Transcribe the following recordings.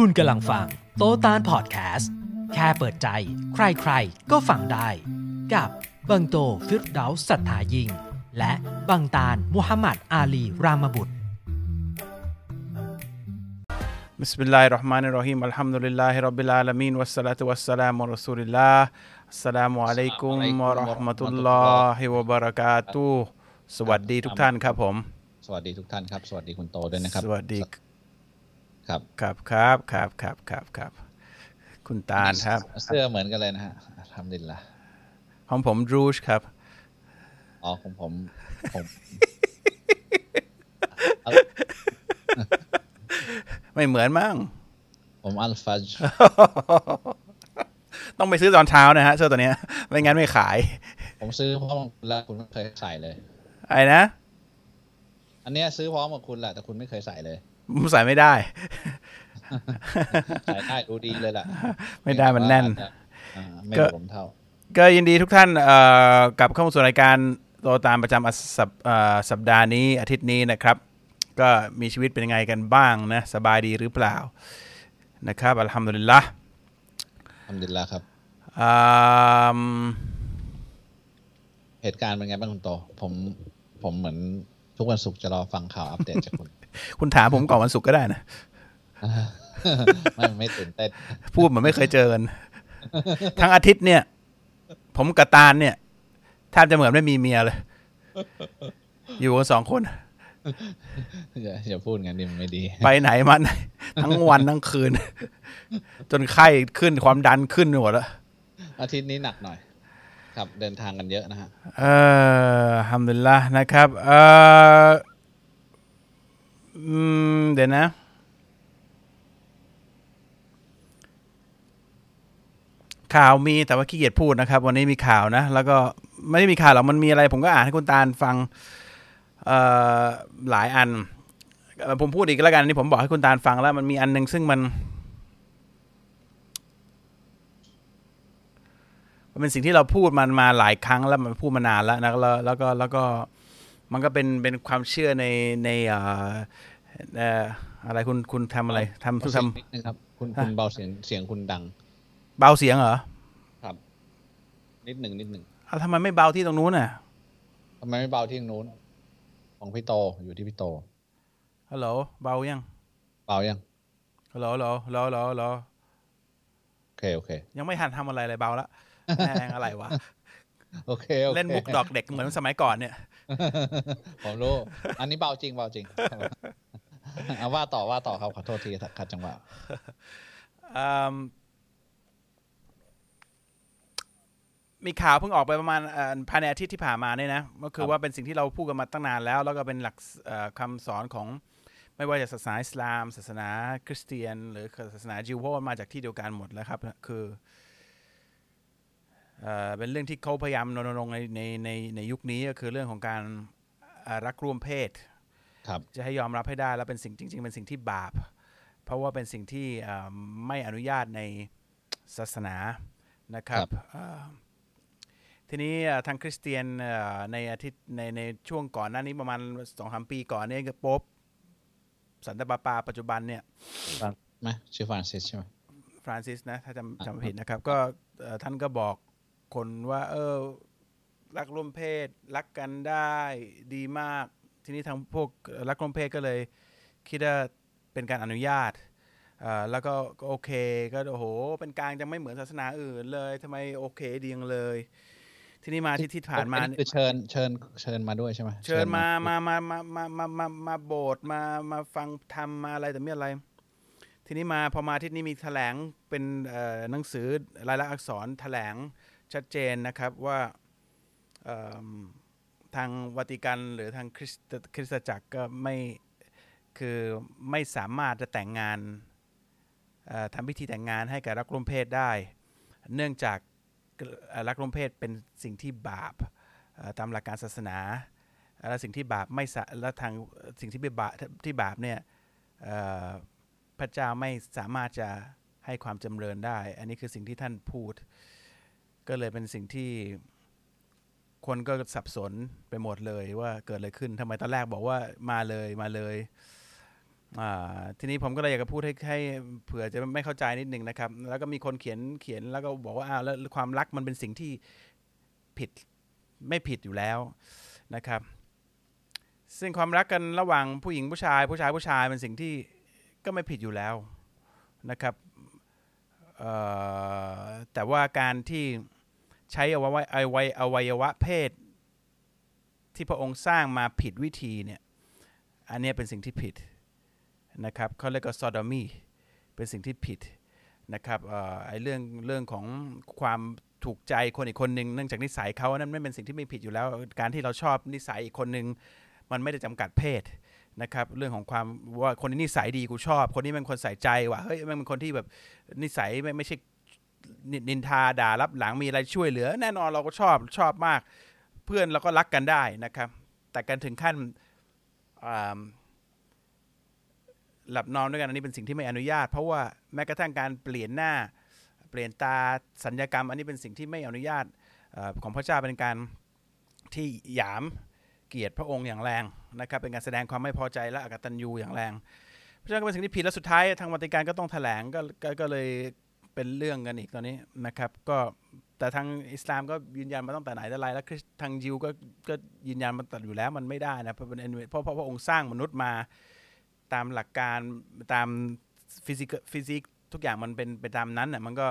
คุณกำลังฟัง โตตานพอดแคสต์ แค่เปิดใจ ใครๆ ก็ฟังได้ กับ บังโตฟิรดาสัทธายิง และบังตานมุฮัมมัดอาลีรามบุตร Bismillahir Rahmanir Rahim Alhamdulillahi Rabbil Alamin Wassalatu wassalamu Rasulillah Assalamu alaikum wa rahmatullahi wa ะบาริกาตุสวัสดีทุกท่านครับผม สวัสดีทุกท่านครับ สวัสดีคุณโตด้วยนะครับ สวัสดี ครับครับครับครับครับครับครับ คุณตาลครับ เสื้อเหมือนกันเลยนะฮะทำดินละของผมรูชครับอ๋อของผมผมไม่เหมือนมั้งผมอัลฟัจต้องไปซื้อตอนเช้านะฮะเสื้อตัวเนี้ย ไม่งั้นไม่ขาย ผมซื้อพร้อมกับคุณแล้วคุณไม่เคยใส่เลยไอ้นะ อันเนี้ยซื้อพร้อมกับคุณแหละแต่คุณไม่เคยใส่เลย ผมใส่ไม่ได้ใส่ได้ดูดีเลยล่ะ ไม่ได้มันแน่นอ่าไม่ก็ผมเท่า ก็ยินดีทุกท่านเอ่อกลับเข้ามาสู่รายการโตตามประจำสัปเอ่อสัปดาห์นี้อาทิตย์นี้นะครับ ก็มีชีวิตเป็นยังไงกันบ้างนะ สบายดีหรือเปล่านะครับอัลฮัมดุลิลละทำดินละครับอืมเหตุการณ์เป็นไงบ้างคุณโตผมผมเหมือนทุกวันศุกร์จะรอฟังข่าวอัปเดตจากคุณ คุณถามผมก่อนวันศุกร์ก็ได้นะไม่ไม่ตื่นเต้นพูดเหมือนไม่เคยเจอกันทั้งอาทิตย์เนี่ย ผมกับตาลเนี่ยแทบจะเหมือนไม่มีเมียเลย อยู่กันสองคนอย่าอย่าพูดงั้นดิมันไม่ดี ไปไหนมาไหนทั้งวันทั้งคืน จนไข้ขึ้นความดันขึ้นหมดแล้วอาทิตย์นี้หนักหน่อย ครับเดินทางกันเยอะนะฮะเออทำดุลิลละนะครับ เออ อืม เดี๋ยวนะ ข่าวมีแต่ว่าขี้เกียจพูดนะครับ วันนี้มีข่าวนะ แล้วก็ไม่ได้มีข่าวหรอกมันมีอะไร ผมก็อ่านให้คุณตาลฟังหลายอัน ผมพูดอีกแล้วกันนี่ผมบอกให้คุณตาลฟังแล้ว มันมีอันหนึ่งซึ่งมันมันเป็นสิ่งที่เราพูดมันมาหลายครั้งแล้วมันพูดมานานแล้วนะแล้วแล้วก็แล้วก็ มันก็เป็นเป็นความเชื่อในในเอ่อเอ่ออะไรคุณคุณทำอะไรทำทุกทเบาเสียงนิดนึงครับคุณคุณเบาเสียงเสียงคุณดังำเบาเสียงเหรอครับ นิดหนึ่งนิดหนึ่งอ้าวทำไมไม่เบาที่ตรงนู้นน่ะทำไมไม่เบาที่ตรงนู้น ของพี่โตอยู่ที่พี่โตฮัลโหลเบายัง เบายังฮัลโหลฮัลโหลฮัลโหลฮัลโหลฮัลโหลโอเคโอเค ยังไม่ทันทำอะไรเลยเบาละแม่งอะไรวะโอเคโอเคเล่นมุกดอกเด็กเหมือนสมัยก่อนเนี่ย ผมรู้ อันนี้เบาจริงเบาจริงเอาว่าต่อว่าต่อครับขอโทษทีขัดจังหวะอืมมีข่าวเพิ่งออกไปประมาณเอ่อภายในอาทิตย์ที่ผ่านมาเนี่ยนะก็คือว่าเป็นสิ่งที่เราพูดกันมาตั้งนานแล้ว แล้วก็เป็นหลักเอ่อคำสอนของไม่ว่าจะศาสนาอิสลาม ศาสนาคริสเตียน หรือศาสนาจิวเพราะว่ามาจากที่เดียวกันหมดแล้วครับ คือ เอ่อเป็นเรื่องที่เขาพยายามรณรงค์ในในในในยุคนี้ก็คือเรื่องของการเอ่อรักร่วมเพศครับจะให้ยอมรับให้ได้แล้วเป็นสิ่งจริง ๆ เป็นสิ่งที่บาป เพราะว่าเป็นสิ่งที่เอ่อไม่อนุญาตในศาสนานะครับเอ่อทีนี้เอ่อทางคริสเตียนเอ่อในอาทิตย์ในในช่วงก่อนหน้านี้ประมาณสองสามปีก่อนเนี่ยก็โป๊บสันตะปาปาปัจจุบันเนี่ยไหมชื่อฟรานซิสใช่ไหมฟรานซิสนะถ้าจำจำไม่ผิดนะครับ ก็เอ่อท่านก็บอก คนว่า เออ รักร่วมเพศ รักกันได้ดีมาก ทีนี้ทางพวกรักร่วมเพศก็เลย คิดว่าเป็นการอนุญาตเอ่อแล้วก็ก็โอเคก็โอ้โห เป็นกลางจะไม่เหมือนศาสนาอื่นเลยทำไมโอเคดีจังเลย ทีนี้มาที่ที่ผ่านมาอัคือเชิญเชิญเชิญมาด้วยใช่ไหมเชิญมามามามามามามามาโบสถ์มามาฟังธรรมมาอะไรแต่ไม่อะไร ทีนี้มาพอมาอาที่นี้มีแถลงเป็นเอ่อหนังสือรายลักษณ์อักษรแถลง ชัดเจนนะครับว่าทางวัติกันหรือทางคริสตคริสตจักรก็ไม่คือไม่สามารถจะแต่งงานทำพิธีแต่งงานให้กับรักร่วมเพศได้ เนื่องจากรักร่วมเพศเป็นสิ่งที่บาปตามหลักการศาสนาและสิ่งที่บาปไม่และทางสิ่งที่บาปที่บาปเนี่ยพระเจ้าไม่สามารถจะให้ความจำเริญได้ อันนี้คือสิ่งที่ท่านพูด ก็เลยเป็นสิ่งที่คนก็สับสนไปหมดเลยว่าเกิดอะไรขึ้นทำไมตอนแรกบอกว่ามาเลยมาเลยอ่าทีนี้ผมก็เลยอยากจะพูดให้ให้เผื่อจะไม่เข้าใจนิดนึงนะครับ แล้วก็มีคนเขียนเขียนแล้วก็บอกว่าอ้าวแล้วความรักมันเป็นสิ่งที่ผิดไม่ผิดอยู่แล้วนะครับ ซึ่งความรักกันระหว่างผู้หญิงผู้ชาย ผู้ชายผู้ชายเป็นสิ่งที่ก็ไม่ผิดอยู่แล้วนะครับแต่ว่าการที่ ใช้อวัยวะอวัยอวัยวะเพศ ที่พระองค์สร้างมาผิดวิธีเนี่ยอันนี้เป็นสิ่งที่ผิดนะครับเขาเรียกว่าซอดอมีเป็นสิ่งที่ผิดนะครับเอ่อไอเรื่องเรื่องของความถูกใจคนอีกคนหนึ่งเนื่องจากนิสัยเขานั้นไม่เป็นสิ่งที่ไม่ผิดอยู่แล้ว การที่เราชอบนิสัยอีกคนหนึ่งมันไม่ได้จำกัดเพศนะครับเรื่องของความว่าคนนี้นิสัยดีกูชอบ คนนี้เป็นคนใส่ใจว่ะเฮ้ยมันเป็นคนที่แบบนิสัยไม่ไม่ใช่ นินินทาด่ารับหลังมีอะไรช่วยเหลือ แน่นอนเราก็ชอบชอบมาก เพื่อนเราก็รักกันได้นะครับ แต่การถึงขั้นหลับนอนด้วยกันอันนี้เป็นสิ่งที่ไม่อนุญาต เพราะว่าแม้กระทั่งการเปลี่ยนหน้า เปลี่ยนตาสัญญกรรม อันนี้เป็นสิ่งที่ไม่อนุญาตอของพระเจ้าเป็นการที่หยามเกียรติพระองค์อย่างแรงนะครับ เป็นการแสดงความไม่พอใจและอกตัญญูอย่างแรงเพราะฉะนั้นก็เป็นสิ่งที่ผิดและสุดท้ายทางวัติกันก็ต้องแถลงกก็ก็เลย เป็นเรื่องกันอีกตอนนี้นะครับ ก็แต่ทางอิสลามก็ยืนยันมาตั้งแต่ไหนแต่ไรแล้วทางยิวก็ก็ยืนยันมาตัดอยู่แล้วมันไม่ได้นะเพราะเป็นเพราะเพราะพระองค์สร้างมนุษย์มาตามหลักการตามฟิสิกฟิสิกทุกอย่างมันเป็นไปตามนั้นน่ะมันก็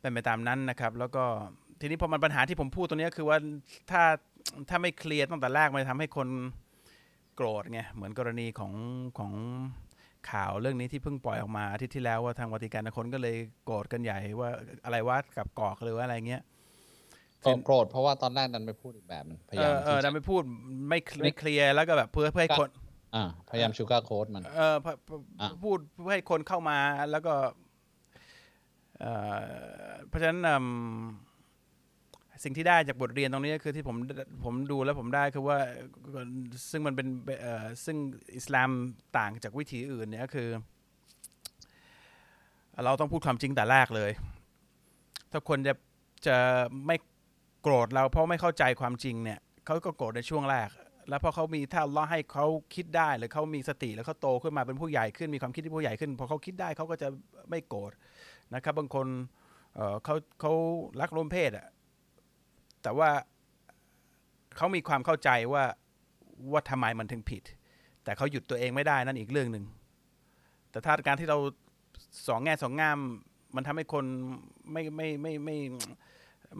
เป็นไปตามนั้นนะครับ แล้วก็ทีนี้พอมันปัญหาที่ผมพูดตรงนี้ก็คือว่าถ้าถ้าไม่เคลียร์ตั้งแต่แรกมันจะทำให้คนโกรธไงเหมือนกรณีของของ ข่าวเรื่องนี้ที่เพิ่งปล่อยออกมาอาทิตย์ที่แล้วว่าทางวัติกันคนก็เลยโกรธกันใหญ่ว่าอะไรวะกับกอกหรือว่าอะไรเงี้ยก็โกรธเพราะว่าตอนแรกดันไปพูดอีกแบบหนึ่งพยาามเอยอเออที่ดัจะนไม่พูดไม่ไม่เคลียร์แล้วก็แบบเพื่อเพื่อให้คนอ่าพยายามชูการ์โค้ดมัน เออพพอะพูดเพื่อให้คนเข้ามาแล้วก็เอ่อเพราะฉะนั้นอืม สิ่งที่ได้จากบทเรียนตรงนี้ก็คือที่ผมผมดูแล้วผมได้คือว่าซึ่งมันเป็นซึ่งอิสลามต่างจากวิธีอื่นเนี่ยคือ เราต้องพูดความจริงแต่แรกเลย ถ้าคนจะจะไม่โกรธเราเพราะไม่เข้าใจความจริงเนี่ยเขาก็โกรธในช่วงแรก แล้วพอเขามีถ้าลเลาให้เขาคิดได้หรือเขามีสติแล้วเขาโตขึ้นมาเป็นผู้ใหญ่ขึ้นมีความคิดที่ผู้ใหญ่ขึ้นพอเขาคิดได้เขาก็จะไม่โกรธนะครับ บางคนเเขาเขารักร่วมเพศอะ แต่ว่าเขามีความเข้าใจว่าว่าทำไมมันถึงผิด แต่เขาหยุดตัวเองไม่ได้นั่นอีกเรื่องหนึ่งแต่ถ้าการที่เราสองแง่สองงาม มันทำให้คนไม่ไม่ไม่ไม่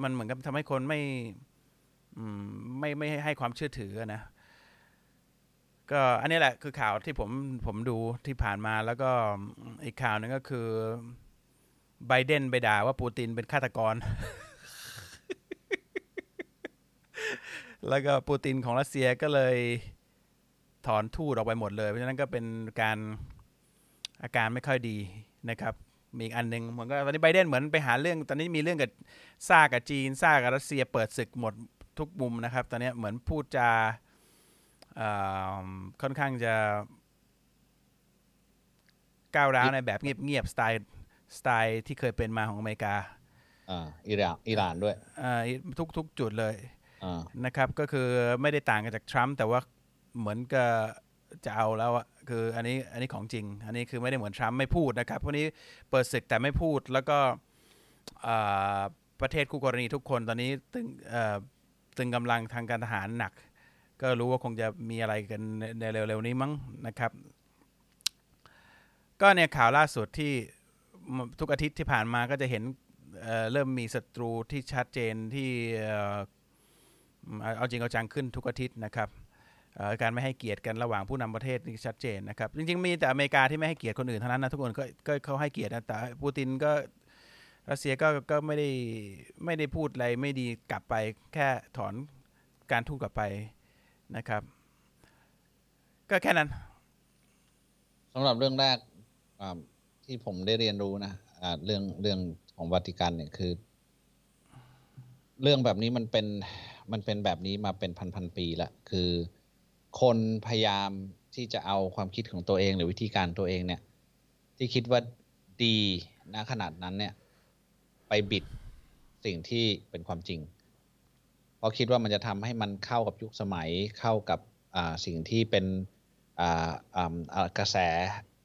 มันเหมือนกับทำให้คนไม่อืมไม่ไม่ให้ความเชื่อถือนะก็อันนี้แหละคือข่าวที่ผมผมดูที่ผ่านมาแล้วก็อีกข่าวหนึงก็คือไบเดนไปด่าว่าปูตินเป็นฆาตกร แล้วก็ปูตินของรัสเซียก็เลยถอนทูตออกไปหมดเลย เพราะฉะนั้นก็เป็นการอาการไม่ค่อยดีนะครับ มีอีกอันหนึ่งเหมือนก็ตอนนี้ไบเดนเหมือนไปหาเรื่อง ตอนนี้มีเรื่องกับซ่ากับจีนซ่ากับรัสเซียเปิดศึกหมดทุกมุมนะครับ ตอนนี้เหมือนพูดจาเอ่อค่อนข้างจะก้าวร้าวในแบบเงียบๆสไตล์สไตล์ที่เคยเป็นมาของอเมริกา อ่าอิหร่านอิหร่านด้วยเอ่อทุกทุกจุดเลยอ่า นะครับก็คือไม่ได้ต่างกันจากทรัมป์แต่ว่าเหมือนกับจะเอาแล้วอะคืออันนี้อันนี้ของจริง อันนี้คือไม่ได้เหมือนทรัมป์ไม่พูดนะครับพวกนี้เปิดศึกแต่ไม่พูดแล้วก็ประเทศคู่กรณีทุกคนตอนนี้ตึงตึงกำลังทางการทหารหนัก ก็รู้ว่าคงจะมีอะไรกันในเร็วๆนี้มั้งนะครับ ก็เนี่ยข่าวล่าสุดที่ทุกอาทิตย์ที่ผ่านมาก็จะเห็นเเริ่มมีศัตรูที่ชัดเจนที่ เอาจริงเอาจังขึ้นทุกอาทิตย์นะครับการไม่ให้เกียรติกันระหว่างผู้นำประเทศนี่ชัดเจนนะครับจริงๆมีแต่อเมริกาที่ไม่ให้เกียรติคนอื่นเท่านั้นนะทุกคนก็ก็เขาให้เกียรตินะแต่ปูตินก็รัสเซียก็ก็ไม่ได้ไม่ได้พูดอะไรไม่ดีกลับไปแค่ถอนการทูตกลับไปนะครับ ก็แค่นั้นสำหรับเรื่องแรกที่ผมได้เรียนรู้นะเรื่องเรื่องของวัติกันเนี่ยคือ เรื่องแบบนี้มันเป็น มันเป็นแบบนี้มาเป็นพันพันๆปีละคือ คนพยายามที่จะเอาความคิดของตัวเองหรือวิธีการตัวเองเนี่ย ที่คิดว่าดีนะขนาดนั้นเนี่ย ไปบิดสิ่งที่เป็นความจริง เพราะคิดว่ามันจะทำให้มันเข้ากับยุคสมัยเข้ากับสิ่งที่เป็นกระแส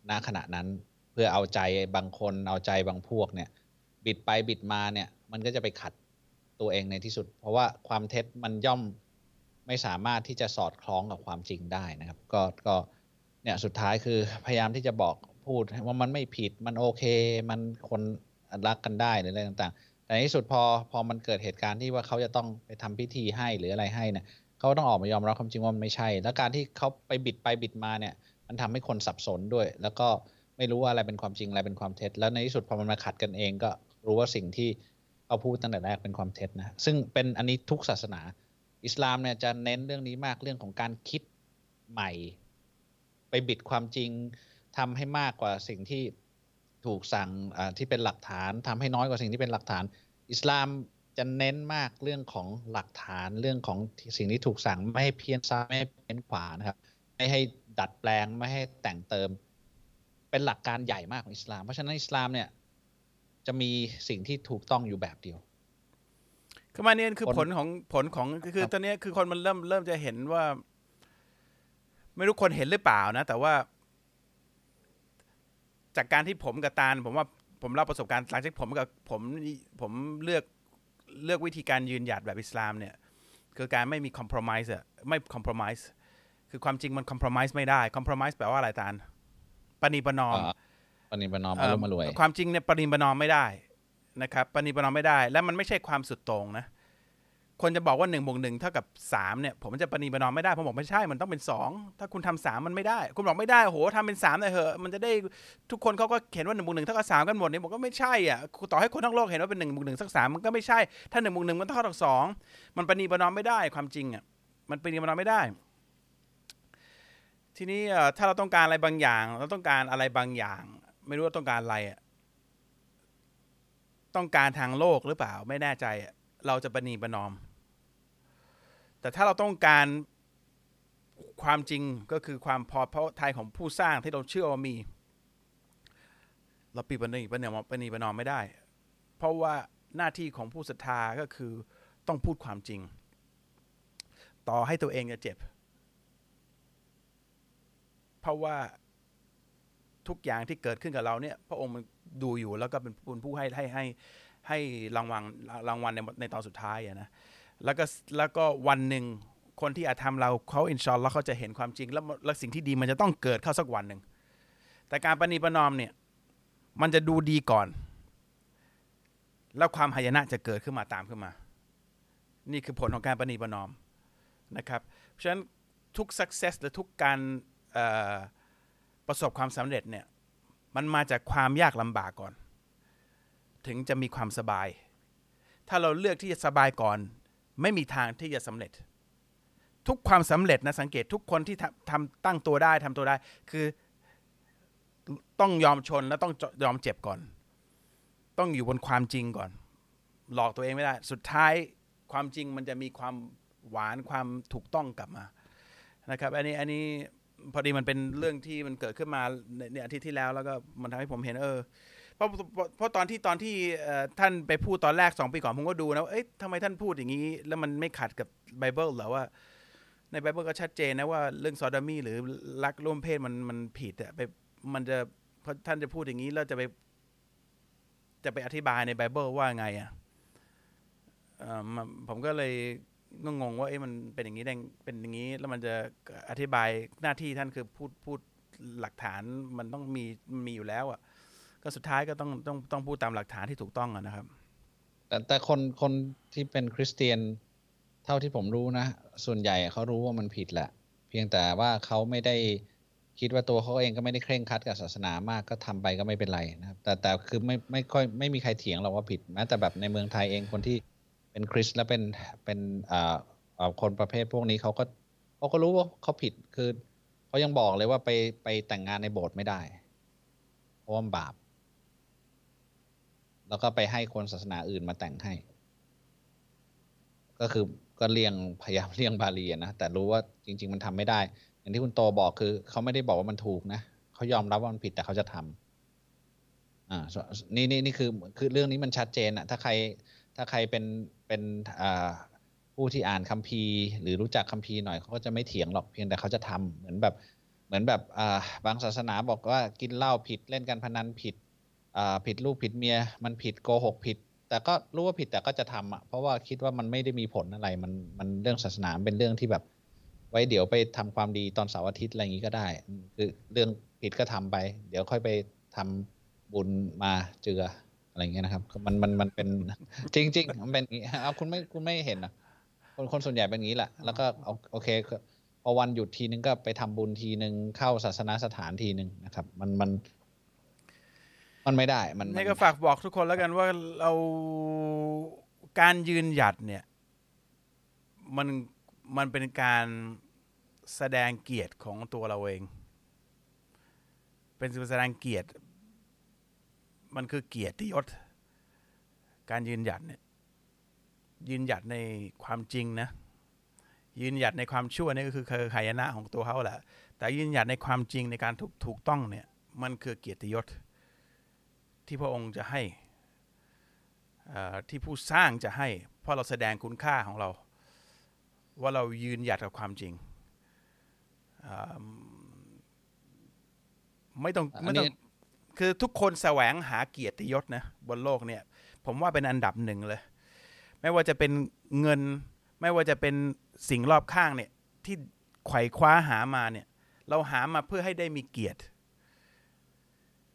ณขณะนั้น เพื่อเอาใจบางคนเอาใจบางพวกเนี่ย บิดไปบิดมาเนี่ย มันก็จะไปขัด ตัวเองในที่สุด เพราะว่าความเท็จมันย่อมไม่สามารถที่จะสอดคล้องกับความจริงได้นะครับ ก็ก็เนี่ยสุดท้ายคือพยายามที่จะบอกพูดว่ามันไม่ผิดมันโอเค มันคนรักกันได้หรืออะไรต่างๆ แต่ในที่สุดพอพอมันเกิดเหตุการณ์ที่ว่าเขาจะต้องไปทำพิธีให้หรืออะไรให้เนี่ยเขาต้องออกมายอมรับความจริงว่ามันไม่ใช่ แล้วการที่เขาไปบิดไปบิดมาเนี่ย มันทำให้คนสับสนด้วย แล้วก็ไม่รู้ว่าอะไรเป็นความจริงอะไรเป็นความเท็จ แล้วในที่สุดพอมันมาขัดกันเองก็รู้ว่าสิ่งที่ เขาพูดตั้งแต่แรกเป็นความเท็จนะ ซึ่งเป็นอันนี้ทุกศาสนา อิสลามเนี่ยจะเน้นเรื่องนี้มากเรื่องของการคิดใหม่ ไปบิดความจริงทำให้มากกว่าสิ่งที่ถูกสั่งที่เป็นหลักฐานทำให้น้อยกว่าสิ่งที่เป็นหลักฐาน อิสลามจะเน้นมากเรื่องของหลักฐานเรื่องของสิ่งที่ถูกสั่งไม่ให้เพี้ยนซ้ายไม่ให้เพี้ยนขวานะครับ ไม่ให้ดัดแปลงไม่ให้แต่งเติม เป็นหลักการใหญ่มากของอิสลาม เพราะฉะนั้นอิสลามเนี่ย จะมีสิ่งที่ถูกต้องอยู่แบบเดียวคือมาเนี่ยคือผลของผลของคือตอนนี้คือคนมันเริ่มเริ่มจะเห็นว่า ไม่รู้คนเห็นหรือเปล่านะ แต่ว่า จากการที่ผมกับตาลผมว่าผมเล่าประสบการณ์หลังจากผมกับผมผมเลือกเลือกวิธีการยืนหยัดแบบอิสลามเนี่ย คือการไม่มีคอมเพลมไ s ์อะไม่คอมเพลมไ s ์คือความจริงมันคอมเพลมไ s ์ไม่ได้คอมเพลมไ s ์แปลว่าอะไรตาลปณีประนอม ปณีประนอมอารมณ์รวยความจริงเนี่ยปณีประนอมไม่ได้นะครับปณีประนอมไม่ได้ และมันไม่ใช่ความสุดโต่งนะคนจะบอกว่าหนึ่งบวกหนึ่งเท่ากับสามเนี่ยผมจะปณีประนอมไม่ได้ผมบอกไม่ใช่มันต้องเป็นสองถ้าคุณทำสามมันไม่ได้ คุณบอกไม่ได้โหทำเป็นสามเลยเหอะมันจะได้ทุกคนเขาก็เห็นว่าหนึ่งบวกหนึ่งเท่ากับสามกันหมดเนี่ยบอกก็ไม่ใช่อะต่อให้คนทั้งโลกเห็นว่าเป็นหนึ่งบวกหนึ่งสักสามมันก็ไม่ใช่ ถ้าหนึ่งบวกหนึ่งมันต้องเท่ากับสองมันปณีประนอมไม่ได้ความจริงอะมันปณีประนอมไม่ได้ ทีนี้ถ้าเราต้องการอะไรบางอย่าง เราต้องการอะไรบางอย่าง ไม่รู้ว่าต้องการอะไรอะต้องการทางโลกหรือเปล่า ไม่แน่ใจอะเราจะปณีประนอม แต่ถ้าเราต้องการความจริงก็คือความพอพระทัยของผู้สร้างที่เราเชื่อว่ามี เราปีปณีปณีปณีประนอมไม่ได้ เพราะว่าหน้าที่ของผู้ศรัทธาก็คือต้องพูดความจริง ต่อให้ตัวเองจะเจ็บ เพราะว่า ทุกอย่างที่เกิดขึ้นกับเราเนี่ย พระองค์มันดูอยู่แล้วก็เป็นผู้ให้ให้ให้ให้รางวัลรางวัลในในตอนสุดท้ายนะแล้วก็แล้วก็วันหนึ่งคนที่อาธรรมเราเขาอินชอนแล้วเขาจะเห็นความจริงแล้วแล้วสิ่งที่ดีมันจะต้องเกิดเข้าสักวันหนึ่งแต่การปณีประนอมเนี่ยมันจะดูดีก่อน แล้วความหายนะจะเกิดขึ้นมาตามขึ้นมา นี่คือผลของการปณีประนอมนะครับเพราะฉะนั้นทุก success หรือทุกการ ประสบความสำเร็จเนี่ยมันมาจากความยากลำบากก่อน ถึงจะมีความสบาย ถ้าเราเลือกที่จะสบายก่อน ไม่มีทางที่จะสำเร็จ ทุกความสำเร็จนะสังเกตทุกคนที่ทำตั้งตัวได้ทำตัวได้ คือต้องยอมชนแล้วต้องยอมเจ็บก่อน ต้องอยู่บนความจริงก่อน หลอกตัวเองไม่ได้ สุดท้ายความจริงมันจะมีความหวานความถูกต้องกลับมานะครับ อันนี้อันนี้ พอดีมันเป็นเรื่องที่มันเกิดขึ้นมาในอาทิตย์ที่แล้วแล้วก็มันทำให้ผมเห็นเออเพราะเพราะตอนที่ตอนที่ท่านไปพูดตอนแรกสองปีก่อนผมก็ดูนะเอ๊ะทำไมท่านพูดอย่างนี้ แล้วมันไม่ขัดกับไบเบิลหรอว่า ในไบเบิลก็ชัดเจนนะว่าเรื่องซอดามีหรือรักร่วมเพศมันมันผิดอะไปมันจะเพราะท่านจะพูดอย่างนี้แล้วจะไป จะไปอธิบายในไบเบิลว่าไงอะผมก็เลย งงงว่าเอ้มันเป็นอย่างนี้ได้เป็นอย่างนี้ แล้วมันจะอธิบายหน้าที่ท่านคือพูดพูดหลักฐานมันต้องมีมีอยู่แล้วอะก็สุดท้ายก็ต้องต้องต้องพูดตามหลักฐานที่ถูกต้องนะครับ แต่แต่คนคนที่เป็นคริสเตียนเท่าที่ผมรู้นะ ส่วนใหญ่เขารู้ว่ามันผิดแหละ เพียงแต่ว่าเขาไม่ได้คิดว่าตัวเขาเองก็ไม่ได้เคร่งคัดกับศาสนามากก็ทำไปก็ไม่เป็นไรนะครับ แต่แต่คือไม่ไม่ค่อยไม่มีใครเถียงเราว่าผิดแม้แต่แบบในเมืองไทยเองคนที่ เป็นคริสและเป็นเป็นอ่าคนประเภทพวกนี้เขาก็เขาก็รู้ว่าเขาผิดคือเขายังบอกเลยว่าไปไปแต่งงานในโบสถ์ไม่ได้เพราะว่าบาป แล้วก็ไปให้คนศาสนาอื่นมาแต่งให้ ก็คือก็เลี่ยงพยายามเลี่ยงบาลีนะแต่รู้ว่าจริง ๆ มันทำไม่ได้ อย่างที่คุณโตบอกคือเขาไม่ได้บอกว่ามันถูกนะเขายอมรับว่ามันผิดแต่เขาจะทำอ่านี่นี่นี่คือคือเรื่องนี้มันชัดเจนอะถ้าใคร ถ้าใครเป็นเป็นผู้ที่อ่านคัมภีร์ หรือรู้จักคัมภีร์หน่อยเขาก็จะไม่เถียงหรอกเพียงแต่เขาจะทำเหมือนแบบเหมือนแบบบางศาสนาบอกว่ากินเหล้าผิดเล่นการพนันผิดผิดลูกผิดเมีย มันผิดโกหกผิด แต่ก็รู้ว่าผิดแต่ก็จะทำอะเพราะว่าคิดว่ามันไม่ได้มีผลอะไรมันมันเรื่องศาสนาเป็นเรื่องที่แบบ ไว้เดี๋ยวไปทำความดีตอนเสาร์อาทิตย์อะไรอย่างนี้ก็ได้ คือเรื่องผิดก็ทำไป เดี๋ยวค่อยไปทำบุญมาเจือ อะไรเงี้ยนะครับมันมันมันเป็นจริงๆมันเป็นอย่างนี้เอาคุณไม่คุณไม่เห็นนะคนคนส่วนใหญ่เป็นอย่างนี้แหละแล้วก็เอาโอเคพอวันหยุดทีนึงก็ไปทำบุญทีนึงเข้าศาสนาสถานทีนึงนะครับ มันมัน มันไม่ได้มันนี่ก็ฝากบอกทุกคนแล้วกันว่าเราการยืนหยัดเนี่ย มันมันเป็นการแสดงเกียรติของตัวเราเอง เป็นแสดงเกียรติ มันคือเกียรติยศ การยืนหยัดเนี่ยยืนหยัดในความจริงนะ ยืนหยัดในความชั่วนี่ก็คือคือหายนะของตัวเขาแหละแต่ยืนหยัดในความจริงในการถูกถูกต้องเนี่ย มันคือเกียรติยศ ที่พระองค์จะให้อ่อที่ผู้สร้างจะให้ เพราะเราแสดงคุณค่าของเรา ว่าเรายืนหยัดกับความจริงอ่าไม่ต้องไม่ต้อง คือทุกคนแสวงหาเกียรติยศนะบนโลกเนี่ย ผมว่าเป็นอันดับหนึ่งเลย ไม่ว่าจะเป็นเงิน ไม่ว่าจะเป็นสิ่งรอบข้างเนี่ยที่ไขว่คว้าหามาเนี่ย เราหามาเพื่อให้ได้มีเกียรติ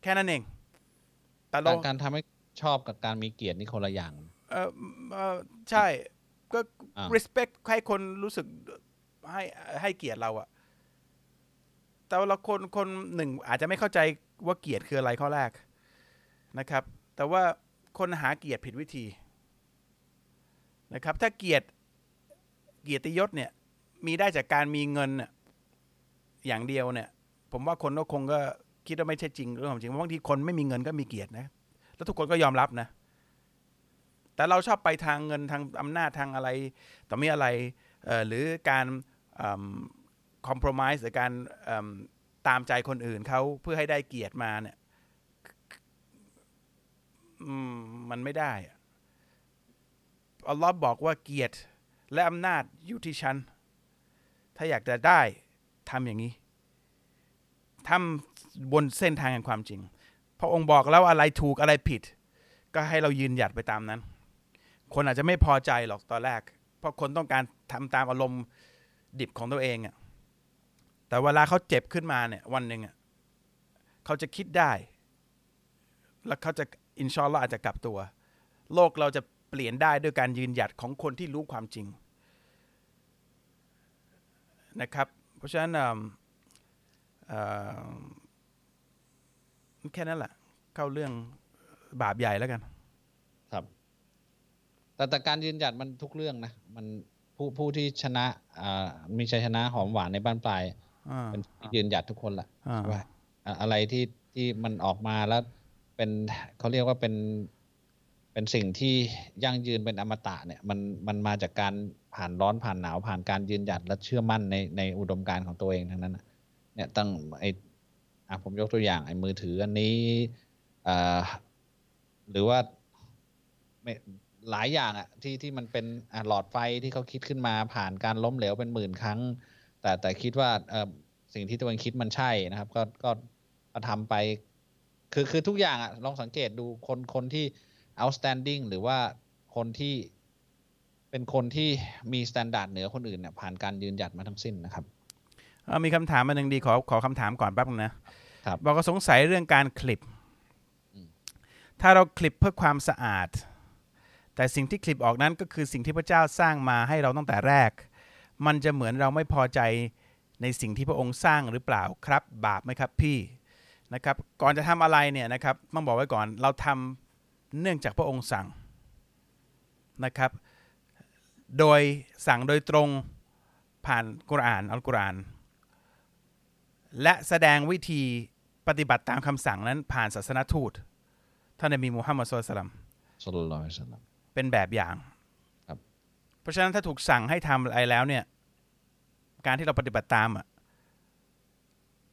แค่นั้นเอง แต่เราการการทำให้ชอบกับการมีเกียรตินี่คนละอย่างเออเอ่อใช่ก็อ่า respect ให้คนรู้สึกให้ให้เกียรติเราอะแต่ว่าเราคนคนหนึ่งอาจจะไม่เข้าใจ ว่าเกียรติคืออะไรข้อแรกนะครับ แต่ว่าคนหาเกียรติผิดวิธีนะครับ ถ้าเกียรติเกียรติยศเนี่ยมีได้จากการมีเงินอย่างเดียวเนี่ย ผมว่าคนก็คงก็คิดว่าไม่ใช่จริงเรื่องของจริงเพราะบางทีคนไม่มีเงินก็มีเกียรตินะ แล้วทุกคนก็ยอมรับนะ แต่เราชอบไปทางเงินทางอำนาจทางอะไร ต่อมีอะไรหรือการคอม p r o m i s e หรือการ ตามใจคนอื่นเขาเพื่อให้ได้เกียรติมาเนี่ยมันไม่ได้อะอัลลอฮ์บอกว่าเกียรติและอำนาจอยู่ที่ฉัน ถ้าอยากจะได้ทำอย่างนี้ทำบนเส้นทางแห่งความจริง พระองค์บอกแล้วอะไรถูกอะไรผิด ก็ให้เรายืนหยัดไปตามนั้น คนอาจจะไม่พอใจหรอกตอนแรก เพราะคนต้องการทำตามอารมณ์ดิบของตัวเองอะ่ะ แต่เวลาเขาเจ็บขึ้นมาเนี่ยวันหนึ่งอะเขาจะคิดได้ แล้วเขาจะอินชอัลลอฮ์อาจจะกลับตัว โลกเราจะเปลี่ยนได้ด้วยการยืนหยัดของคนที่รู้ความจริงนะครับ เพราะฉะนั้นแค่นั้นแหละเข้าเรื่องบาปใหญ่แล้วกัน ครับ แต่แต่การยืนหยัดมันทุกเรื่องนะ มันผู้ผู้ที่ชนะอ่ามีชัยชนะหอมหวานในบ้านปลาย เป็นผู้ที่ยืนหยัดทุกคนแหละอ่าใช่ปะอะอะไรที่ที่มันออกมาแล้วเป็นเขาเรียกว่าเป็นเป็นสิ่งที่ยั่งยืนเป็นอมตะเนี่ยมันมันมาจากการผ่านร้อนผ่านหนาวผ่านการยืนหยัดและเชื่อมั่นในในอุดมการณ์ของตัวเองทั้งนั้นน่ะเนี่ยตั้งไออะผมยกตัวอย่างไอ้มือถืออันนี้อ่าหรือว่าไม่หลายอย่างอะที่ที่มันเป็นอะหลอดไฟที่เขาคิดขึ้นมาผ่านการล้มเหลวเป็นหมื่นครั้ง แต่แต่คิดว่าเออสิ่งที่ตัวเองคิดมันใช่นะครับก็ก็ก็ทำไป คือคือทุกอย่างอะลองสังเกตดูคนคนที่ outstanding หรือว่าคนที่เป็นคนที่มี standard เหนือคนอื่นเนี่ยผ่านการยืนหยัดมาทั้งสิ้นนะครับเอ่อมีคำถามมาหนึ่งดีขอขอคำถามก่อนแป๊บนึงนะครับบอกก็สงสัยเรื่องการคลิปอืมถ้าเราคลิปเพื่อความสะอาด แต่สิ่งที่คลิปออกนั้นก็คือสิ่งที่พระเจ้าสร้างมาให้เราตั้งแต่แรก มันจะเหมือนเราไม่พอใจในสิ่งที่พระองค์สร้างหรือเปล่าครับ บาปไหมครับพี่นะครับก่อนจะทำอะไรเนี่ยนะครับต้องบอกไว้ก่อนเราทำเนื่องจากพระองค์สั่งนะครับ โดยสั่งโดยตรงผ่านกุรอานอัลกุรอาน และแสดงวิธีปฏิบัติตามคำสั่งนั้นผ่านศาสนทูตท่านนบีมูฮัมมัดสุลตัลลัมสลลัลลอฮุอะลัยฮิวะสัลลัมเป็นแบบอย่างครับ เพราะฉะนั้นถ้าถูกสั่งให้ทำอะไรแล้วเนี่ย การที่เราปฏิบัติตามอะ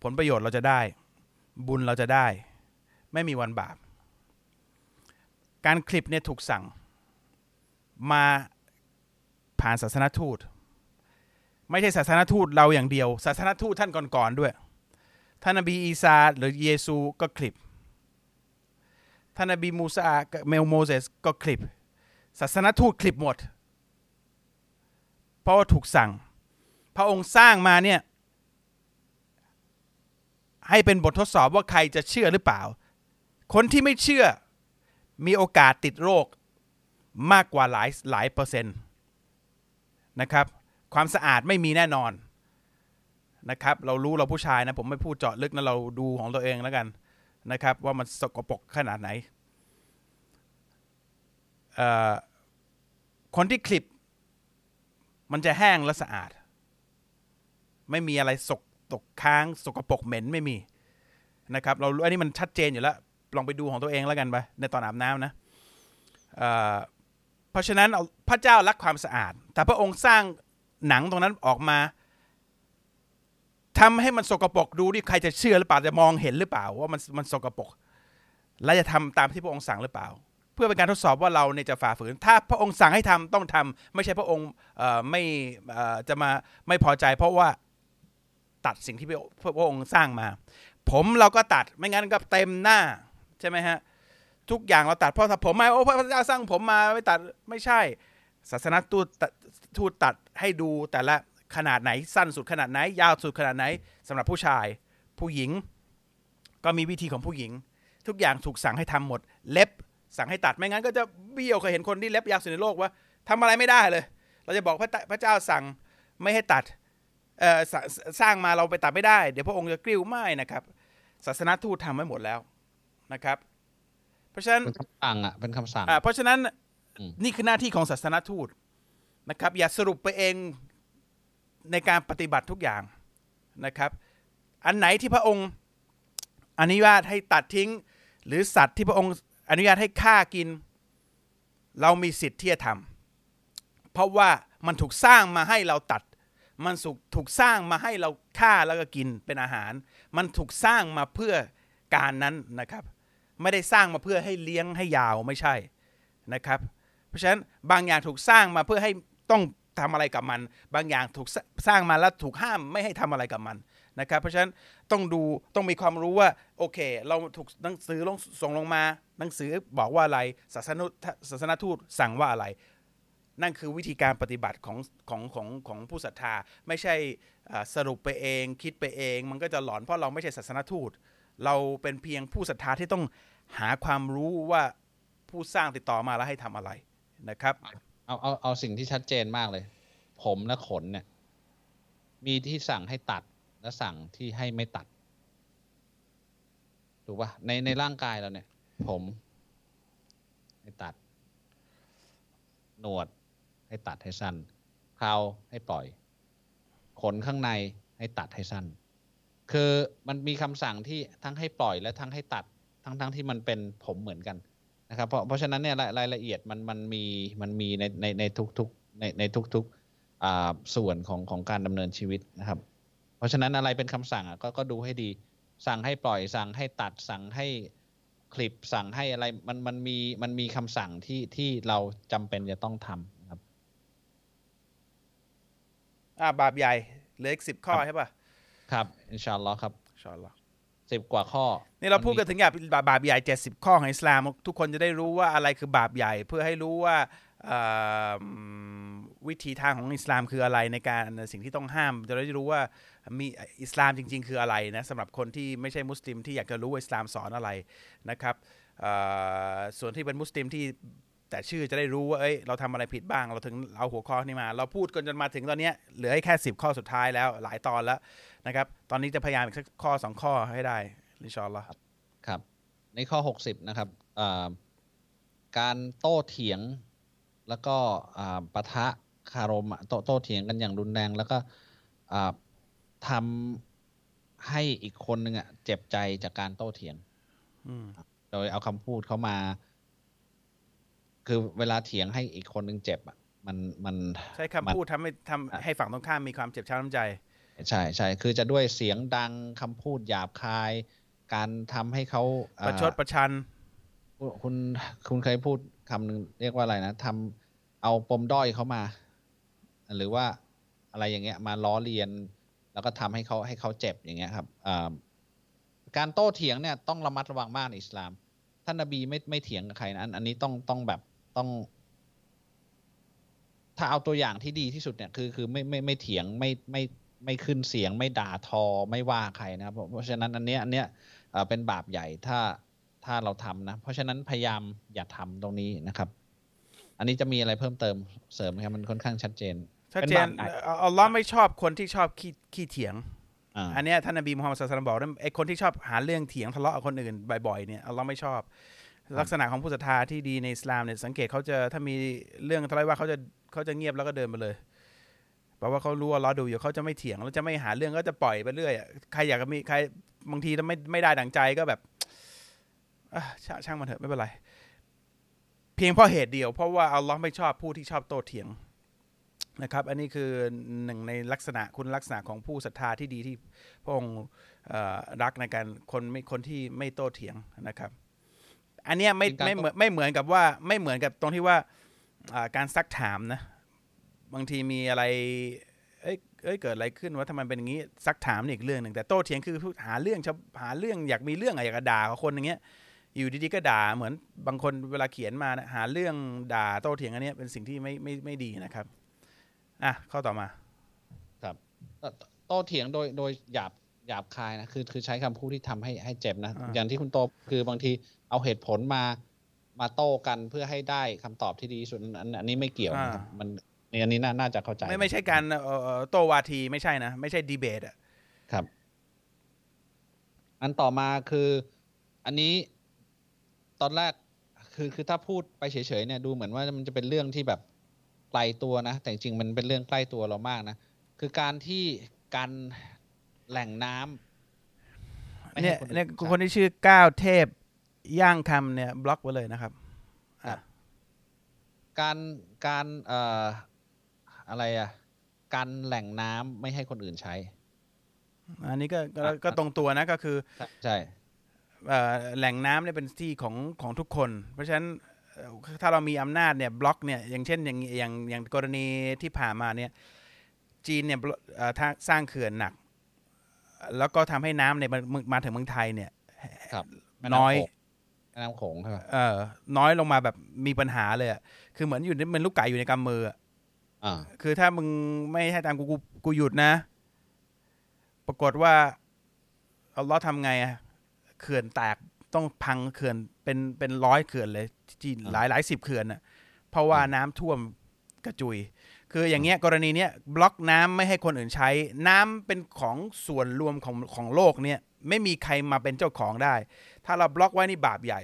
ผลประโยชน์เราจะได้ บุญเราจะได้ ไม่มีวันบาป การขลิบเนี่ยถูกสั่ง มาผ่านศาสนทูต ไม่ใช่ศาสนทูตเราอย่างเดียว ศาสนทูตท่านก่อนๆด้วย ท่านนบีอีสาหรือเยซูก็ขลิบ ท่านนบีมูซาหรือโมเสสก็ขลิบ ศาสนทูตขลิบหมด เพราะว่าถูกสั่ง พระองค์สร้างมาเนี่ยให้เป็นบททดสอบว่าใครจะเชื่อหรือเปล่า คนที่ไม่เชื่อมีโอกาสติดโรคมากกว่าหลายหลายเปอร์เซ็นต์นะครับ ความสะอาดไม่มีแน่นอนนะครับ เรารู้เราผู้ชายนะผมไม่พูดเจาะลึกนะเราดูของตัวเองแล้วกันนะครับ ว่ามันสกปรกขนาดไหนคนที่คลิป มันจะแห้งและสะอาด ไม่มีอะไรสกตกค้างสกปรกเหม็นไม่มีนะครับ เราอันนี้มันชัดเจนอยู่แล้ว ลองไปดูของตัวเองแล้วกันไปในตอนอาบน้ำนะเเพราะฉะนั้นพระเจ้ารักความสะอาด แต่พระองค์สร้างหนังตรงนั้นออกมาทำให้มันสกปรกดูดิใครจะเชื่อหรือเปล่าจะมองเห็นหรือเปล่า ว่ามันมันสกปรกและจะทำตามที่พระองค์สั่งหรือเปล่า เพื่อเป็นการทดสอบว่าเราเนี่ยจะฝ่าฝืน ถ้าพระองค์สั่งให้ทำต้องทำไม่ใช่พระองค์ไม่จะมาไม่พอใจ เพราะว่าตัดสิ่งที่พระพระองค์สร้างมา ผมเราก็ตัดไม่งั้นก็เต็มหน้าใช่ไหมฮะทุกอย่างเราตัดเพราะถ้าผมมาโอ้พระเจ้าสร้างผมมาไม่ตัดไม่ใช่ ศาสนาทูตทูตตัดให้ดูแต่ละขนาดไหนสั้นสุดขนาดไหน ยาวสุดขนาดไหนสำหรับผู้ชาย ผู้หญิง ก็มีวิธีของผู้หญิง ทุกอย่างถูกสั่งให้ทำหมด เล็บ สั่งให้ตัดไม่งั้นก็จะเบี้ยวเคยเห็นคนที่เล็บยาวสุดในโลกว่าทำอะไรไม่ได้เลย เราจะบอกพระพระเจ้าสั่งไม่ให้ตัดเอ่อสสร้างมาเราไปตัดไม่ได้ เดี๋ยวพระองค์จะกริ้วไม่นะครับศาสนาทูตทำไว้หมดแล้วนะครับ เพราะฉะนั้นเป็นคำสั่งอะเป็นคำสั่งอ่าเพราะฉะนั้นอืมนี่คือหน้าที่ของศาสนทูตนะครับ อย่าสรุปไปเองในการปฏิบัติทุกอย่างนะครับ อันไหนที่พระองค์อนุญาตให้ตัดทิ้ง หรือสัตว์ที่พระองค์ อนุญาตให้ฆ่ากิน เรามีสิทธิ์ที่จะทำเพราะว่ามันถูกสร้างมาให้เราตัด มันถูกสร้างมาให้เราฆ่าแล้วก็กินเป็นอาหาร มันถูกสร้างมาเพื่อการนั้นนะครับ ไม่ได้สร้างมาเพื่อให้เลี้ยงให้ยาวไม่ใช่นะครับ เพราะฉะนั้นบางอย่างถูกสร้างมาเพื่อให้ต้องทำอะไรกับมัน บางอย่างถูกสสร้างมาแล้วถูกห้ามไม่ให้ทำอะไรกับมัน นะครับเพราะฉะนั้นต้องดูต้องมีความรู้ว่าโอเค เราถูกหนังสือลงส่งลงมา หนังสือบอกว่าอะไรศาสนุศาสนทูตสั่งว่าอะไร นั่นคือวิธีการปฏิบัติของของของของผู้ศรัทธา ไม่ใช่สรุปไปเอง คิดไปเอง มันก็จะหลอนเพราะเราไม่ใช่ศาสนทูต เราเป็นเพียงผู้ศรัทธาที่ต้องหาความรู้ว่าผู้สร้างติดต่อมาแล้วให้ทำอะไรนะครับ เอาเอาเอาสิ่งที่ชัดเจนมากเลย ผมและขนเนี่ย มีที่สั่งให้ตัด และสั่งที่ให้ไม่ตัด ถูกปะในในร่างกายเราเนี่ย ผมให้ตัด หนวดให้ตัดให้สั้นเคราให้ปล่อย ขนข้างในให้ตัดให้สั้น คือมันมีคำสั่งที่ทั้งให้ปล่อยและทั้งให้ตัด ทั้งทั้งที่มันเป็นผมเหมือนกันนะครับ เพราะเพราะฉะนั้นเนี่ยรายรายละเอียดมันมันมีมันมีในในในทุกๆในในทุกๆอ่าส่วนของของการดำเนินชีวิตนะครับ เพราะฉะนั้นอะไรเป็นคำสั่งอะก็ก็ดูให้ดี สั่งให้ปล่อยสั่งให้ตัดสั่งให้คลิปสั่งให้อะไรมันมันมีมันมีคำสั่งที่ที่เราจำเป็นจะต้องทำนะครับ อ่าบาปใหญ่เหลืออีกสิบข้อใช่ป่ะครับอินชาอัลลอฮ์ครับอินชาอัลลอฮ์สิบกว่าข้อ นี่เราพูดมักันถึงอย่างบาบาปใหญ่70ข้อของอิสลาม ทุกคนจะได้รู้ว่าอะไรคือบาปใหญ่ เพื่อให้รู้ว่าเอ่อวิธีทางของอิสลามคืออะไรในการสิ่งที่ต้องห้าม จะได้รู้ว่า มีอิสลามจริง ๆ คืออะไรนะสำหรับคนที่ไม่ใช่มุสลิมที่อยากจะรู้ว่าอิสลามสอนอะไรนะครับส่วนที่เป็นมุสลิมที่แต่ชื่อจะได้รู้ว่าเอ้ยเราทำอะไรผิดบ้าง เราถึงเอาหัวข้อนี้มา เราพูดกันจนมาถึงตอนนี้เหลือให้แค่ 10 ข้อสุดท้ายแล้วหลายตอนแล้วนะครับ ตอนนี้จะพยายามอีกสักข้อสองข้อให้ได้อิชอลลอฮ์ครับ ในข้อ 60 นะครับการโต้เถียงแล้วก็ปะทะคารมโต้โตเถียงกันอย่างรุนแรงแล้วก็ ทำให้อีกคนนึงอะ เจ็บใจจากการโต้เถียงอืมโดยเอาคำพูดเข้ามา คือเวลาเถียงให้อีกคนนึงเจ็บอะมันมันใช้คำพูดทำให้ทำให้ฝั่งตรงข้ามมีความเจ็บช้ำน้ำใจ ใช่ใช่คือจะด้วยเสียงดังคำพูดหยาบคาย การทำให้เขาอ่าประชดประชันคุณคุณคุณเคยพูดคำหนึ่งเรียกว่าอะไรนะทำเอาปมด้อยเขามา หรือว่าอะไรอย่างเงี้ย มาล้อเลียน แล้วก็ทำให้เขาให้เขาเจ็บอย่างเงี้ยครับการโต้เถียงเนี่ยต้องระมัดระวังมากในอิสลาม ท่านนบีไม่ไม่เถียงกับใครนะอันอันนี้ต้องต้องแบบต้อง ถ้าเอาตัวอย่างที่ดีที่สุดเนี่ยคือคือไม่ไม่ไม่เถียงไม่ไม่ไม่ขึ้นเสียง ไม่ด่าทอไม่ว่าใครนะครับเพราะฉะนั้นอันเนี้ยอันเนี้ยเป็นบาปใหญ่ถ้าถ้าเราทำนะ เพราะฉะนั้นพยายามอย่าทำตรงนี้นะครับ อันนี้จะมีอะไรเพิ่มเติมเสริมครับมันค่อนข้างชัดเจน ชัดป็เจบานปใหญ่เอ่ออัลลอฮ์ไม่ชอบคนที่ชอบขี้ขี้เถียงอ่าอันเนี้ยท่านนบีมุฮัมมัดศาสนาบอกว่าไอ้คนที่ชอบหาเรื่องเถียงทะเลาะกับคนอื่นบ่อยๆเนี่ยอัลลอฮ์ไม่ชอบ ลักษณะของผู้ศรัทธาที่ดีในอิสลามเนี่ยสังเกตเขาจะถ้ามีเรื่องทะเลาะว่าเขาจะเขาจะเงียบแล้วก็เดินไปเลยเพราะว่าเขารู้ว่าเราดูอยู่เขาจะไม่เถียงแล้วจะไม่หาเรื่องก็จะปล่อยไปเรื่อยอะใครอยากจะมีใครบางทีถ้าไม่ไม่ได้ดังใจก็แบบอะช่างช่างมันเถอะไม่เป็นไร เพียงเพราะเหตุเดียวเพราะว่าอัลลอฮ์ไม่ชอบผู้ที่ชอบโต้เถียง นะครับอันนี้คือหนึ่งในลักษณะคุณลักษณะของผู้ศรัทธาที่ดีที่พระองค์เอ่อรักในการคนไม่คนที่ไม่โต้เถียงนะครับ อันเนี้ยไม่เป็นการไม่เหมือนไม่เหมือนกับว่าไม่เหมือนกับตรงที่ว่าอ่าการซักถามนะบางทีมีอะไรเอ้ยเอ้ยเกิดอะไรขึ้นว่าทำไมเป็นอย่างนี้ซักถามนี่อีกเรื่องหนึ่งแต่โต้เถียงคือหาเรื่องชอบหาเรื่องอยากมีเรื่องอะอยากจะด่ากับคนอย่างเงี้ยอยู่ดีๆก็ด่าเหมือนบางคนเวลาเขียนมานะหาเรื่องด่าโต้เถียงอันเนี้ยเป็นสิ่งที่ไม่ไม่ไม่ดีนะครับ อะข้อต่อมา ครับโตโต้เถียงโดยโดยหยาบหยาบคายนะคือคือใช้คำพูดที่ทำให้ให้เจ็บนะอ่าอย่างที่คุณโตคือบางทีเอาเหตุผลมามาโต้กันเพื่อให้ได้คำตอบที่ดีที่สุดอันอันนี้ไม่เกี่ยวนะครับมันอันนี้น่าน่าจะเข้าใจ ไม่ไม่ใช่การเอ่อเอ่อโต้วาทีไม่ใช่นะ ไม่ใช่ดีเบตอะครับ อันต่อมาคือ อันนี้ตอนแรกคือคือถ้าพูดไปเฉยๆเนี่ยดูเหมือนว่ามันจะเป็นเรื่องที่แบบ ไกลตัวนะ แต่จริงๆมันเป็นเรื่องใกล้ตัวเรามากนะ คือการที่การแหล่งน้ำไม่ให้เนี่ยคอื่เนี่ยใช้คนที่ชื่อก้าวเทพย่างคำเนี่ยบล็อกไว้เลยนะครับอะการการเอ่ออะไรอะการแหล่งน้ำไม่ให้คนอื่นใช้ อันนี้ก็ก็อะก็ตรงตัวนะก็คือใช่ใช่เอ่อแหล่งน้ำเนี่ยเป็นที่ของของทุกคน เพราะฉะนั้นเอ่อ ถ้าเรามีอำนาจเนี่ยบล็อกเนี่ยอย่างเช่นอย่างอย่างอย่างกรณีที่ผ่านมาเนี่ยจีนเนี่ยบล็อกเอ่อถ้าสร้างเขื่อนหนัก แล้วก็ทำให้น้ำเนี่ยมามาถึงเมืองไทยเนี่ยครับแม่น้อยำโขงแม่น้ำโขงใช่ปะเอ่อน้อยลงมาแบบมีปัญหาเลยอะคือเหมือนอยู่ในเหมันลูกไก่อยู่ในกำมืออะอ่าคือถ้ามึงไม่ให้ตามกูกูกูหยุดนะ ปรากฏว่าเอาล้อฮ์ทำไงอะเขื่อนแตกต้องพังเขื่อนเป็นเป็นร้อยเขื่อนเลย จีนหลายหลายสิบเขื่อนน่ะเพราะว่าน้ำท่วมกระจุย คืออย่างเงี้ยกรณีเนี้ยบล็อกน้ำไม่ให้คนอื่นใช้ น้ำเป็นของส่วนรวมของของโลกเนี่ย ไม่มีใครมาเป็นเจ้าของได้ ถ้าเราบล็อกไว้นี่บาปใหญ่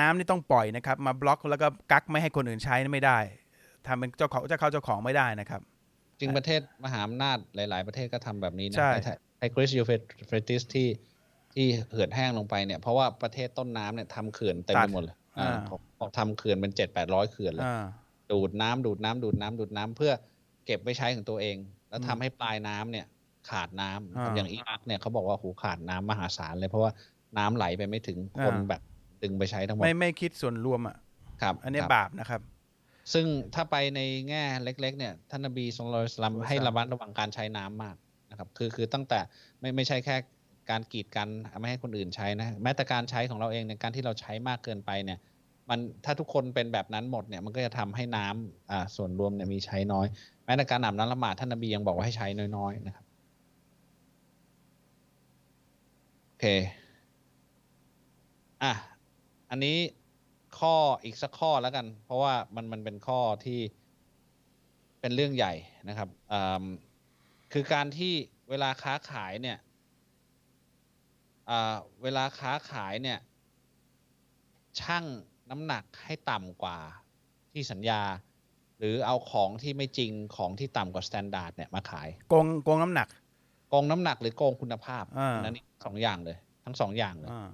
น้ำนี่ต้องปล่อยนะครับ มาบล็อกแล้วก็กักไม่ให้คนอื่นใช้นี่ไม่ได้ทำเป็นเจ้าของเจ้าเข้าเจ้าของไม่ได้นะครับ จริงประเทศมหาอำนาจหลาย ๆ ประเทศก็ทำแบบนี้นะใช่ไทไทกริสยูเฟรติสที่ ที่เหือดแห้งลงไปเนี่ยเพราะว่าประเทศต้นน้ำเนี่ยทำเขื่อนเต็มไปหมดเลยอ่าพอพอทำเขื่อนเป็นเจ็ดแปดร้อยเขื่อนเลยอ่าดูดน้ำดูดน้ำดูดน้ำดูดน้ำเพื่อเก็บไว้ใช้ของตัวเอง แล้วทำอืมให้ปลายน้ำเนี่ยขาดน้ำอ่าอย่างอิรักเนี่ยเขาบอกว่าหูขาดน้ำมหาศาลเลยเพราะว่าน้ำไหลไปไม่ถึงคนอ่าแบบดึงไปใช้ทั้งหมดไม่ไม่คิดส่วนรวมอะครับ อันเนี้ยครับบาปนะครับ ซึ่งถ้าไปในแง่เล็ก ๆ เนี่ยท่านนบีทรงเราสลัมอัลลอฮุให้สลามระมัดระวังการใช้น้ำมากนะครับ คือคือตั้งแต่ไม่ไม่ใช่แค่ การกีดกันไม่ให้คนอื่นใช้นะแม้แต่การใช้ของเราเองในการที่เราใช้มากเกินไปเนี่ยมันถ้าทุกคนเป็นแบบนั้นหมดเนี่ยมันก็จะทำให้น้ำอ่าส่วนรวมเนี่ยมีใช้น้อย แม้แต่การอาบน้ำละหมาดท่านนบียังบอกว่าให้ใช้น้อยๆนะครับโอเคอะอันนี้ข้ออีกสักข้อแล้วกัน เพราะว่ามันมันเป็นข้อที่เป็นเรื่องใหญ่นะครับอืมคือการที่เวลาค้าขายเนี่ย เวลาค้าขายเนี่ยชั่งน้ำหนักให้ต่ำกว่าที่สัญญา หรือเอาของที่ไม่จริงของที่ต่ำกว่า standard เนี่ยมาขายโกงโกงน้ำหนักโกงน้ำหนักหรือโกงคุณภาพอ่าอันนี้สองอย่างเลย ทั้งสองอย่างเลยอ่า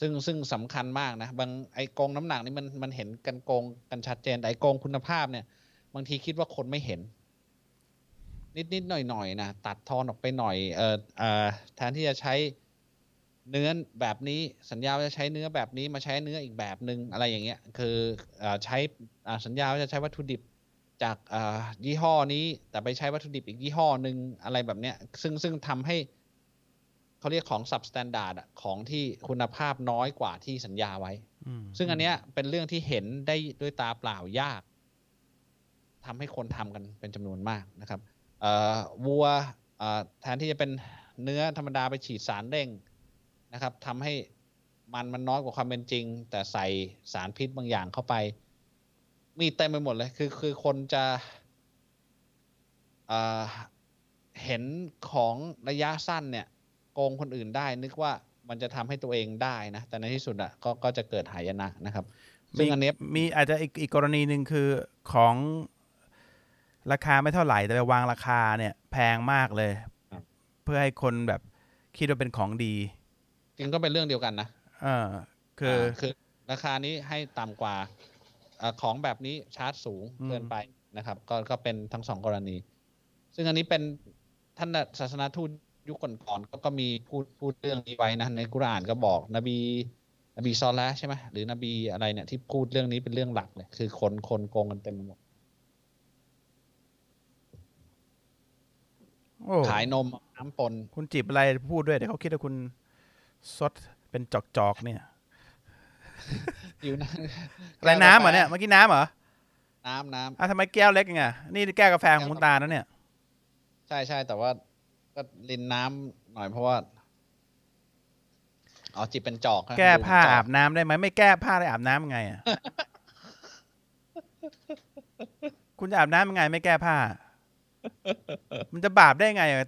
ซึ่งซึ่งสำคัญมากนะบางไอ้โกงน้ำหนักนี่มันมันเห็นกันโกงกันชัดเจนแต่ไอ้โกงคุณภาพเนี่ย บางทีคิดว่าคนไม่เห็น นิดนิดหน่อยหน่อยๆนะตัดทอนออกไปหน่อยเออเออแทนที่จะใช้ เนื้อแบบนี้สัญญาว่าจะใช้เนื้อแบบนี้มาใช้เนื้ออีกแบบหนึ่งอะไรอย่างเงี้ย คือเออใช้อ่าสัญญาว่าจะใช้วัตถุดิบจากอ่ายี่ห้อนี้ แต่ไปใช้วัตถุดิบอีกยี่ห้อหนึ่งอะไรแบบเนี้ย ซึ่งซึ่งทำให้เขาเรียกของ substandard อะของที่คุณภาพน้อยกว่าที่สัญญาไว้อืมซึ่งอันเนี้ยเป็นเรื่องที่เห็นได้ด้วยตาเปล่ายากทำให้คนทำกันเป็นจำนวนมากนะครับเอ่อวัวเอ่อแทนที่จะเป็นเนื้อธรรมดาไปฉีดสารเร่ง นะครับทำให้มันมันน้อยกว่าความเป็นจริง แต่ใส่สารพิษบางอย่างเข้าไป มีเต็มไปหมดเลย คือคือคนจะเอ่อเห็นของระยะสั้นเนี่ย โกงคนอื่นได้ นึกว่ามันจะทำให้ตัวเองได้นะ แต่ในที่สุดอะก็ก็จะเกิดหายนะนะครับ ซึ่งอันเนี้ยมีอาจจะอีกอีกกรณีหนึ่งคือของราคาไม่เท่าไหร่ แต่ไปวางราคาเนี่ย แพงมากเลย เพื่อให้คนแบบคิดว่าเป็นของดีจ ริงก็เป็นเรื่องเดียวกันนะเออคือาคือราคานี้ให้ต่ำกว่าอาของแบบนี้ชาร์จสูงอืมเกินไปนะครับ ก็ก็เป็นทั้งสองกรณี ซึ่งอันนี้เป็นท่านน่ะศาสนาทูตยุคก่อนๆก็ก็มีพูดพูดเรื่องนี้ไว้นะในกุรอานก็บอก นบี นบีซอลแล้วใช่ไหมหรือนบีอะไรเนี่ยที่พูดเรื่องนี้เป็นเรื่องหลักเลยคือคนคนโกงกันเต็มไปหมดโอ้ขายนมน้ำปนคุณจีบอะไรพูดด้วยเดี๋ยวเขาคิดว่าคุณ ซดเป็นจอกๆเนี่ยอยู่นะอะไรน้ำเหรอเนี่ยเมื่อกี้น้ำเหรอน้ำน้ำอะทำไมแก้วเล็กยังไงนี่แก้วกาแฟของคุณตานะเนี่ย ใช่ใช่แต่ว่าก็ลินน้ำหน่อยเพราะว่าอ๋อจิบเป็นจอกนะแก้ผ้าดูเป็นจอาบน้ำได้ไหมไม่แก้ผ้าได้อาบน้ำไงอะคุณจะอาบน้ำยังไงไม่แก้ผ้า มันจะบาปได้ไงอะ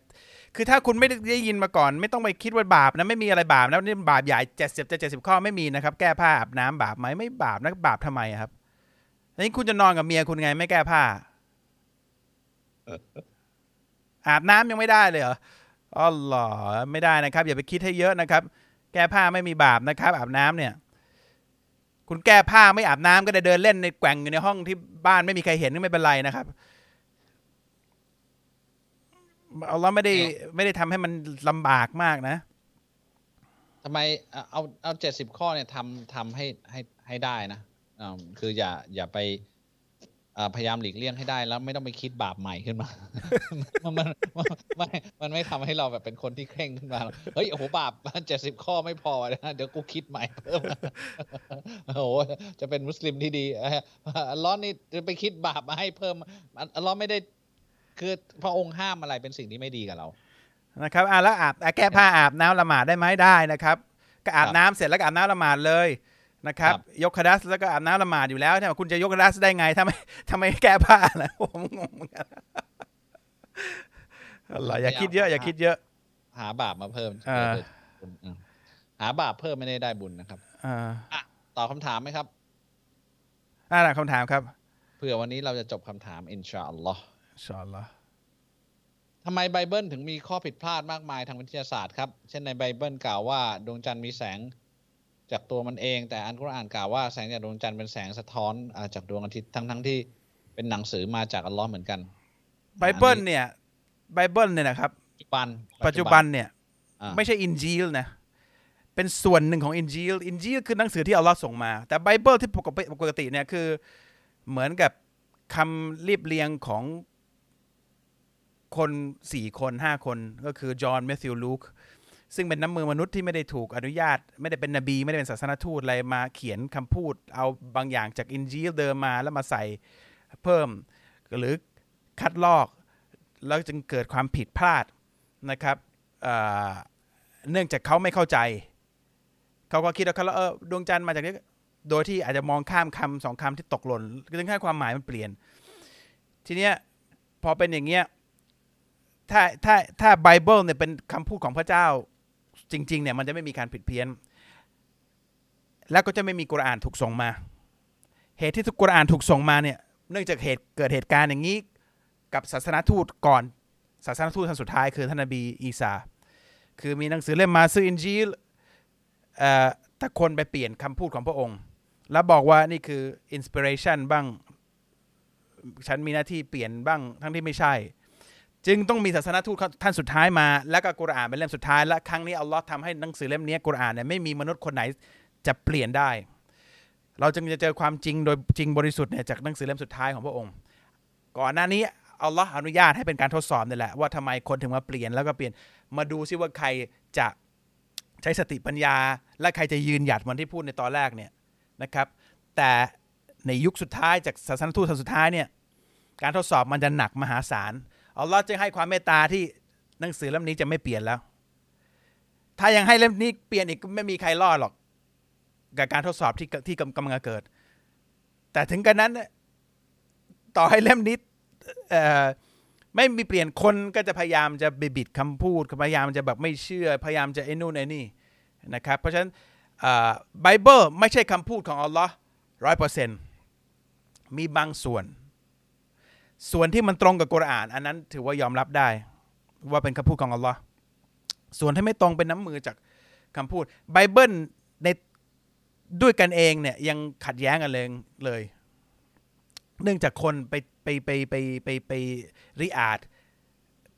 คือถ้าคุณไม่ได้ยินมาก่อน ไม่ต้องไปคิดว่าบาปนะไม่มีอะไรบาปนะนี่บาปใหญ่เจ็ดสิบจะเจ็ดสิบข้อไม่มีนะครับ แก้ผ้าอาบน้ำบาปไหมไม่บาปนะบาปทำไมครับนี่คุณจะนอนกับเมียคุณไงไม่แก้ผ้า อาบน้ำยังไม่ได้เลยเหรออ๋อหรอไม่ได้นะครับ อย่าไปคิดให้เยอะนะครับ แก้ผ้าไม่มีบาปนะครับ อาบน้ำเนี่ย คุณแก้ผ้าไม่อาบน้ำก็ได้เดินเล่นในแกว่งอยู่ในห้องที่บ้านไม่มีใครเห็นก็ไม่เป็นไรนะครับ อาเราไม่ได้ไม่ได้ทำให้มันลำบากมากนะทำไมเอาเอาเอาเจ็ดสิบข้อเนี่ยทำทำให้ให้ให้ได้นะอ่าคืออย่าอย่าไปอ่าพยายามหลีกเลี่ยงให้ได้แล้วไม่ต้องไปคิดบาปใหม่ขึ้นมา มันมันมันไม่มันไม่ทำให้เราแบบเป็นคนที่เคร่งขึ้นมาหรอกเฮ้ยโอ้โหบาปเจ็ดสิบข้อไม่พอนะเดี๋ยวกูคิดใหม่เพิ่มโอ้โหจะเป็นมุสลิมที่ดีเอ่ออัลเลอฮ์นี่จะไปคิดบาปมาให้เพิ่มอัลเลอฮ์ไม่ได้ คือพระองค์ห้ามอะไรเป็นสิ่งที่ไม่ดีกับเรานะครับอะแล้วอาบอะแก้ผ้าอาบน้ำละหมาดได้ไหมได้นะครับก็อาบน้ำเสร็จแล้วก็อาบน้ำละหมาดเลยนะครับครับ ยกคดัสแล้วก็อาบน้ำละหมาดอยู่แล้วใช่ไหมคุณจะยกคดัสได้ไงถ้าไม่ถ้าไม่แก้ผ้านะผมงงเหมือนกันอะไรอย่าคิดเยอะ อย่าคิดเยอะ หาบาปมาเพิ่มอ่าจะได้บุญอืมหาบาปเพิ่มไม่ได้ได้บุญนะครับอ่าอะตอบคำถามไหมครับอ่าคำถามครับเผื่อวันนี้เราจะจบคำถามอินชาอัลลอฮ์ อินชาอัลลอฮ์ทำไมไบเบิลถึงมีข้อผิดพลาดมากมายทางวิทยาศาสตร์ครับ เช่นในไบเบิลกล่าวว่าดวงจันทร์มีแสงจากตัวมันเอง แต่อัลกุรอานกล่าวว่าแสงจากดวงจันทร์เป็นแสงสะท้อนอ่าจากดวงอาทิตย์ทั้งทั้งๆที่เป็นหนังสือมาจากอัลลอฮ์เหมือนกันไบเบิลเนี่ยไบเบิลเนี่ยนะครับปัจจุบันปัจจุบันเนี่ยอ่าไม่ใช่อินจีลนะเป็นส่วนหนึ่งของอินจีลอินจีลคือหนังสือที่อัลลอฮ์ส่งมา แต่ไบเบิลที่ปกติปกติเนี่ยคือเหมือนกับคำเรียบเรียงของ คนสี่คนห้าคนก็คือจอห์นแมทธิวลูคซึ่งเป็นน้ำมือมนุษย์ที่ไม่ได้ถูกอนุญาต ไม่ได้เป็นนบี ไม่ได้เป็นศาสนทูตอะไรมาเขียนคำพูด เอาบางอย่างจากอินจีลเดิมมาแล้วมาใส่เพิ่ม หรือคัดลอก แล้วจึงเกิดความผิดพลาดนะครับเเนื่องจากเขาไม่เข้าใจ เขาก็คิดว่าเขาเออดวงจันทร์มาจากนี้โดยที่อาจจะมองข้ามคำสองคำที่ตกหล่นจึงให้ความหมายมันเปลี่ยน ทีเนี้ยพอเป็นอย่างเงี้ย ถ้าถ้าถ้าไบเบิลเนี่ยเป็นคำพูดของพระเจ้าจริง ๆ เนี่ย มันจะไม่มีการผิดเพี้ยน แล้วก็จะไม่มีกุรอานถูกส่งมา เหตุที่ทุกกุรอานถูกส่งมาเนี่ยเนื่องจากเหตุเกิดเหตุการณ์อย่างนี้ กับศาสนทูตก่อนศาสนทูตท่านสุดท้ายคือท่านนบีอีสาคือมีหนังสือเล่มมาซื้ออินจีลเอ่อถ้าคนไปเปลี่ยนคำพูดของพระองค์ แล้วบอกว่านี่คืออินสปิเรชันบ้าง ฉันมีหน้าที่เปลี่ยนบ้างทั้งที่ไม่ใช่ จึงต้องมีศาสนทูตท่านสุดท้ายมา แล้วก็กุรอานเป็นเล่มสุดท้าย และครั้งนี้อัลลอฮ์ทำให้หนังสือเล่มนี้กุรอานเนี่ยไม่มีมนุษย์คนไหนจะเปลี่ยนได้ เราจึงจะเจอความจริงโดยจริงบริสุทธิ์เนี่ยจากหนังสือเล่มสุดท้ายของพระองค์ ก่อนหน้านี้อัลลอฮ์อนุญาตให้เป็นการทดสอบนี่แหละว่าทำไมคนถึงมาเปลี่ยนแล้วก็เปลี่ยนมาดูซิว่าใครจะใช้สติปัญญา และใครจะยืนหยัดเหมือนที่พูดในตอนแรกเนี่ยนะครับ แต่ในยุคสุดท้ายจากศาสนทูตสุดท้ายเนี่ยการทดสอบมันจะหนักมหาศาล อัลลอฮ์จะให้ความเมตตาที่หนังสือเล่มนี้จะไม่เปลี่ยนแล้ว ถ้ายังให้เล่มนี้เปลี่ยนอีกก็ไม่มีใครรอดหรอก กับการทดสอบที่ที่กำลังเกิด แต่ถึงกันนั้น ต่อให้เล่มนี้ไม่มีเปลี่ยนคนก็จะพยายามจะบิดคำพูดพยายามจะแบบไม่เชื่อ พยายามจะไอ้นู่นไอ้นี่นะครับ เพราะฉะนั้นไบเบิลไม่ใช่คำพูดของอัลลอฮ์ร้อยเปอร์เซ็นต์มีบางส่วน ส่วนที่มันตรงกับกุรอาน อันนั้นถือว่ายอมรับได้ว่าเป็นคำพูดของอัลลอฮ์ส่วนที่ไม่ตรงเป็นน้ำมือจากคำพูดไบเบิลในด้วยกันเองเนี่ยยังขัดแย้งกันเลยเลย เนื่องจากคนไปไปไปไปไปไปริอาด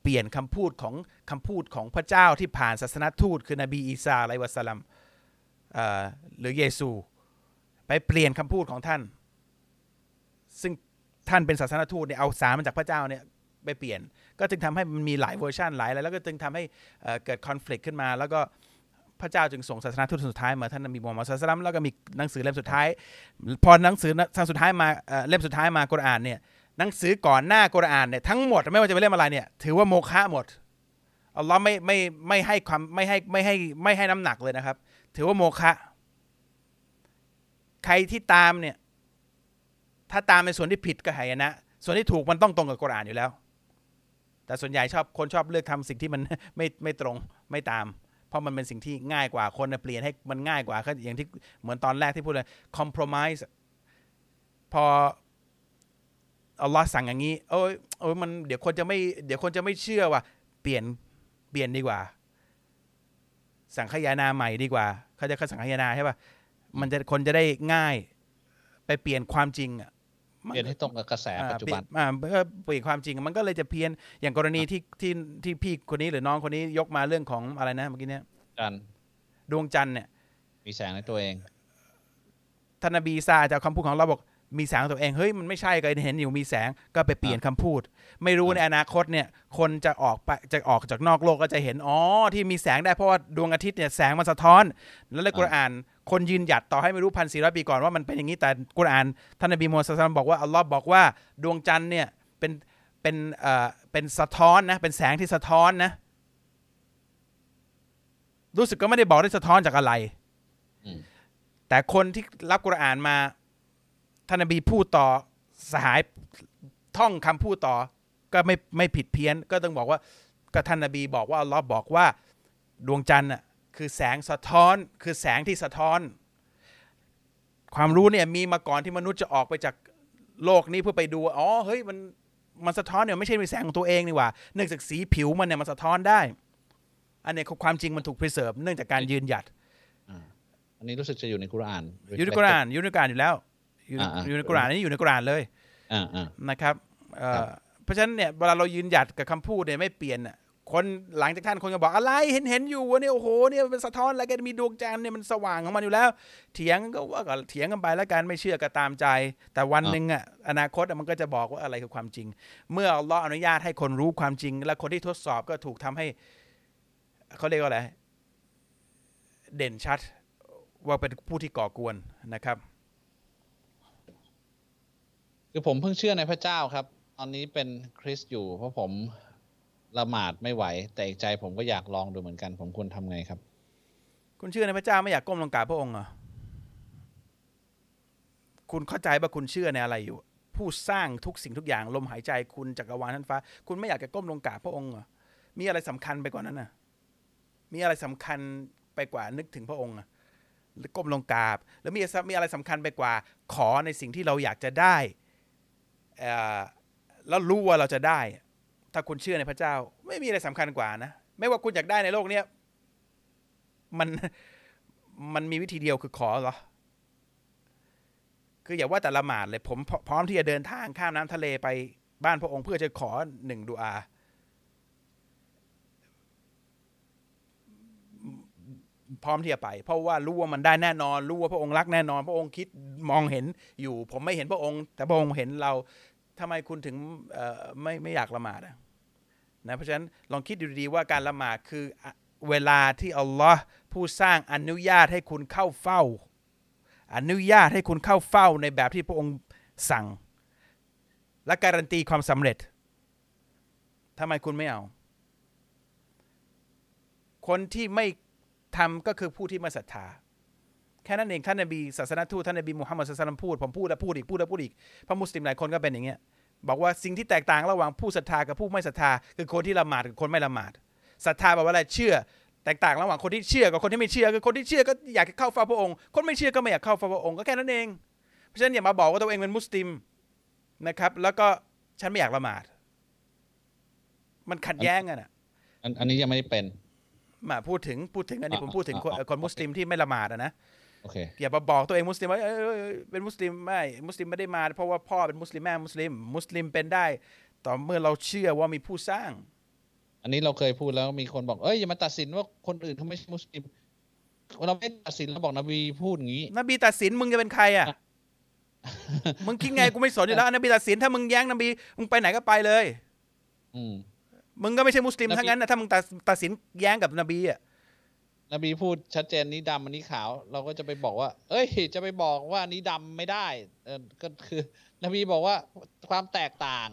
เปลี่ยนคำพูดของคำพูดของพระเจ้าที่ผ่านศาสนทูตคือนบีอีสาอะลัยวะสลัมหรือเยซู ไปเปลี่ยนคำพูดของท่าน ซึ่ง ท่านเป็นศาสนทูตเนี่ยเอาสารมาจากพระเจ้าเนี่ยไปเปลี่ยน ก็จึงทำให้มันมีหลายเวอร์ชันหลายอะไรแล้วก็จึงทำให้เกิดคอน FLICT ขึ้นมา แล้วก็พระเจ้าจึงส่งศาสนาทูตสุดท้ายมาท่านนบีมูฮัมมัดสุลตัมแล้วก็มีหนังสือเล่มสุดท้าย พอหนังสือสุดท้ายมาเล่มสุดท้ายมากุรอานเนี่ยหนังสือก่อนหน้ากุรอานเนี่ยทั้งหมดไม่ว่าจะเป็นเล่มอะไรเนี่ยถือว่าโมฆะหมดอัลลอฮ์ไม่ไม่ไม่ให้ความไม่ให้ไม่ให้ไม่ให้น้ำหนักเลยนะครับ ถือว่าโมฆะใครที่ตามเนี่ย ถ้าตามในส่วนที่ผิดก็หายนะ ส่วนที่ถูกมันต้องตรงกับกุรอานอยู่แล้ว แต่ส่วนใหญ่ชอบคนชอบเลือกทำสิ่งที่มันไม่ไม่ตรงไม่ตาม เพราะมันเป็นสิ่งที่ง่ายกว่าคนเปลี่ยนให้มันง่ายกว่าก็อย่างที่เหมือนตอนแรกที่พูดเลย compromise พออัลลอฮ์สั่งอย่างนี้โอ้ยโอ้ยมันเดี๋ยวคนจะไม่เดี๋ยวคนจะไม่เชื่อว่าเปลี่ยนเปลี่ยนดีกว่า สั่งขยานาใหม่ดีกว่าเขาจะเขาสั่งขยานาใช่ป่ะมันจะคนจะได้ง่ายไปเปลี่ยนความจริงอะ เปลี่ยนให้ตรงกับกระแสปัจจุบันอ่าเปลี่ยนความจริงมันก็เลยจะเพี้ยนอย่างกรณีที่ที่ที่พี่คนนี้หรือน้องคนนี้ยกมาเรื่องของอะไรนะเมื่อกี้เนี้ยจันดวงจันทร์เนี่ย มีแสงในตัวเองท่านนบีซาจากคำพูดของเราบอกมีแสงตัวเองเฮ้ยมันไม่ใช่ก็เห็นอยู่มีแสงก็ไปเปลี่ยนคำพูด ไม่รู้ในอนาคตเนี่ย คนจะออกไปจะออกจากนอกโลกก็จะเห็นอ๋อที่มีแสงได้เพราะว่าดวงอาทิตย์เนี่ยแสงมันสะท้อน แล้วในกุรอาน คนยืนหยัดต่อให้ไม่รู้พันสี่ร้อยปีก่อนว่ามันเป็นอย่างนี้แต่กุรอานท่านนบีมูฮัมมัดสลามบอกว่าอัลลอฮ์บอกว่าดวงจันทร์เนี่ยเป็นเป็นเอ่อเป็นสะท้อนนะเป็นแสงที่สะท้อนนะรู้สึกก็ไม่ได้บอกได้สะท้อนจากอะไรอืมแต่คนที่รับกุรอานมาท่านนบีพูดต่อสหายท่องคำพูดต่อ ก็ไม่ไม่ผิดเพี้ยน ก็ต้องบอกว่าก็ท่านนบีบอกว่าอัลลอฮ์บอกว่าดวงจันทร์น่ะ คือแสงสะท้อนคือแสงที่สะท้อน ความรู้เนี่ยมีมาก่อนที่มนุษย์จะออกไปจากโลกนี้เพื่อไปดูว่าอ๋อเฮ้ยมันมันสะท้อนเนี่ยไม่ใช่เป็นแสงของตัวเองนี่หว่า เนื่องจากสีผิวมันเนี่ยมันสะท้อนได้ อันเนี้ยความจริงมันถูก preserve เนื่องจากการยืนหยัดอันนี้รู้สึกจะอยู่ในกุรอานอยู่ในกุรอานอยู่ในกุรอานอยู่แล้วอยู่อ่าๆอยู่ในกุรอานอันนี้อยู่ในกุรอานเลยอ่าอ่านะครับเอ่อครับเพราะฉะนั้นเนี่ยเวลาเรายืนหยัดกับคำพูดเนี่ยไม่เปลี่ยนน่ะ คนหลังจากท่านคนก็บอกอะไรเห็นเห็นอยู่ว่าเนี่ยโอ้โหเนี่ยเป็นสะท้อนอะไรกันมีดวงจันทร์เนี่ยมันสว่างของมันอยู่แล้ว เถียงก็ว่าก็เถียงกันไปแล้วกันไม่เชื่อก็ตามใจ แต่วันหนึ่งอะอนาคตอะมันก็จะบอกว่าอะไรคือความจริง เมื่ออัลเลอฮ์อนุญาตให้คนรู้ความจริง และคนที่ทดสอบก็ถูกทำให้เขาเรียกว่าอะไรเด่นชัดว่าเป็นผู้ที่ก่อกวนนะครับ คือผมเพิ่งเชื่อในพระเจ้าครับ ตอนนี้เป็นคริสต์อยู่เพราะผม ละหมาดไม่ไหว แต่อีกใจผมก็อยากลองดูเหมือนกัน ผมควรทำไงครับ คุณเชื่อในพระเจ้าไม่อยากก้มลงกราบพระองค์เหรอคุณเข้าใจว่าคุณเชื่อในอะไรอยู่ ผู้สร้างทุกสิ่งทุกอย่างลมหายใจคุณจักรวาลท่านฟ้า คุณไม่อยากจะก้มลงกราบพระองค์เหรอมีอะไรสำคัญไปกว่านั้นน่ะ มีอะไรสำคัญไปกว่านึกถึงพระองค์อะหรือก้มลงกราบ แล้วมีมีอะไรสำคัญไปกว่า ขอในสิ่งที่เราอยากจะได้อ่อแล้วรู้ว่าเราจะได้ ถ้าคุณเชื่อในพระเจ้า ไม่มีอะไรสำคัญกว่านะไม่ว่าคุณอยากได้ในโลกเนี้ยมันมันมีวิธีเดียวคือขอเหรอ คืออย่าว่าแต่ละหมาดเลย ผมพร้อมที่จะเดินทางข้ามน้ำทะเลไปบ้านพระองค์เพื่อจะขอหนึ่งดูอา พร้อมที่จะไป เพราะว่ารู้ว่ามันได้แน่นอน รู้ว่าพระองค์รักแน่นอน พระองค์คิดมองเห็นอยู่ ผมไม่เห็นพระองค์ แต่พระองค์เห็นเราทำไมคุณถึงไม่ไม่อยากละหมาดอะ นะเพราะฉะนั้นลองคิดดูดีๆว่าการละหมาดคือเวลาที่อัลลอฮ์ผู้สร้างอนุญาตให้คุณเข้าเฝ้า อนุญาตให้คุณเข้าเฝ้าในแบบที่พระองค์สั่ง และการันตีความสำเร็จทำไมคุณไม่เอา คนที่ไม่ทำก็คือผู้ที่ไม่ศรัทธาแค่นั้นเองท่านนบีศาสนทูตท่านนบีมุฮัมมัดสุลตัมพูดผมพูดแล้วพูดอีกพูดแล้วพูดอีกพระมุสลิมหลายคนก็เป็นอย่างเงี้ย บอกว่าสิ่งที่แตกต่างระหว่างผู้ศรัทธากับผู้ไม่ศรัทธา คือคนที่ละหมาดกับคนไม่ละหมาดศรัทธาแปลว่าอะไรเชื่อ แตกต่างระหว่างคนที่เชื่อกับคนที่ไม่เชื่อคือคนที่เชื่อก็อยากเข้าเฝ้าพระองค์ คนไม่เชื่อก็ไม่อยากเข้าเฝ้าพระองค์ก็แค่นั้นเองเพราะฉะนั้นอย่ามาบอกว่าตัวเองเป็นมุสลิมนะครับ แล้วก็ฉันไม่อยากละหมาด มันขัดแย้งกันอะอันอันนี้ยังไม่ได้เป็นมาพูดถึงพูดถึงอันนี้อ่าผมพูดถึงคนอ่าคนมุสลิมที่ไม่ละหมาดอะนะโอเคอย่ามาบอกตัวเองมุสลิมว่าเอ้ยเอ้ยเอ้ยเป็นมุสลิมไม่มุสลิมไม่ได้มา เพราะว่าพ่อเป็นมุสลิมแม่มุสลิม มุสลิมเป็นได้ ต่อเมื่อเราเชื่อว่ามีผู้สร้าง อันนี้เราเคยพูดแล้วมีคนบอกเอ้ยอย่ามาตัดสินว่าคนอื่นเขาไม่ใช่มุสลิมเราไม่ตัดสินเราบอกนบีพูดอย่างนี้ นบีตัดสินมึงจะเป็นใครอะมึงคิดไงกูไม่สนอยู่แล้วนบีตัดสินถ้ามึงแย้งนบีมึงไปไหนก็ไปเลย อืมมึงก็ไม่ใช่มุสลิมนบีทั้งนั้นนะถ้ามึงตัดตัดสินแย้งกับนบีอะ นบีพูดชัดเจนนี้ดำอันนี้ขาว เราก็จะไปบอกว่า เอ้ย จะไปบอกว่าอันนี้ดำไม่ได้เออก็คือนบีบอกว่าความแตกต่าง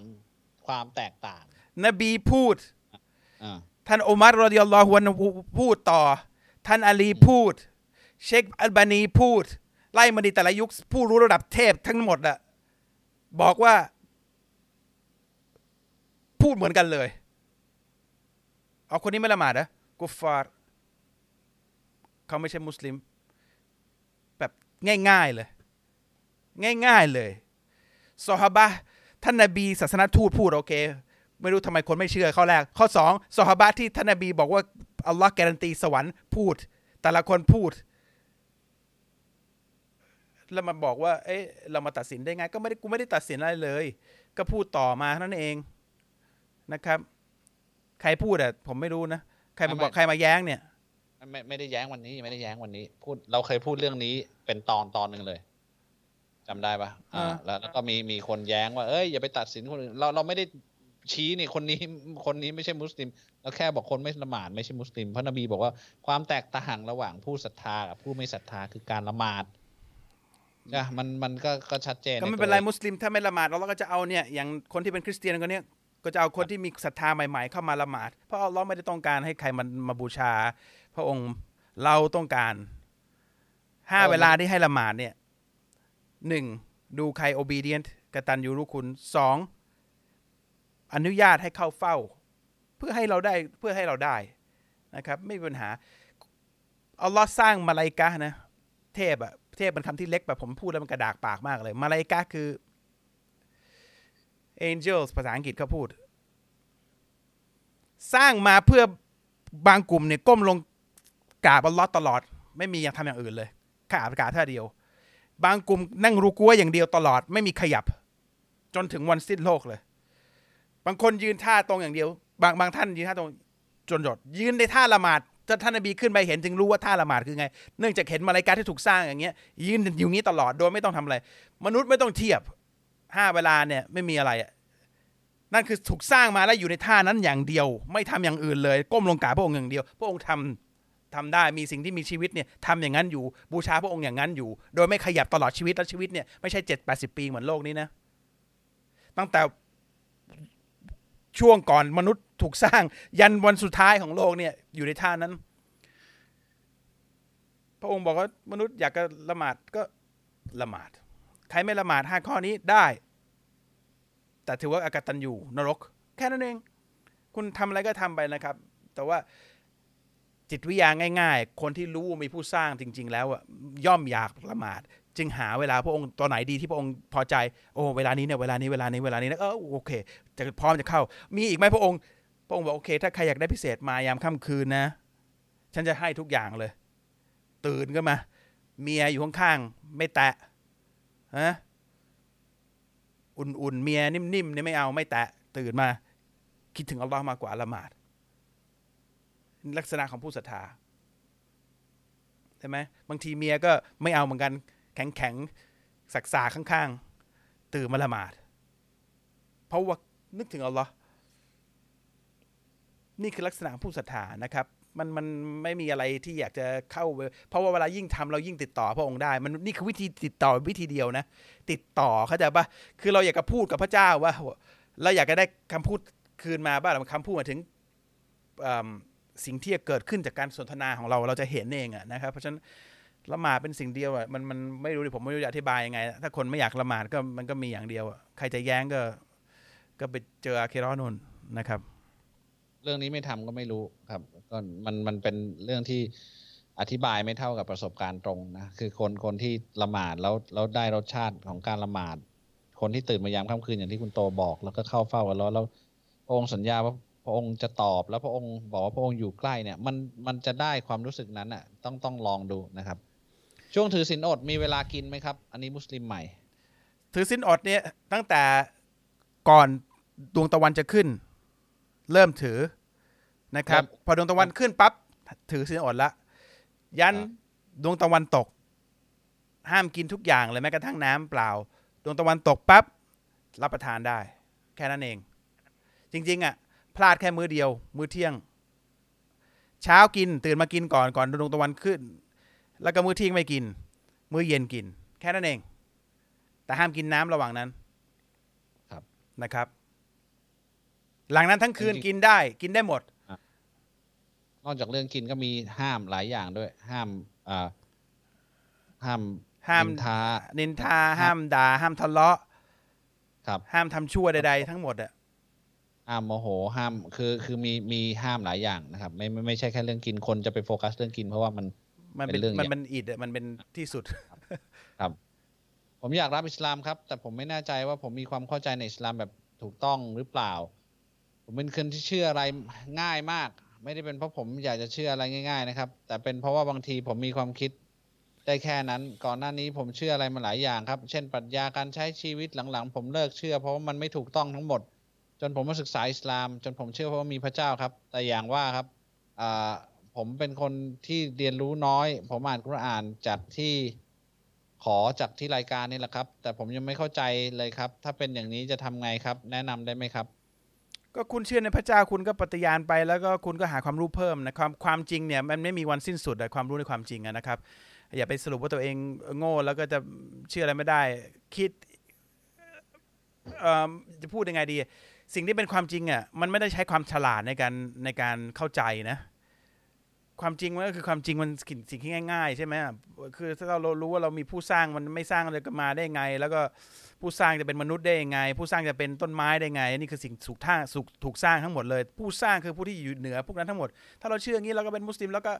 ความแตกต่าง นบีพูดอ่าท่านอุมัรรอดิยัลลอฮุอันฮุพูดต่อ ท่านอาลีพูด เชคอัลบานีพูด ไล่มาดีแต่ละยุคผู้รู้ระดับเทพทั้งหมดอะบอกว่า พูดเหมือนกันเลย เอาคนนี้ไม่ละหมาดนะกุฟฟาร์ เขาไม่ใช่มุสลิม แบบง่ายๆเลย ง่ายๆเลยซอฮาบะห์ท่านนบีศาสนทูตพูดโอเค ไม่รู้ทำไมคนไม่เชื่อข้อแรก ข้อสองซอฮาบะห์ที่ท่านนบีบอกว่าอัลลอฮ์การันตีสวรรค์พูด แต่ละคนพูด แล้วมาบอกว่า เอ๊ะเรามาตัดสินได้ไง ก็ไม่ได้กูไม่ได้ตัดสินอะไรเลย ก็พูดต่อมาเท่านั้นเองนะครับ ใครพูดอะผมไม่รู้นะ ใครมาบอกใครมาแย้งเนี่ย ไม่ไม่ได้แย้งวันนี้ไม่ได้แย้งวันนี้ พูดเราเคยพูดเรื่องนี้เป็นตอนตอนหนึ่งเลยจำได้ปะอ่าอ่า แล้วแล้วก็มีมีคนแย้งว่าเอ้ยอย่าไปตัดสินคนอื่นเราเราไม่ได้ชี้นี่คนนี้คนนี้ไม่ใช่มุสลิมเราแค่บอกคนไม่ละหมาดไม่ใช่มุสลิมเพราะนบีบอกว่าความแตกต่างระหว่างผู้ศรัทธากับผู้ไม่ศรัทธาคือการละหมาดจ้ะมันมันก็ก็ชัดเจนก็ไม่ใตัวเป็นไรมุสลิมถ้าไม่ละหมาดเราก็จะเอาเนี่ยอย่างคนที่เป็นคริสเตียนคนเนี้ยก็จะเอาคนที่มีศรัทธาใหม่ ๆ เข้ามาละหมาด เพราะเราไม่ได้ต้องการให้ใครมันมาบูชา พระองค์เราต้องการห้าเวลาที่ให้ละหมาดเนี่ยหนึ่งดูใคร obedient กตัญญูรู้คุณสองอนุญาตให้เข้าเฝ้า เพื่อให้เราได้เพื่อให้เราได้นะครับ ไม่มีปัญหาอัลลอฮ์สร้างมาลาอิกะห์นะเทพอะเทพเป็นคำที่เล็กแบบผมพูดแล้วมันกระดากปากมากเลย มาลาอิกะห์คือ angels ภาษาอังกฤษเขาพูด สร้างมาเพื่อบางกลุ่มเนี่ยก้มลง กราบอัลลอฮ์ตลอด ไม่มีอย่างทำอย่างอื่นเลยกราบกราบท่าเดียว บางกลุ่มนั่งรูกัวอย่างเดียวตลอด ไม่มีขยับ จนถึงวันสิ้นโลกเลย บางคนยืนท่าตรงอย่างเดียว บางบางท่านยืนท่าตรงจนหยด ยืนในท่าละหมาดจนท่านนบีขึ้นไปเห็นจึงรู้ว่าท่าละหมาดคือไง เนื่องจากเห็นมาลาอิกะห์ที่ถูกสร้างอย่างเงี้ย ยืนอยู่งี้ตลอดโดยไม่ต้องทำอะไร มนุษย์ไม่ต้องเทียบห้าเวลาเนี่ยไม่มีอะไรนั่นคือถูกสร้างมาแล้วอยู่ในท่านั้นอย่างเดียว ไม่ทำอย่างอื่นเลย ก้มลงกราบพระองค์อย่างเดียว พระองค์ทำ ทำได้มีสิ่งที่มีชีวิตเนี่ยทำอย่างนั้นอยู่บูชาพระองค์อย่างนั้นอยู่ โดยไม่ขยับตลอดชีวิตแล้วชีวิตเนี่ยไม่ใช่เจ็ดแปดสิบปีเหมือนโลกนี้นะตั้งแต่ช่วงก่อนมนุษย์ถูกสร้างยันวันสุดท้ายของโลกเนี่ยอยู่ในท่านั้น พระองค์บอกว่ามนุษย์อยากจะละหมาดก็ละหมาด ใครไม่ละหมาดห้าข้อนี้ได้ แต่ถือว่าอากตันอยู่นรก แค่นั้นเอง คุณทำอะไรก็ทำไปนะครับ แต่ว่า จิตวิทยาง่าย ๆ คนที่รู้มีผู้สร้างจริง ๆ แล้วย่อมอยากละหมาด จึงหาเวลาพระองค์ตัวไหนดีที่พระองค์พอใจ โอ้เวลานี้เนี่ยเวลานี้เวลานี้เวลานี้นะเออโอเค จะพร้อมจะเข้า มีอีกไหมพระองค์ พระองค์บอกโอเค ถ้าใครอยากได้พิเศษมายามค่ำคืนนะ ฉันจะให้ทุกอย่างเลย ตื่นก็มา เมียอยู่ข้างๆไม่แตะฮะอุ่นๆเมียนิ่มๆเนี่ยไม่เอาไม่แตะตื่นมา คิดถึงอัลลอฮ์มากกว่าละหมาด ลักษณะของผู้ศรัทธาใช่ไหมบางทีเมียก็ไม่เอาเหมือนกัน แข็งแข็งๆสักสาข้างๆ ตื่นมาละหมาด เพราะว่านึกถึงอัลลอฮ์นี่คือลักษณะผู้ศรัทธานะครับมันมันไม่มีอะไรที่อยากจะเข้า เพราะว่าเวลายิ่งทำเรายิ่งติดต่อพระองค์ได้ มันนี่คือวิธีติดต่อวิธีเดียวนะ ติดต่อเข้าใจปะคือเราอยากจะพูดกับพระเจ้าว่าเราอยากจะได้คำพูดคืนมาบ้างคำพูดมาถึงเอิ่ม สิ่งที่จะเกิดขึ้นจากการสนทนาของเราเราจะเห็นเองอะนะครับ เพราะฉะนั้นละหมาดเป็นสิ่งเดียวอะมันมันไม่รู้ดิผมไม่รู้จะอธิบายยังไง ถ้าคนไม่อยากละหมาดก็มันก็มีอย่างเดียวอะใครจะแย้งก็ ก็ไปเจออาเครอนนนะครับ เรื่องนี้ไม่ทำก็ไม่รู้ครับ ก็มันมันเป็นเรื่องที่อธิบายไม่เท่ากับประสบการณ์ตรงนะคือคนคนที่ละหมาดแล้วแล้วได้รสชาติของการละหมาด คนที่ตื่นมายามค่ำคืนอย่างที่คุณโตบอก แล้วก็เข้าเฝ้ากันแล้วแล้วองค์สัญญาว่า พระองค์จะตอบแล้วพระองค์บอกว่าพระองค์อยู่ใกล้เนี่ย มันมันจะได้ความรู้สึกนั้นอะ ต้องต้องลองดูนะครับ ช่วงถือศีลอดมีเวลากินไหมครับ อันนี้มุสลิมใหม่ ถือสินอดเนี่ยตั้งแต่ก่อนดวงตะวันจะขึ้น เริ่มถือนะครับครับพอดวงตะวันขึ้นปั๊บถือสินอดละ ยันครับดวงตะวันตก ห้ามกินทุกอย่างเลยแม้กระทั่งน้ำเปล่า ดวงตะวันตกปั๊บรับประทานได้ แค่นั้นเอง จริง ๆ อะ พลาดแค่มื้อเดียว มื้อเที่ยง เช้ากินตื่นมากินก่อนก่อนดวงตะวันขึ้น แล้วก็มื้อเที่ยงไม่กิน มื้อเย็นกิน แค่นั้นเอง แต่ห้ามกินน้ำระหว่างนั้นครับนะครับ หลังนั้นทั้งคืนจริงๆกินได้ กินได้หมด นอกจากเรื่องกินก็มีห้ามหลายอย่างด้วย ห้ามอ่าห้ามห้ามนินทานินทาห้ามด่า ห้ามทะเลาะ ครับ ห้ามทำชั่วใดๆทั้งหมดอะ ห้ามโมโหห้ามคือคือมีมีห้ามหลายอย่างนะครับ ไม่ไม่ไม่ใช่แค่เรื่องกินคนจะไปโฟกัสเรื่องกิน เพราะว่ามันมันเป็เป็นนเรื่องมันใหญ่เป็นอิดอะมันเป็นที่สุดครับ ผมอยากรับอิสลามครับ แต่ผมไม่แน่ใจว่าผมมีความเข้าใจในอิสลามแบบถูกต้องหรือเปล่า ผมเป็นคนที่เชื่ออะไรง่ายมาก ไม่ได้เป็นเพราะผมอยากจะเชื่ออะไรง่าย ๆ นะครับ แต่เป็นเพราะว่าบางทีผมมีความคิดได้แค่นั้น ก่อนหน้านี้ผมเชื่ออะไรมาหลายอย่างครับ เช่นปรัชญาการใช้ชีวิตหลังๆ ผมเลิกเชื่อ เพราะว่ามันไม่ถูกต้องทั้งหมด จนผมมาศึกษาอิสลาม จนผมเชื่อว่ามีพระเจ้าครับ แต่อย่างว่าครับผมเป็นคนที่เรียนรู้น้อย ผมอ่านกุรอานจากที่ขอจากที่รายการนี่แหละครับ แต่ผมยังไม่เข้าใจเลยครับ ถ้าเป็นอย่างนี้จะทำไงครับ แนะนำได้ไหมครับ ก็คุณเชื่อในพระเจ้าคุณก็ปฏิญาณไป แล้วก็คุณก็หาความรู้เพิ่มนะความความจริงเนี่ยมันไม่มีวันสิ้นสุดความรู้ในความจริงนะครับ อย่าไปสรุปว่าตัวเองโง่แล้วก็จะเชื่ออะไรไม่ได้ คิดจะพูดยังไงดี สิ่งที่เป็นความจริงอะมันไม่ได้ใช้ความฉลาดในการในการเข้าใจนะ ความจริงมันก็คือความจริงมันสิ่งสิ่งที่ง่าย ๆ ใช่ไหมคือถ้าเรารู้ว่าเรามีผู้สร้างมันไม่สร้างเลยก็มาได้ไง แล้วก็ผู้สร้างจะเป็นมนุษย์ได้ยังไง ผู้สร้างจะเป็นต้นไม้ได้ไงนี่คือสิ่งถูกท่าถูกถูกสร้างทั้งหมดเลย ผู้สร้างคือผู้ที่อยู่เหนือพวกนั้นทั้งหมด ถ้าเราเชื่ออย่างนี้เราก็เป็นมุสลิมแล้วก็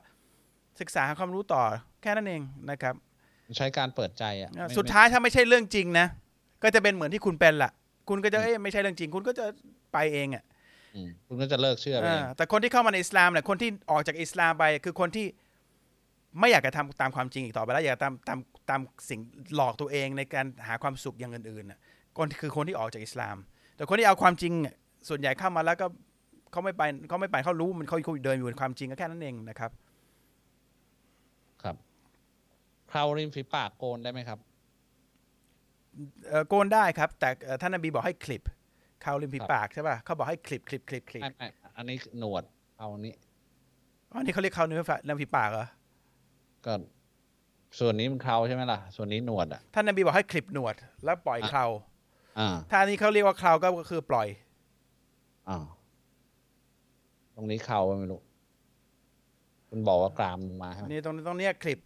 ศึกษาหาความรู้ต่อแค่นั้นเองนะครับ ใช้การเปิดใจอะไม่สุดท้ายถ้าไม่ใช่เรื่องจริงนะก็จะเป็นเหมือนที่คุณเป็นล่ะ คุณก็จะเอ้ยไม่ใช่เรื่องจริง คุณก็จะไปเองอะอืมคุณก็จะเลิกเชื่อไปเองอ่าแต่คนที่เข้ามาในอิสลามเนี่ยคนที่ออกจากอิสลามไป คือคนที่ไม่อยากจะทำตามความจริงอีกต่อไปแล้วอยากจะตามตามตามสิ่งหลอกตัวเองในการหาความสุขอย่างอื่นๆน่ะคนคือคนที่ออกจากอิสลาม แต่คนที่เอาความจริงอะส่วนใหญ่เข้ามาแล้วก็เขาไม่ไปเขาไม่ไปเขารู้มันเขาเขาเดินอยู่ในความจริงก็แค่นั้นเองนะครับ ครับคราวริมฝีปากโกนได้ไหมครับเอ่อ โกนได้ครับ แต่เอ่อท่านนบีบอกให้คลิปเข้าริมฝีปากใช่ป่ะเขาบอกให้คลิปคลิปคลิปคลิปไม่ไม่อันนี้หนวดเอานี้อ๋อนี่เขาเรียกเข้าเนื้อฝริมฝีปากเหรอก็ส่วนนี้มันเคราใช่ไหมล่ะ ส่วนนี้หนวดอะท่านนบีบอกให้คลิปหนวด แล้วปล่อยอะเคราอ่าถ้าอันนี้เขาเรียกว่าเคราก็คือปล่อยอ่าตรงนี้เคราไม่รู้คุณบอกว่ากรามลงมาใช่ไหมนี่ตรงตรงเนี้ยคลิป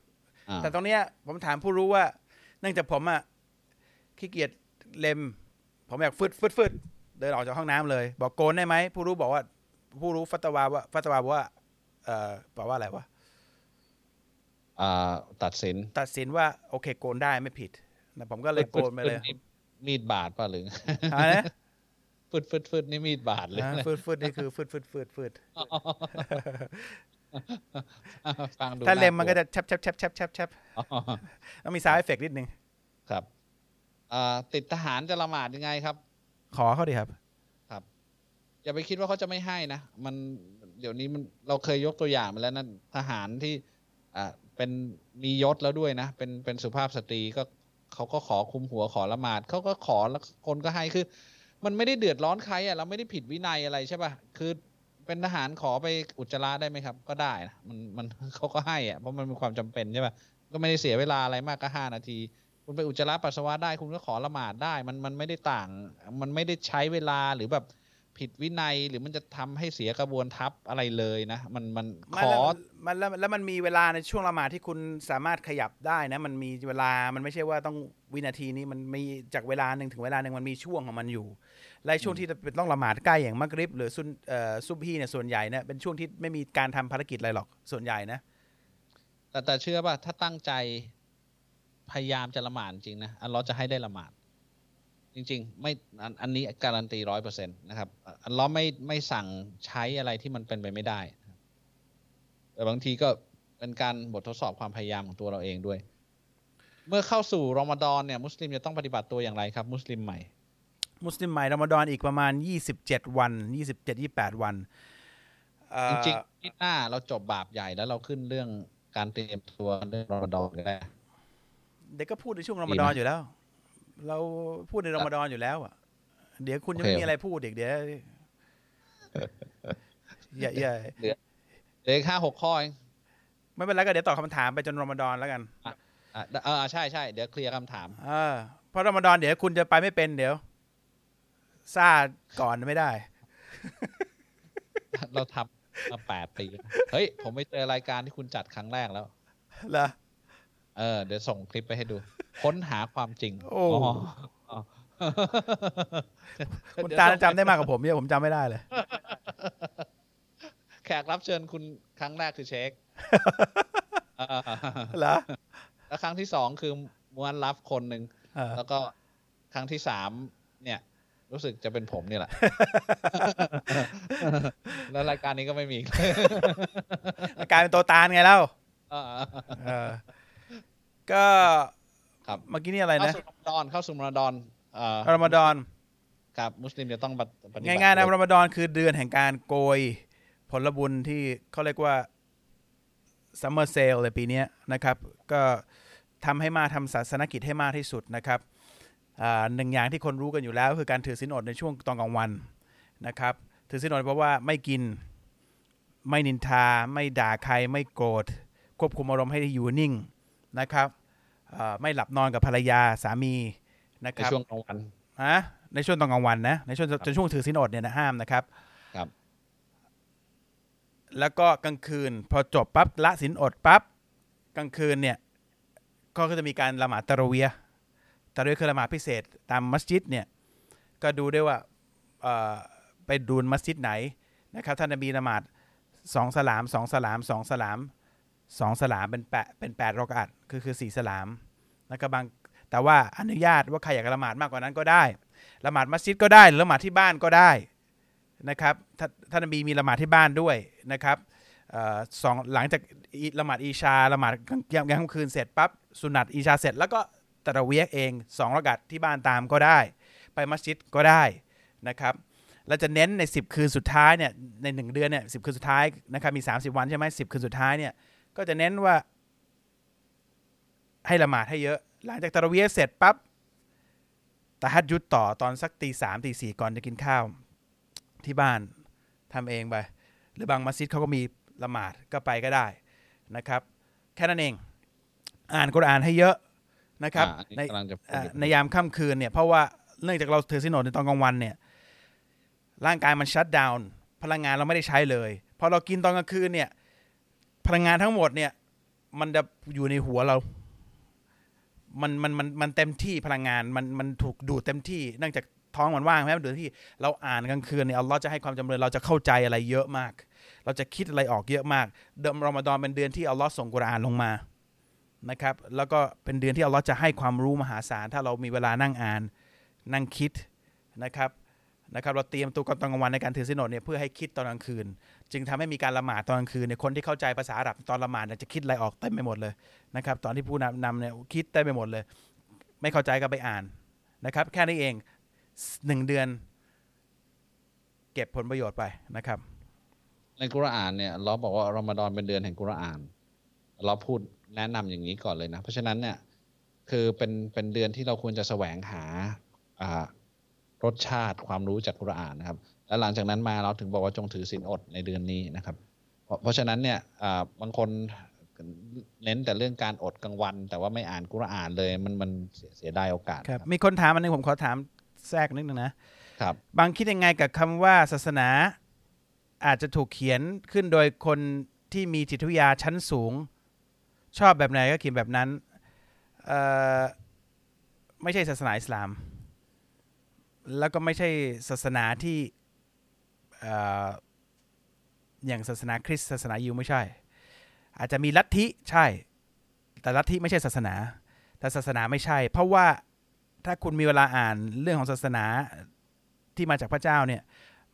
อ่าแต่ตรงเนี้ยผมถามผู้รู้ว่า เนื่องจากผมอะ ขี้เกียจเล็ม ผมอยากฟึดฟึดฟึดเดินออกจากห้องน้ำเลย บอกโกนได้ไหมผู้รู้บอกว่า ผู้รู้ฟัตวาว่าฟัตวาบอกว่า เอ่อบอกว่าอะไรวะอ่าตัดสินตัดสินว่าโอเคโกนได้ไม่ผิดนะผมก็เลยโกนไปเลยฟึดๆนี่มีดบาดป่ะหรืออะไรนะฟึดฟึดฟึดนี่มีดบาดเลยอ่าฟึดฟึดนี่คือฟึดฟึดฟึดฟึดฟังดูถ้าเล็มมันก็ากลัวจะแชบแชบแชบแชบแชบแชบอ๋อต้องมีซาวเอฟเฟกนิดนึงครับอ่า ติดทหารจะละหมาดยังไงครับ ขอเขาดิครับ ครับ อย่าไปคิดว่าเขาจะไม่ให้นะมันเดี๋ยวนี้มันเราเคยยกตัวอย่างมาแล้วนะทหารที่อ่าเป็นมียศแล้วด้วยนะ เป็นเป็นสุภาพสตรีก็เขาก็ขอคุมหัวขอละหมาดเขาก็ขอแล้วคนก็ให้คือ มันไม่ได้เดือดร้อนใครอะเราไม่ได้ผิดวินัยอะไรใช่ป่ะคือไปเป็นทหารขอไปอุจจาระได้ไหมครับ ก็ได้นะมันมันเขาก็ให้อะเพราะมันเป็นความจำเป็นใช่ป่ะก็ไม่ได้เสียเวลาอะไรมากก็ห้านาที คุณไปอุจจาระปัสสาวะได้คุณก็ขอละหมาดได้ มันมันไม่ได้ต่าง มันไม่ได้ใช้เวลาหรือแบบผิดวินัยหรือมันจะทำให้เสียกระบวนทัพอะไรเลยนะ มันมันขมันอแล้วมันแล้วแล้วมันมีเวลาในช่วงละหมาดที่คุณสามารถขยับได้นะ มันมีเวลามันไม่ใช่ว่าต้องวินาทีนี้มันมีจากเวลาหนึ่งถึงเวลาหนึ่งมันมีช่วงของมันอยู่และช่วงที่เป็นต้องละหมาดใกล้อย่างมักริบ หรือซุนเอ่อซุบฮีเนี่ยส่วนใหญ่เนี่ยเป็นช่วงที่ไม่มีการทำภารกิจอะไรหรอกส่วนใหญ่นะแต่แต่เชื่อป่ะถ้าตั้งใจ พยายามจะละหมาดจริงนะอัลเลอฮ์จะให้ได้ละหมาด จริง ๆ ไม่อันอันนี้การันตีร้อยเปอร์เซ็นต์นะครับอัลเลอฮ์ไม่ไม่สั่งใช้อะไรที่มันเป็นไปไม่ได้นะครับแต่บางทีก็เป็นการบททดสอบความพยายามของตัวเราเองด้วย เมื่อเข้าสู่รอมฎอนเนี่ยมุสลิมจะต้องปฏิบัติตัวอย่างไรครับ มุสลิมใหม่ มุสลิมใหม่รอมฎอนอีกประมาณ 27 วัน 27 28 วันเอ่อจริงๆที่หน้าเราจบบาปใหญ่แล้วเราขึ้นเรื่องการเตรียมตัวเรื่องรอมฎอนก็ได้ เด็กก็พูดในช่วงรอมฎอนอยู่แล้ว เราพูดในรอมฎอนอยู่แล้วอะ เดี๋ยวคุณยังไม่โอเคมีอะไรพูดอีกเดี๋ยวอย่าอย่าเหลืออีกห้าหกข้อเองไม่เป็นไรก็เดี๋ยวตอบคำถามไปจนรอมฎอนแล้วกันอะเออใช่ใช่เดี๋ยวเคลียร์คำถามเออเพราะรอมฎอนเดี๋ยวคุณจะไปไม่เป็นเดี๋ยวซ่าก่อนไม่ได้ เราทำมาแปดปีแล้วเฮ้ย ผมไปเจอรายการที่คุณจัดครั้งแรกแล้วเหรอ เออเดี๋ยวส่งคลิปไปให้ดู ค้นหาความจริง โอ้อ๋อคุณตาจำได้มากกว่าผมเยอะผมจำไม่ได้เลย แขกรับเชิญคุณครั้งแรกคือเชคเออเหรอแล้วครั้งที่สองคือมวนรับคนหนึ่งเออแล้วก็ครั้งที่สามเนี่ย รู้สึกจะเป็นผมนี่แหละ แล้วรายการนี้ก็ไม่มีอีกกลายเป็นตัวตาลไงเล่าเออเออ ก็ครับ เมื่อกี้นี่อะไรเข้านะสู่รอมฎอนเข้าสู่รอมฎอนเอ่อรอมฎอน ครับมุสลิมจะต้องปฏิปฏิบัติง่ายๆนะรอมฎอนคือเดือนแห่งการโกยผลบุญที่เขาเรียกว่าซัมเมอร์เซลเลยปีเนี้ยนะครับ ก็ทำให้มากทำศาสนกิจให้มากที่สุดนะครับอ่าหนึ่งอย่างที่คนรู้กันอยู่แล้ว คือการถือศีลอดในช่วงตอนกลางวันนะครับ ถือศีลอดเพราะว่าไม่กินไม่นินทา ไม่ด่าใครไม่โกรธควบคุมอารมณ์ให้อยู่นิ่งนะครับอ่า ไม่หลับนอนกับภรรยาสามีนะคในรับช่วงกลางวันฮะในช่วงตอนกลางวันนะในช่วงจนช่วงถือศีลอดเนี่ยนะห้ามนะครับครับ แล้วก็กลางคืน พอจบปั๊บละศีลอดปั๊บกลางคืนเนี่ยก็จะมีการละหมาดตะเราะเวียห์ตะเราะเวียห์คือละหมาดพิเศษ ตามมัสยิดเนี่ยก็ดูด้วยว่าเอ่อไปดูนมัสยิดไหนนะครับท่านนบีละหมาดสองสลามสองสลามสองสลาม สองสลามเป็นแปดเป็นแปดรอกอัดคือคือสี่สลามแล้วก็บางแต่ว่าอนุญาตว่าใครอยากละหมาดมากกว่านั้นก็ได้ละหมาดมัสยิดก็ได้หรือละหมาดที่บ้านก็ได้นะครับท่านท่านบีมีละหมาดที่บ้านด้วยนะครับออสองหลังจากละหมาดอีชาละหมาดกลางยามกลางคืนเสร็จปั๊บสุนัตอีชาเสร็จ แล้วก็ตะเระเวียห์เองสองรกัดที่บ้านตามก็ได้ ไปมัสยิดก็ได้นะครับเราจะเน้นใน 10 คืนสุดท้ายเนี่ยใน 1 เดือนเนี่ยสิคืนสุดท้ายนะครับมี 30 วันใช่ไหมสิคืนสุดท้ายเนี่ย ก็จะเน้นว่า ให้ละหมาดให้เยอะ หลังจากตะเราะเวียห์เสร็จปั๊บตะฮัดยุดต่อตอนสักตีสามตีสี่ก่อนจะกินข้าว ที่บ้านทำเองไป หรือบางมัสยิดเขาก็มีละหมาดก็ไปก็ได้นะครับ แค่นั้นเอง อ่านกุรอานให้เยอะนะครับอ่าอันนี้ในกำลังจะพูดอ่าอยู่ในยามค่ำคืนเนี่ยเพราะว่าเนื่องจากเราถือสินอดในตอนกลางวันเนี่ยร่างกายมันชัดดาวน์พลังงานเราไม่ได้ใช้เลย พอเรากินตอนกลางคืนเนี่ย พลังงานทั้งหมดเนี่ย มันจะอยู่ในหัวเรา มันมันมันมันเต็มที่พลังงานมันมันถูกดูดเต็มที่เนื่องจากท้องมันว่างใช่ไหมดูดเต็มที่เราอ่านกลางคืนเนี่ยอัลลอฮ์จะให้ความจำเริญเราจะเข้าใจอะไรเยอะมาก เราจะคิดอะไรออกเยอะมาก เดือนรอมฎอนเป็นเดือนที่อัลลอฮ์ส่งกุรอานลงมานะครับ แล้วก็เป็นเดือนที่อัลลอฮ์จะให้ความรู้มหาศาลถ้าเรามีเวลานั่งอ่านนั่งคิดนะครับนะครับ เราเตรียมตัวกันตอนกลางวันในการถือศีลอดเนี่ยเพื่อให้คิดตอนกลางคืน จึงทำให้มีการละหมาดตอนกลางคืนเนี่ยคนที่เข้าใจภาษาอาหรับตอนละหมาดจะคิดอะไรออกเต็มไปหมดเลยนะครับ ตอนที่ผู้นำนำเนี่ยคิดเต็มไปหมดเลย ไม่เข้าใจก็ไปอ่านนะครับ แค่นี้เองหนึ่งเดือน เก็บผลประโยชน์ไปนะครับ ในกุรอานเนี่ยเราบอกว่ารอมฎอนเป็นเดือนแห่งกุรอาน เราพูดแนะนำอย่างนี้ก่อนเลยนะ เพราะฉะนั้นเนี่ยคือเป็นเป็นเดือนที่เราควรจะแสวงหาอ่ารสชาติความรู้จากกุรอานนะครับ แล้วหลังจากนั้นมาเราถึงบอกว่าจงถือศีลอดในเดือนนี้นะครับ เพราะเพราะฉะนั้นเนี่ยอ่าบางคนเน้นแต่เรื่องการอดกลางวัน แต่ว่าไม่อ่านกุรอานเลยมันมันเสียเสียดายโอกาสครับมีคนถามอันนึงผมขอถามแทรกนิดนึงนะครับบางคิดยังไงกับคำว่าศาสนาอาจจะถูกเขียนขึ้นโดยคนที่มีจิตวิทยาชั้นสูง ชอบแบบไหนก็เขียนแบบนั้นเอ่อไม่ใช่ศาสนาอิสลาม แล้วก็ไม่ใช่ศาสนาที่เอย่างศาสนาคริสต์ศาสนายิวไม่ใช่ อาจจะมีลัทธิใช่ แต่ลัทธิไม่ใช่ศาสนา แต่ศาสนาไม่ใช่ เพราะว่าถ้าคุณมีเวลาอ่านเรื่องของศาสนาที่มาจากพระเจ้าเนี่ย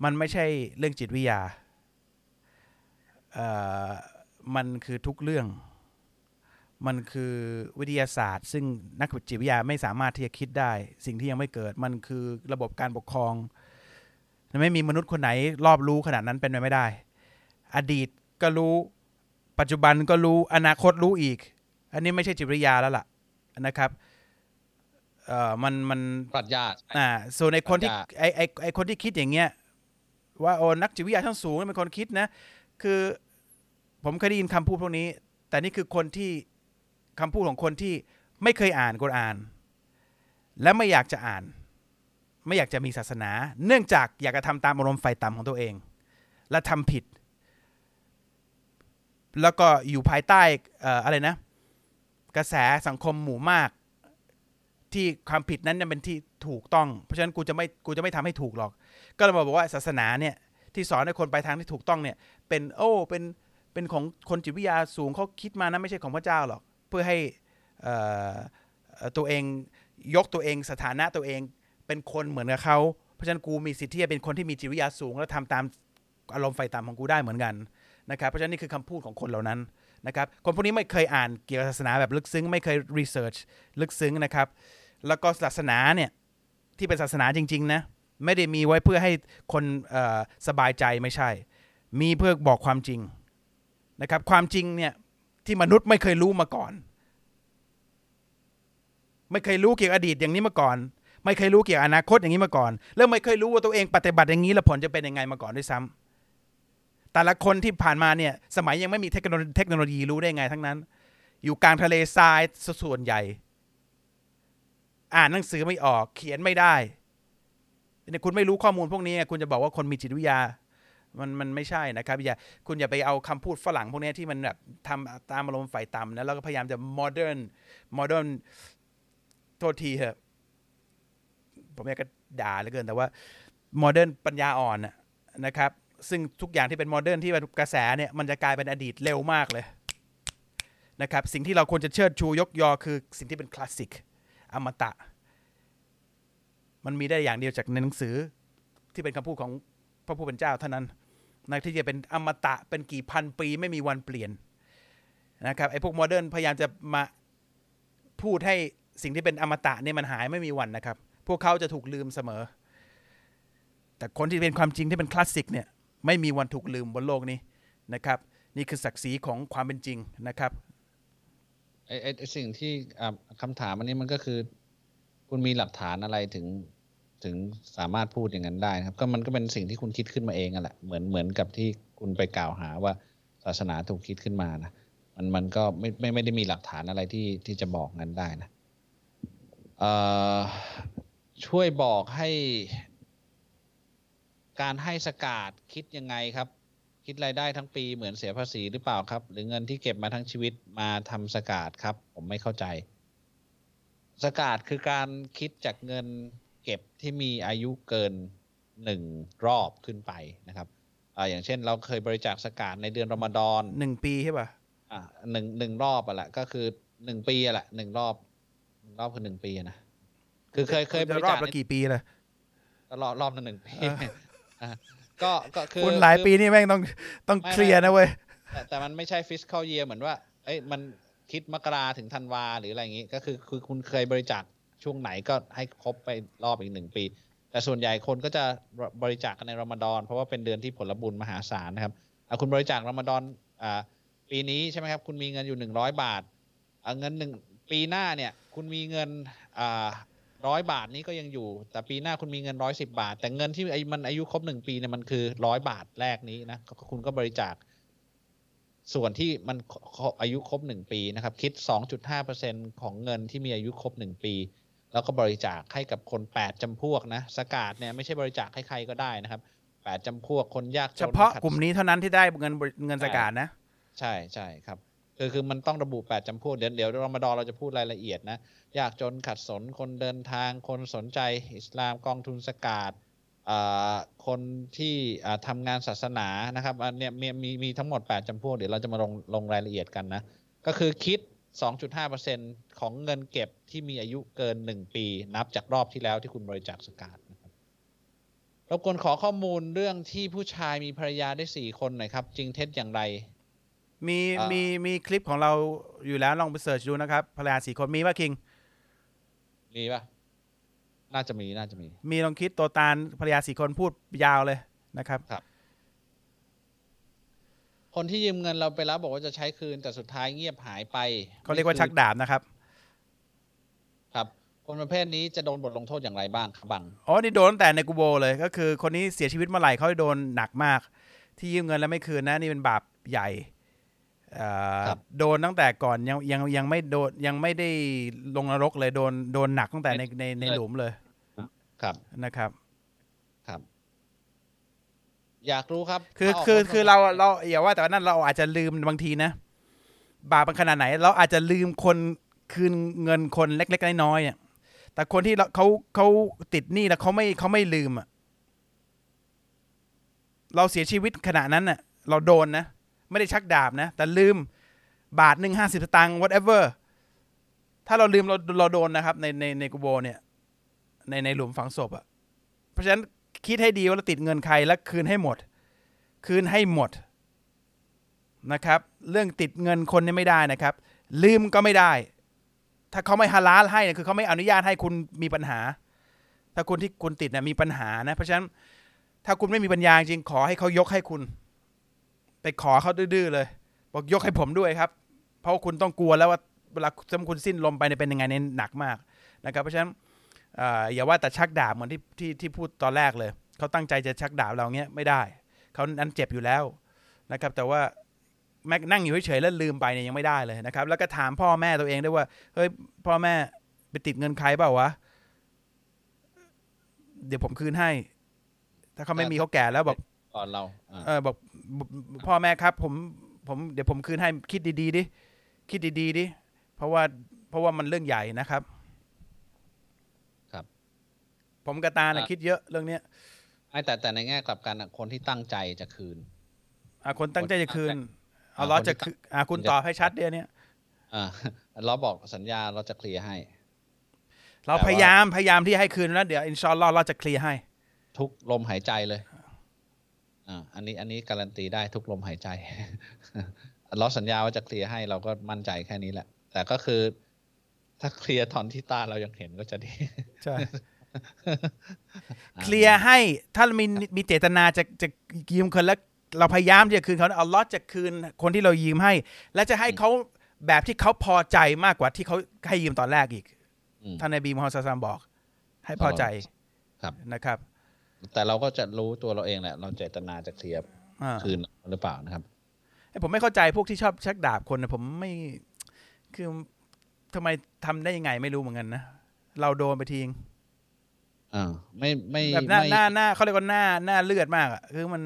มันไม่ใช่เรื่องจิตวิทยาเอ่อมันคือทุกเรื่อง มันคือวิทยาศาสตร์ ซึ่งนักจิตวิทยาไม่สามารถที่จะคิดได้ สิ่งที่ยังไม่เกิด มันคือระบบการปกครอง ไม่มีมนุษย์คนไหนรอบรู้ขนาดนั้นเป็นไปไม่ได้ อดีตก็รู้ ปัจจุบันก็รู้ อนาคตรู้อีก อันนี้ไม่ใช่จิตวิทยาแล้วล่ะนะครับ เอ่อ มัน มันปรัชญา อ่า ส่วนไอ้คนที่ปรัชญาไอ้ไอ้ไอ้คนที่คิดอย่างเงี้ย ว่าโอ้นักจิตวิทยาชั้นสูงเป็นคนคิดนะ คือ ผมเคยได้ยินคำพูดพวกนี้ แต่นี่คือคนที่คำพูดของคนที่ไม่เคยอ่านกุรอาน และไม่อยากจะอ่าน ไม่อยากจะมีศาสนา เนื่องจากอยากจะทำตามอารมณ์ไฟต่ำของตัวเอง และทำผิด แล้วก็อยู่ภายใต้อะไรนะ กระแสสังคมหมู่มาก ที่ความผิดนั้นเป็นที่ถูกต้อง เพราะฉะนั้นกูจะไม่กูจะไม่ทำให้ถูกหรอก ก็เลยมาบอกว่าศาสนาเนี่ยที่สอนให้คนไปทางที่ถูกต้องเนี่ย เป็นโอ้เป็นเป็นของคนจิตวิทยาสูงเขาคิดมานะไม่ใช่ของพระเจ้าหรอก เพื่อให้ตัวเองยกตัวเองสถานะตัวเอง เป็นคนเหมือนกับเขาเพราะฉะนั้นกูมีสิทธิ์ที่จะเป็นคนที่มีจิตวิทยาสูง แล้วทำตามอารมณ์ไฟต่ำของกูได้เหมือนกันนะครับเพราะฉะนั้นนี่คือคำพูดของคนเหล่านั้นนะครับคนพวกนี้ไม่เคยอ่านเกี่ยวกับศาสนาแบบลึกซึ้ง ไม่เคยรีเสิร์ชลึกซึ้งนะครับแล้วก็ศาสนาเนี่ยที่เป็นศาสนาจริงๆนะไม่ได้มีไว้เพื่อให้คนสบายใจไม่ใช่ มีเพื่อบอกความจริงนะครับความจริงเนี่ยที่มนุษย์ไม่เคยรู้มาก่อน ไม่เคยรู้เกี่ยวกับอดีตอย่างนี้มาก่อน ไม่เคยรู้เกี่ยวกับอนาคตอย่างนี้มาก่อน แล้วไม่เคยรู้ว่าตัวเองปฏิบัติอย่างนี้แล้วผลจะเป็นยังไงมาก่อนด้วยซ้ำแต่ละคนที่ผ่านมาเนี่ยสมัยยังไม่มีเทคโนโลยีรู้ได้ไงทั้งนั้น อยู่กลางทะเลทรายส่วนใหญ่ อ่านหนังสือไม่ออก เขียนไม่ได้เนี่ยคุณไม่รู้ข้อมูลพวกนี้ คุณจะบอกว่าคนมีจิตวิทยามันมันไม่ใช่นะครับอย่าคุณอย่าไปเอาคำพูดฝรั่งพวกนี้ที่มันแบบทำตามอารมณ์ฝ่ายต่ำนะแล้วก็พยายามจะ modern modern โทษทีเถอะ ผมอยากจะด่าเหลือเกิน แต่ว่า modern ปัญญาอ่อนนะครับ ซึ่งทุกอย่างที่เป็น modern ที่เป็นกระแสเนี่ยมันจะกลายเป็นอดีตเร็วมากเลยนะครับ สิ่งที่เราควรจะเชิดชูยกยอคือสิ่งที่เป็นคลาสสิกอมตะ มันมีได้อย่างเดียวจากในหนังสือที่เป็นคำพูดของพระผู้เป็นเจ้าเท่านั้นนะที่จะเป็นอมตะเป็นกี่พันปีไม่มีวันเปลี่ยนนะครับไอ้พวก modern พยายามจะมาพูดให้สิ่งที่เป็นอมตะเนี่ยมันหายไม่มีวันนะครับ พวกเขาจะถูกลืมเสมอ แต่คนที่เป็นความจริงที่เป็นคลาสสิกเนี่ยไม่มีวันถูกลืมบนโลกนี้นะครับ นี่คือศักดิ์ศรีของความเป็นจริงนะครับไอ้ไอ้ไอสิ่งที่อ่าคำถามอันนี้มันก็คือ คุณมีหลักฐานอะไรถึงถึงสามารถพูดอย่างนั้นได้ครับ ก็มันก็เป็นสิ่งที่คุณคิดขึ้นมาเองอะแหละเหมือนเหมือนกับที่คุณไปกล่าวหาว่าศาสนาถูกคิดขึ้นมานะมันมันก็ไม่ไม่ไม่ได้มีหลักฐานอะไรที่ที่จะบอกงั้นได้นะเอ่อ ช่วยบอกให้การให้สกาดคิดยังไงครับ คิดรายได้ทั้งปีเหมือนเสียภาษีหรือเปล่าครับ หรือเงินที่เก็บมาทั้งชีวิตมาทำสกาดครับ ผมไม่เข้าใจ สกาดคือการคิดจากเงินเก็บที่มีอายุเกินหนึ่งรอบขึ้นไปนะครับอ่าอย่างเช่น เราเคยบริจาคสกาดในเดือนรอมฎอนหนึ่งปีใช่ป่ะอ่าหนึ่งหนึ่งรอบอะแหละก็คือหนึ่งปีอะแหละหนึ่งรอบหนึ่งรอบคือหนึ่งปีอะนะ คือเคยเคยบจะริรอจาบคละกี่ปีเลยรอบรอบละหนึ่งปีเอออะก็ก็คือคุณหลายคือปีนี่แม่งต้องต้องไม่เคลียร์นะเว้ยแต่แต่มันไม่ใช่ fiscal year เหมือนว่า เอ้ยมันคิดมกราถึงธันวาหรืออะไรอย่างงี้ก็คือคือคุณเคยบริจาคช่วงไหนก็ให้ครบไปรอบอีกหนึ่งปี แต่ส่วนใหญ่คนก็จะบริจาคกันในรอมฎอนเพราะว่าเป็นเดือนที่ผลบุญมหาศาลนะครับอะคุณบริจาครอมฎอนอ่าปีนี้ใช่ไหมครับ คุณมีเงินอยู่หนึ่งร้อยบาทอะเงินหนึ่งปีหน้าเนี่ย คุณมีเงินอ่า ร้อยบาทนี้ก็ยังอยู่ แต่ปีหน้าคุณมีเงินร้อยสิบาท แต่เงินที่ไอ้มันอายุครบหนึ่งปีเนี่ยมันคือร้อยบาทแรกนี้นะก็คุณก็บริจาค ส่วนที่มันอายุครบหนึ่งปีนะครับ คิดสองจุดห้าเปอร์เซ็นของเงินที่มีอายุครบหนึ่งปี แล้วก็บริจาคให้กับคนแปดจำพวกนะสกาดเนี่ยไม่ใช่บริจาคให้ใครก็ได้นะครับแปดจำพวกคนยากจนเฉพาะขัดกลุ่มนี้เท่านั้นที่ได้เงินบริเงินสกาดนะ ใช่ใช่ครับคือคือมันต้องระบุแปดจำพวกเดี๋ยวเดี๋ยวรอมฎอเราจะพูดรายละเอียดนะ ยากจนขัดสนคนเดินทาง คนสนใจอิสลามกองทุนสกาดอ่าคนที่อ่าทำงานศาสนานะครับอันเนี้ยมีมีมีทั้งหมด 8จำพวกเดี๋ยวเราจะมาลงลงรายละเอียดกันนะ ก็คือคิด 2.5%ของเงินเก็บที่มีอายุเกิน 1 ปี นับจากรอบที่แล้วที่คุณบริจาคสกาดนะครับรบกวนขอข้อมูลเรื่องที่ผู้ชายมีภรรยาได้ 4 คนหน่อยครับ จริงเท็จอย่างไรมีอ่ามีมีมีคลิปของเราอยู่แล้วลองไปเสิร์ชดูนะครับภรรยาสี่คนมีป่ะคิง มีปะน่าจะมีน่าจะมี มีลองคิดตัวตาลภรรยาสี่คนพูดยาวเลยนะครับ คนที่ยืมเงินเราไปแล้วบอกว่าจะใช้คืนแต่สุดท้ายเงียบหายไปเขาเรียกว่าไม่คืนชักดาบนะครับ ครับคนประเภทนี้จะโดนบทลงโทษอย่างไรบ้างครับบังอ๋อนี่โดนตั้งแต่ในกูโบเลยก็คือ คนนี้เสียชีวิตเมื่อไหร่เขาโดนหนักมาก ที่ยืมเงินแล้วไม่คืนนะนี่เป็นบาปใหญ่เอ่อครับ โดนตั้งแต่ก่อนยังยังยังไม่โดนยังไม่ได้ลงนรกเลยโดนโดนหนักตั้งแต่ในในในหลุมเลย ครับนะครับ ครับ อยากรู้ครับ คือถ้กคือถคือเราเราอย่าว่าแต่ว่านั้นเราอาจจะลืมบางทีนะบาปมันขนาดไหน เราอาจจะลืมคนคืนเงินคนเล็กๆน้อยๆเนี่ยแต่คนที่เราเขาเขาติดหนี้แล้วเขาไม่เขาไม่ลืมอะเราเสียชีวิตขณะนั้นน่ะ เราโดนนะ ไม่ได้ชักดาบนะ แต่ลืมบาทหนึ่งห้าสิบสตางค์ whatever ถ้าเราลืมเราเราโดนนะครับ ในในในกูโบเนี่ยในในหลุมฝังศพอะ เพราะฉะนั้นคิดให้ดีว่าเราติดเงินใครแล้วคืนให้หมด คืนให้หมดนะครับ เรื่องติดเงินคนนี่ไม่ได้นะครับ ลืมก็ไม่ได้ ถ้าเขาไม่ฮาลาลให้เนี่ยคือเขาไม่อนุญาตให้คุณมีปัญหา ถ้าคุณที่คุณติดเนี่ยมีปัญหานะ เพราะฉะนั้นถ้าคุณไม่มีปัญญาจริงขอให้เขายกให้คุณ ไปขอเขาดื้อๆเลย บอกยกให้ผมด้วยครับ เพราะคุณต้องกลัวแล้วว่าเวลาสมคุณสิ้นลมไปเนี่ยเป็นยังไงเนี่ยหนักมากนะครับ เพราะฉะนั้นออย่าว่าแต่ชักดาบเหมือนที่ที่ที่พูดตอนแรกเลย เขาตั้งใจจะชักดาบเราเงี้ยไม่ได้ เขานั้นเจ็บอยู่แล้วนะครับ แต่ว่าแม่นั่งอยู่เฉยๆแล้วลืมไปเนี่ยยังไม่ได้เลยนะครับ แล้วก็ถามพ่อแม่ตัวเองด้วยว่าเฮ้ยพ่อแม่ไปติดเงินใครเปล่าวะเดี๋ยวผมคืนให้ ถ้าเขาไม่มีเขาแก่แล้วบอก ก่อนเราอ่าเออบอกบพ่อแม่ครับ ผมผมเดี๋ยวผมคืนให้คิดดีๆดิคิดดีๆดิเพราะว่าเพราะว่ามันเรื่องใหญ่นะครับ ครับ ผมกับตาน่ะอะคิดเยอะเรื่องเนี้ยไอ้แต่แต่ในแง่กลับกันอะคนที่ตั้งใจจะคืนอะคนตั้งใจจะคืนอะเอาล้อคนที่จะคืนอะคุณคนจะตอบให้ชัดเดี๋ยวนี้อ่าเราบอกสัญญาเราจะเคลียร์ให้ เราแต่ว่าพยายามพยายามที่ให้คืนแล้วเดี๋ยวอินชาอัลลอฮ์เราจะเคลียร์ให้ ทุกลมหายใจเลย อ่าอันนี้อันนี้การันตีได้ทุกลมหายใจเราสัญญาว่าจะเคลียร์ให้เราก็มั่นใจแค่นี้แหละ แต่ก็คือ ถ้าเคลียร์ตอนที่ตาเรายังเห็นก็จะดีใช่อ่าเคลียร์ให้ถ้ามีมีเจตนาจะจะยืมคนแล้ว เราพยายามที่จะคืนเขาอัลลอฮ์จะคืนคนที่เรายืมให้ และจะให้เขาแบบที่เขาพอใจมากกว่าที่เขาให้ยืมตอนแรกอีกอืมท่านนบีมุฮัมมัดศ็อลลัลลอฮุอะลัยฮิวะซัลลัมบอก ให้พอใจครับนะครับ แต่เราก็จะรู้ตัวเราเองแหละ เราเจตนาจะเคลียร์อ่าคืนหรือเปล่านะครับไอ้ผมไม่เข้าใจพวกที่ชอบชักดาบคนนะผมไม่คือทำไมทำได้ยังไงไม่รู้เหมือนกันนะเราโดนไปทีงอ่าไม่ไม่แบบหน้าไม่หน้าหน้าเขาเรียกว่าหน้าหน้าเลือดมากอะคือมัน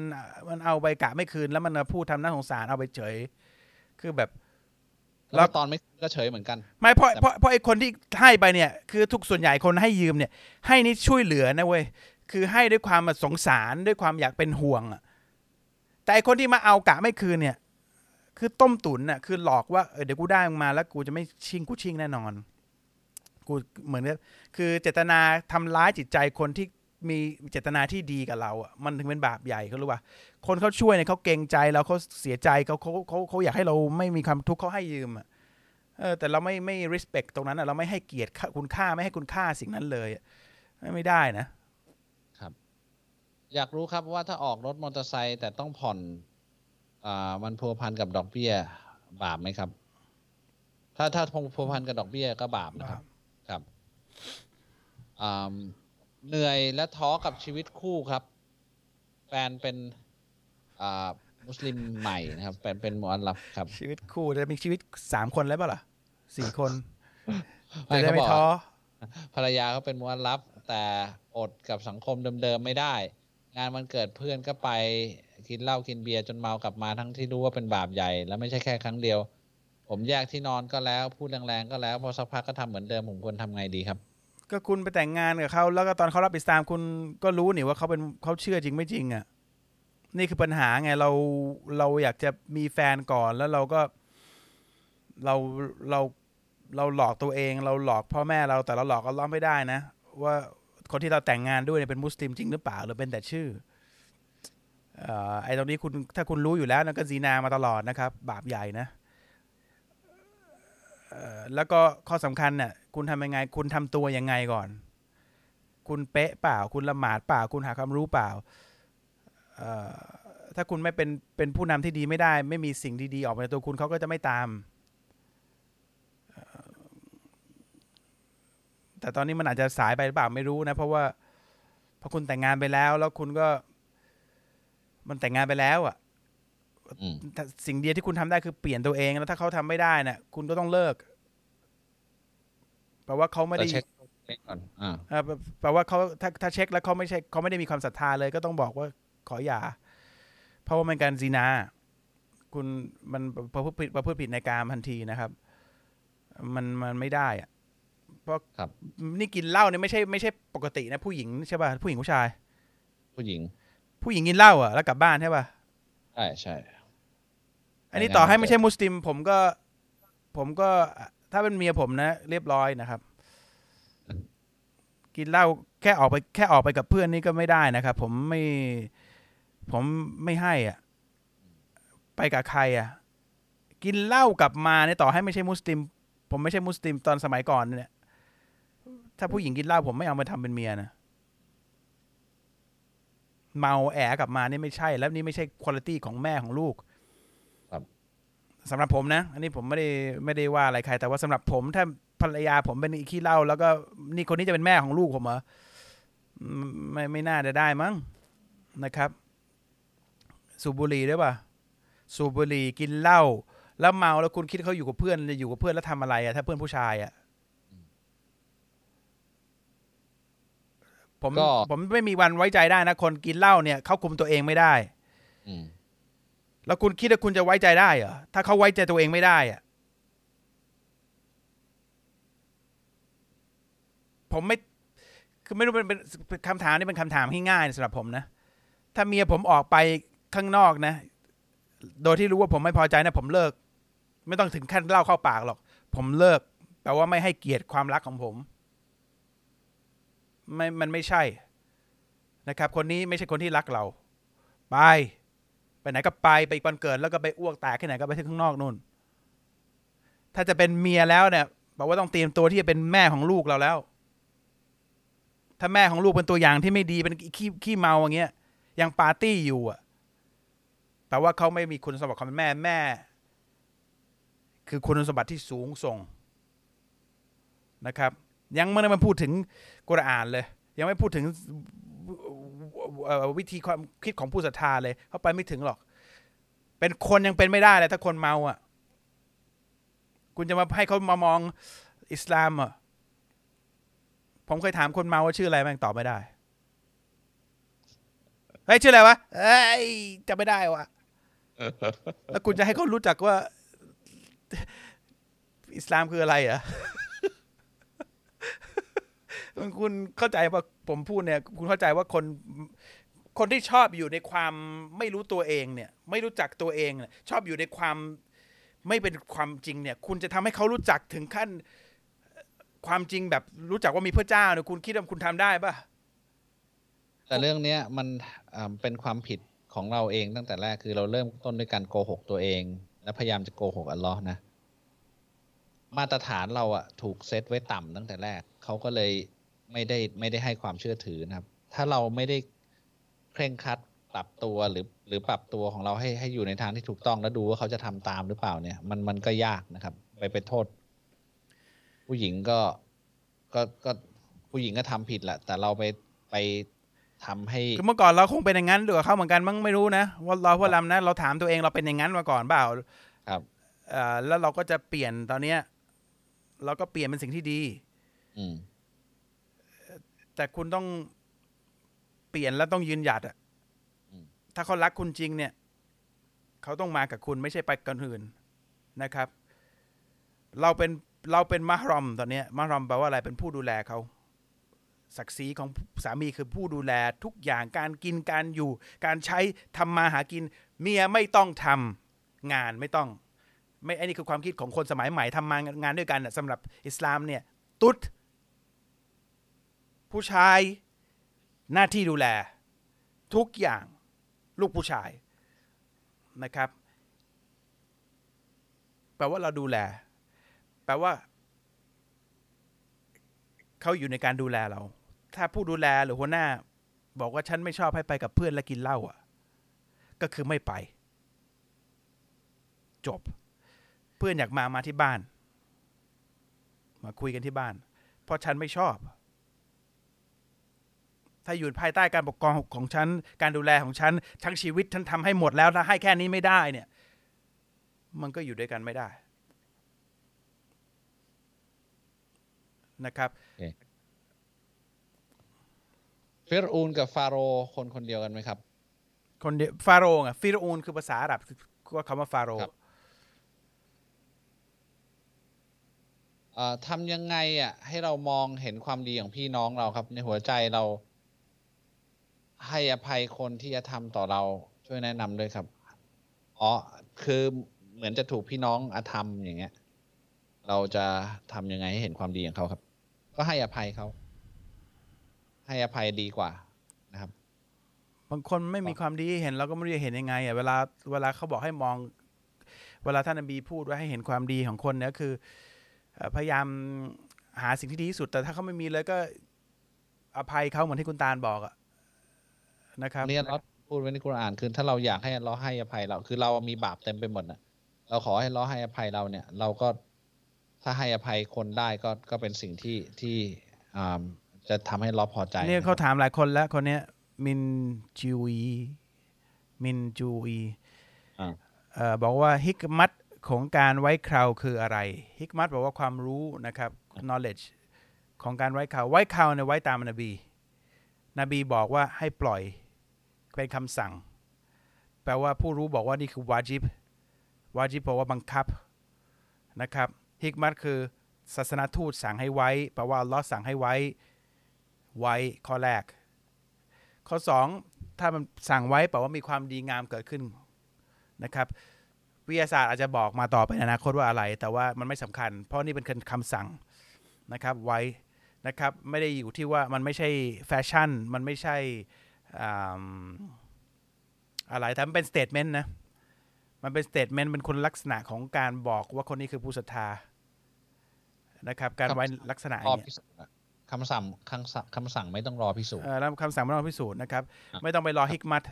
มันเอาไปกะไม่คืนแล้วมันมาพูดทำหน้าสงสารเอาไปเฉย คือแบบแล้วตอนไม่คืนก็เฉยเหมือนกัน ไม่เพราะเพราะเพราะไอ้คนที่ให้ไปเนี่ย คือทุกส่วนใหญ่คนให้ยืมเนี่ย ให้นี่ช่วยเหลือนะเว้ย คือให้ด้วยความสงสารด้วยความอยากเป็นห่วงอะแต่ไอคนที่มาเอากะไม่คืนเนี่ย คือต้มตุ๋นน่ะคือหลอกว่าเออเดี๋ยวกูได้มึงมาแล้วกูจะไม่ชิงกูชิงแน่นอน กูเหมือนกับคือเจตนาทำร้ายจิตใจคนที่มีเจตนาที่ดีกับเราอะมันถึงเป็นบาปใหญ่เขารู้ป่ะคนเขาช่วยเนี่ยเขาเกรงใจเราเขาเสียใจเขาเขาเขาเขาอยากให้เราไม่มีความทุกข์เขาให้ยืมอะเออแต่เราไม่ไม่ respect ตรงนั้นอะเราไม่ให้เกียรติคุณค่าไม่ให้คุณค่าสิ่งนั้นเลยไม่ได้นะ อยากรู้ครับว่าถ้าออกรถมอเตอร์ไซค์แต่ต้องผ่อน อ่า มันพัวพันกับดอกเบี้ย บาปไหมครับ ถ้าถ้าพัวพันกับดอกเบี้ยก็บาปนะครับ ครับอ่าเหนื่อยและท้อกับชีวิตคู่ครับ แฟนเป็น อ่า มุสลิมใหม่นะครับเป็นเป็นมุอัลลัฟครับ ชีวิตคู่จะมีชีวิตสามคนแล้วเปล่าล่ะสี่คนไม่จะได้เขาไม่บอกท้อภรรยาเขาเป็นมุอัลลัฟแต่อดกับสังคมเดิมๆไม่ได้ งานวันเกิดเพื่อนก็ไปกินเหล้ากินเบียร์จนเมากลับมาทั้งที่รู้ว่าเป็นบาปใหญ่ แล้วไม่ใช่แค่ครั้งเดียว ผมแยกที่นอนก็แล้วพูดแรงๆก็แล้วพอสักพักก็ทำเหมือนเดิมผมควรทำไงดีครับ ก็คุณไปแต่งงานกับเขาแล้วก็ตอนเขารับอิสลามคุณก็รู้นี่ว่าเขาเป็นเขาเชื่อจริงไม่จริงอะนี่คือปัญหาไงเราเราอยากจะมีแฟนก่อนแล้วเราก็ เราเราเราหลอกตัวเอง เราหลอกพ่อแม่เราแต่เราหลอกก็ล้อไม่ได้นะ ว่า คนที่เราแต่งงานด้วยเนี่ยเป็นมุสลิมจริงหรือเปล่าหรือเป็นแต่ชื่ออไอ้ตรงนี้คุณถ้าคุณรู้อยู่แล้วนั่นก็ซีนามาตลอดนะครับ บาปใหญ่นะแล้วก็ข้อสำคัญเนี่ยคุณทำยังไง คุณทำตัวยังไงก่อน คุณเป๊ะเปล่า คุณละหมาดเปล่า คุณหาความรู้เปล่าถ้าคุณไม่เป็นเป็นผู้นำที่ดีไม่ได้ ไม่มีสิ่งดีๆออกมาในตัวคุณเขาก็จะไม่ตามเอ่อ แต่ตอนนี้มันอาจจะสายไปหรือเปล่าไม่รู้นะ เพราะว่าพอคุณแต่งงานไปแล้ว แล้วคุณก็ มันแต่งงานไปแล้วอะอืมแต่สิ่งเดียวที่คุณทำได้คือเปลี่ยนตัวเองแล้วถ้าเขาทำไม่ได้เนี่ยคุณก็ต้องเลิกแปลว่าเขาไม่แต่ได้เช็คเช็คก่อนอ่าเอ่อแปลว่าเขาถ้าถ้าเช็คแล้วเขาไม่ใช่เขาไม่ได้มีความศรัทธาเลย ก็ต้องบอกว่าขออย่า เพราะว่ามันการซีนา คุณมันประพฤติผิดประพฤติผิดในการทันทีนะครับ มันมันไม่ได้อะเพ ราะครับนี่กินเหล้าเนี่ยไม่ใช่ไม่ใช่ปกตินะผู้หญิงใช่ป่ะผู้หญิงผู้ชาย ผู้หญิง ผู้หญิงกินเหล้าอะแล้วกลับบ้านใช่ป่ะใช่ใช่อันนี้ในงานต่อให้วันไม่เกิดใช่มุสลิม ผมก็ ผมก็ถ้าเป็นเมียผมนะ เรียบร้อยนะครับ กินเหล้าแค่ออกไปแค่ออกไปกับเพื่อนนี่ก็ไม่ได้นะครับ ผมไม่ ผมไม่ให้อะ ไปกับใครอะ กินเหล้ากลับมาเนี่ยต่อให้ไม่ใช่มุสลิม ผมไม่ใช่มุสลิมตอนสมัยก่อนเนี่ย ถ้าผู้หญิงกินเหล้าผมไม่เอามาทำเป็นเมียนะเมาแอกลับมานี่ไม่ใช่ แล้วนี่ไม่ใช่คุณภาพของแม่ของลูกสำหรับผมนะ อันนี้ผมไม่ได้ไม่ได้ว่าอะไรใคร แต่ว่าสำหรับผมถ้าภรรยาผมเป็นขี้เหล้าแล้วก็นี่คนนี้จะเป็นแม่ของลูกผมเหรออืมไม่ไม่น่าจะได้มั้งนะครับ สูบบุหรี่ด้วยป่ะสูบบุหรี่กินเหล้าแล้วเมาแล้วคุณคิดเขาอยู่กับเพื่อนจะอยู่กับเพื่อนแล้วทำอะไรอะถ้าเพื่อนผู้ชายอะ ผมก็ผมไม่มีวันไว้ใจได้นะ คนกินเหล้าเนี่ยเขาคุมตัวเองไม่ได้อืมแล้วคุณคิดว่าคุณจะไว้ใจได้เหรอถ้าเขาไว้ใจตัวเองไม่ได้อะผมไม่คือไม่รู้เป็นเป็นเป็นคำถามนี่เป็นคำถามที่ง่ายสำหรับผมนะ ถ้าเมียผมออกไปข้างนอกนะ โดยที่รู้ว่าผมไม่พอใจนะ ผมเลิก ไม่ต้องถึงขั้นเล่าเข้าปากหรอก ผมเลิกแปลว่าไม่ให้เกียรติความรักของผม ไม่มันไม่ใช่นะครับ คนนี้ไม่ใช่คนที่รักเรา ไป ไปไหนก็ไปไปอีกวันเกิด แล้วก็ไปอ้วกแตกที่ไหนก็ไปที่ข้างนอกนู่น ถ้าจะเป็นเมียแล้วเนี่ยบอกว่าต้องเตรียมตัวที่จะเป็นแม่ของลูกเราแล้ว ถ้าแม่ของลูกเป็นตัวอย่างที่ไม่ดีเป็นขี้ขี้เมาอย่างเงี้ยยังปาร์ตี้อยู่อะแปลว่าเขาไม่มีคุณสมบัติความเป็นแม่แม่ คือคุณสมบัติที่สูงส่งนะครับ ยังไม่ได้มาพูดถึงกุรอานเลย ยังไม่พูดถึงวิธีความคิดของผู้ศรัทธาเลยเขาไปไม่ถึงหรอก เป็นคนยังเป็นไม่ได้เลยถ้าคนเมาอะ คุณจะมาให้เขามามองอิสลามอะผมเคยถามคนเมาว่าชื่ออะไรแม่งตอบไม่ได้เฮ้ยชื่ออะไรวะเอ้ยจะไม่ได้วะแล้วคุณจะให้เขารู้จักว่า อิสลามคืออะไรอะ คุณเข้าใจว่าผมพูดเนี่ย คุณเข้าใจว่าคนคนที่ชอบอยู่ในความไม่รู้ตัวเองเนี่ย ไม่รู้จักตัวเองเนี่ยชอบอยู่ในความไม่เป็นความจริงเนี่ย คุณจะทำให้เขารู้จักถึงขั้นความจริงแบบรู้จักว่ามีพระเจ้าเนี่ยคุณคิดว่าคุณทำได้ปะแต่เรื่องเนี้ยมันเป็นความผิดของเราเองตั้งแต่แรกคือเราเริ่มต้นด้วยการโกหกตัวเอง และพยายามจะโกหกอัลลอฮ์นะ มาตรฐานเราอะถูกเซตไว้ต่ำตั้งแต่แรกเขาก็เลย ไม่ได้ไม่ได้ให้ความเชื่อถือนะครับ ถ้าเราไม่ได้เคร่งครัดปรับตัวหรือหรือปรับตัวของเราให้ให้อยู่ในทางที่ถูกต้องแล้วดูว่าเขาจะทำตามหรือเปล่าเนี่ย มันมันก็ยากนะครับ ไปไปโทษ ผู้หญิงก็ก็ก็ผู้หญิงก็ทำผิดแหละแต่เราไปไปทำให้คือเมื่อก่อนเราคงเป็นอย่างนั้นด้วยกับเขาเหมือนกันมั้งไม่รู้นะว่าเราว่าลำนะเราถามตัวเองเราเป็นอย่างนั้นมาก่อนเปล่าครับเอ่อแล้วเราก็จะเปลี่ยนตอนเนี้ย เราก็เปลี่ยนเป็นสิ่งที่ดี อืม แต่คุณต้องเปลี่ยนแล้วต้องยืนหยัดอะอืมถ้าเขารักคุณจริงเนี่ย เขาต้องมากับคุณไม่ใช่ไปกับคนอื่นนะครับ เราเป็นเราเป็นมารอมตอนเนี้ยมารอมแปลว่าอะไรเป็นผู้ดูแลเขาศักดิ์ศรีของสามีคือผู้ดูแลทุกอย่างการกินการอยู่ การใช้ทำมาหากิน เมียไม่ต้องทำงานไม่ต้อง ไม่อันนี้คือความคิดของคนสมัยใหม่ทำมางานด้วยกันน่ะสำหรับอิสลามเนี่ย ตุ๊ด ผู้ชายหน้าที่ดูแล ทุกอย่างลูกผู้ชายนะครับ แปลว่าเราดูแล แปลว่าเขาอยู่ในการดูแลเรา ถ้าผู้ดูแลหรือหัวหน้า บอกว่าฉันไม่ชอบให้ไปกับเพื่อนและกินเหล้าอะ ก็คือไม่ไป จบ เพื่อนอยากมามาที่บ้าน มาคุยกันที่บ้าน เพราะฉันไม่ชอบ ถ้าอยู่ภายใต้การปกครองของฉัน การดูแลของฉัน ทั้งชีวิตฉันทำให้หมดแล้ว ถ้าให้แค่นี้ไม่ได้เนี่ย มันก็อยู่ด้วยกันไม่ได้นะครับ ฟิรอูนกับฟาโรห์คนคนเดียวกันไหมครับ คนเดียวฟาโรห์อะฟิรอูนคือภาษาอาหรับคือว่าคำว่าฟาโรห์ครับเอ่อทำยังไงอะให้เรามองเห็นความดีของพี่น้องเราครับ ในหัวใจเรา ให้อภัยคนที่จะทำต่อเราช่วยแนะนำด้วยครับอ๋อคือเหมือนจะถูกพี่น้องอาธรรมอย่างเงี้ย เราจะทำยังไงให้เห็นความดีของเขาครับ ก็ให้อภัยเขา ให้อภัยดีกว่านะครับ บางคนไม่มีความดีเห็นเราก็ไม่รู้จะเห็นยังไงอะเวลาเวลาเขาบอกให้มอง เวลาท่านนบีพูดว่าให้เห็นความดีของคนเนี่ยคือ พยายามหาสิ่งที่ดีที่สุด แต่ถ้าเขาไม่มีเลยก็อภัยเขาเหมือนที่คุณตาลบอกอะ นะครับนี่เราพูดไว้ในกุรอานคือถ้าเราอยากให้เราให้อภัยเรา คือเรามีบาปเต็มไปหมดนะเราขอให้เราให้อภัยเราเนี่ย เราก็ถ้าให้อภัยคนได้ก็ก็เป็นสิ่งที่ที่อ่าจะทำให้เราพอใจ เนี่ยเขาถามหลายคนแล้วคนเนี้ยมินจูอีมินจูอีอ่าเอ่อบอกว่าฮิกมัตของการไว้คราวคืออะไรฮิกมัตแปลว่าความรู้นะครับ knowledge ของการไว้คราวไว้คราวเนี่ยไว้ตามนบี นบีบอกว่าให้ปล่อยเป็นคำสั่ง แปลว่าผู้รู้บอกว่านี่คือวาจิบวาจิบแปลว่าบังคับนะครับฮิกมัตคือศาสนาทูตสั่งให้ไว้แปลว่าลอสั่งให้ไว้ไว้ข้อแรก ข้อสองถ้ามันสั่งไว้แปลว่ามีความดีงามเกิดขึ้นนะครับ วิทยาศาสตร์อาจจะบอกมาต่อไปในอนาคตว่าอะไร แต่ว่ามันไม่สำคัญ เพราะนี่เป็นคำสั่งนะครับไว้ นะครับไม่ได้อยู่ที่ว่ามันไม่ใช่แฟชั่น มันไม่ใช่อ่าอะไรแต่มันเป็น statement นะมันเป็น statement เป็นคุณลักษณะของการบอกว่าคนนี้คือผู้ศรัทธานะครับการไว้ลักษณะอรอย่างเงี้ยพิสูจน์อะคำสั่งคำสั่งคำสั่งไม่ต้องรอพิสูจน์เอ่อแล้วคำสั่งไม่ต้องพิสูจน์นะครับครับไม่ต้องไปรอฮิกมัต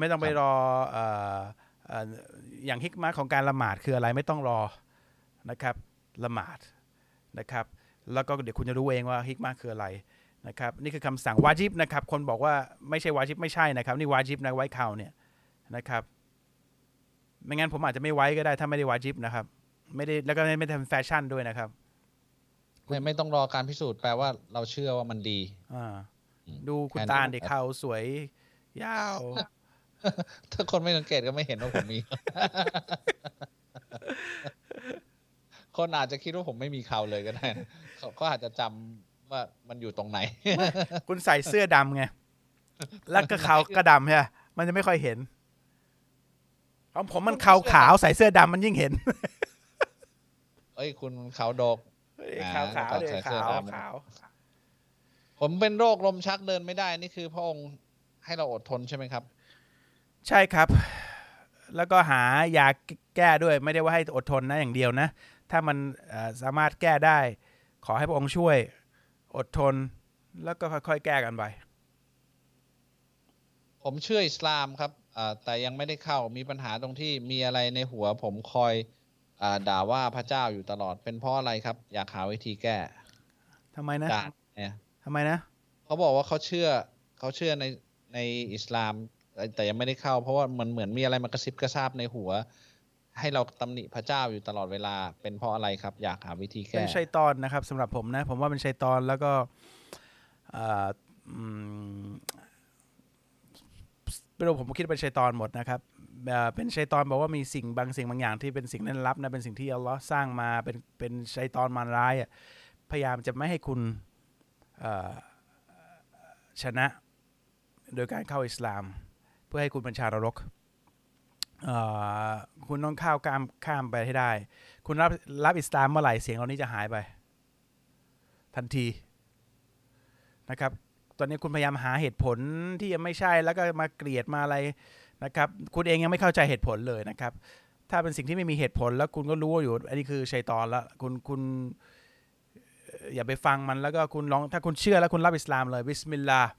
ไม่ต้องไปครับรอเอ่อเอ่ออย่างฮิกมัตของการละหมาดคืออะไรไม่ต้องรอนะครับละหมาดนะครับ แล้วก็เดี๋ยวคุณจะรู้เองว่าฮิกมัตคืออะไรนะครับนี่คือคำสั่งวาจิบนะครับ คนบอกว่าไม่ใช่วาจิบไม่ใช่นะครับ นี่วาจิบนะไว้ข่าวเนี่ยนะครับไม่งั้นผมอาจจะไม่ไว้ก็ได้ถ้าไม่ได้วาจิบนะครับ ไม่ได้แล้วก็ไม่ได้ทำแฟชั่นด้วยนะครับไม่ไม่ต้องรอการพิสูจน์แปลว่าเราเชื่อว่ามันดีอ่าอืมดูคุณแค่นั้นตาลเด็กเขาสวยยาวถ้าคนไม่สังเกตก็ไม่เห็นว่าผมมี คนอาจจะคิดว่าผมไม่มีเขาเลยก็ได้นะเขาก็อาจจะจำว่ามันอยู่ตรงไหน คุณใส่เสื้อดำไง แล้วก็ขาวก็ดำใช่ไหมมันจะไม่ค่อยเห็นของผมมันขาวขาวๆใส่เสื้อดำมันยิ่งเห็น เอ้ย คุณเขาดกอ่าขาวขาวๆเลยใส่เสื้อขาวดำขาว ผมเป็นโรคลมชักเดินไม่ได้ นี่คือพระองค์ให้เราอดทนใช่ไหมครับ ใช่ครับ แล้วก็หายาแก้ด้วย ไม่ได้ว่าให้อดทนนะอย่างเดียวนะ ถ้ามันเอ่อสามารถแก้ได้ ขอให้พระองค์ช่วยอดทน แล้วก็ค่อยๆ แก้กันไป ผมเชื่ออิสลามครับอ่าแต่ยังไม่ได้เข้ามีปัญหาตรงที่มีอะไรในหัว ผมคอยอาด่าว่าพระเจ้าอยู่ตลอดเป็นเพราะอะไรครับ อยากหาวิธีแก้ทำไมนะด่าเนี่ยทำทำไมนะเขาบอกว่าเขาเชื่อเขาเชื่อในในอิสลามแต่แต่ยังไม่ได้เข้า เพราะว่ามันเหมือนมีอะไรมากระซิบกระซาบในหัว ให้เราตำหนิพระเจ้าอยู่ตลอดเวลา เป็นเพราะอะไรครับ อยากหาวิธีแก้เป็นชัยตอนนะครับสำหรับผมนะ ผมว่าเป็นชัยตอนแล้วก็ไม่รู้ผมคิดเป็นชัยตอนหมดนะครับเป็นชัยตอนบอกว่ามีสิ่งบางสิ่งบางอย่างที่เป็นสิ่งเล่นลับนะเป็นสิ่งที่อัลลอฮ์สร้างมาเป็นเป็นชัยตอนมารร้ายอะพยายามจะไม่ให้คุณชนะโดยการเข้าอิสลาม เพื่อให้คุณเป็นชานรก คุณต้องข้าวข้ามข้ามไปให้ได้ คุณรับรับอิสลามเมื่อไหร่เสียงเหล่านี้จะหายไป ทันทีนะครับ ตอนนี้คุณพยายามหาเหตุผลที่ยังไม่ใช่แล้วก็มาเกลียดมาอะไรนะครับ คุณเองยังไม่เข้าใจเหตุผลเลยนะครับ ถ้าเป็นสิ่งที่ไม่มีเหตุผลแล้วคุณก็รู้อยู่ อันนี้คือชัยตอนล้วคุณคุณเอ่ออย่าไปฟังมันแล้วก็คุณลองถ้าคุณเชื่อแล้วคุณรับอิสลามเลยبسم الله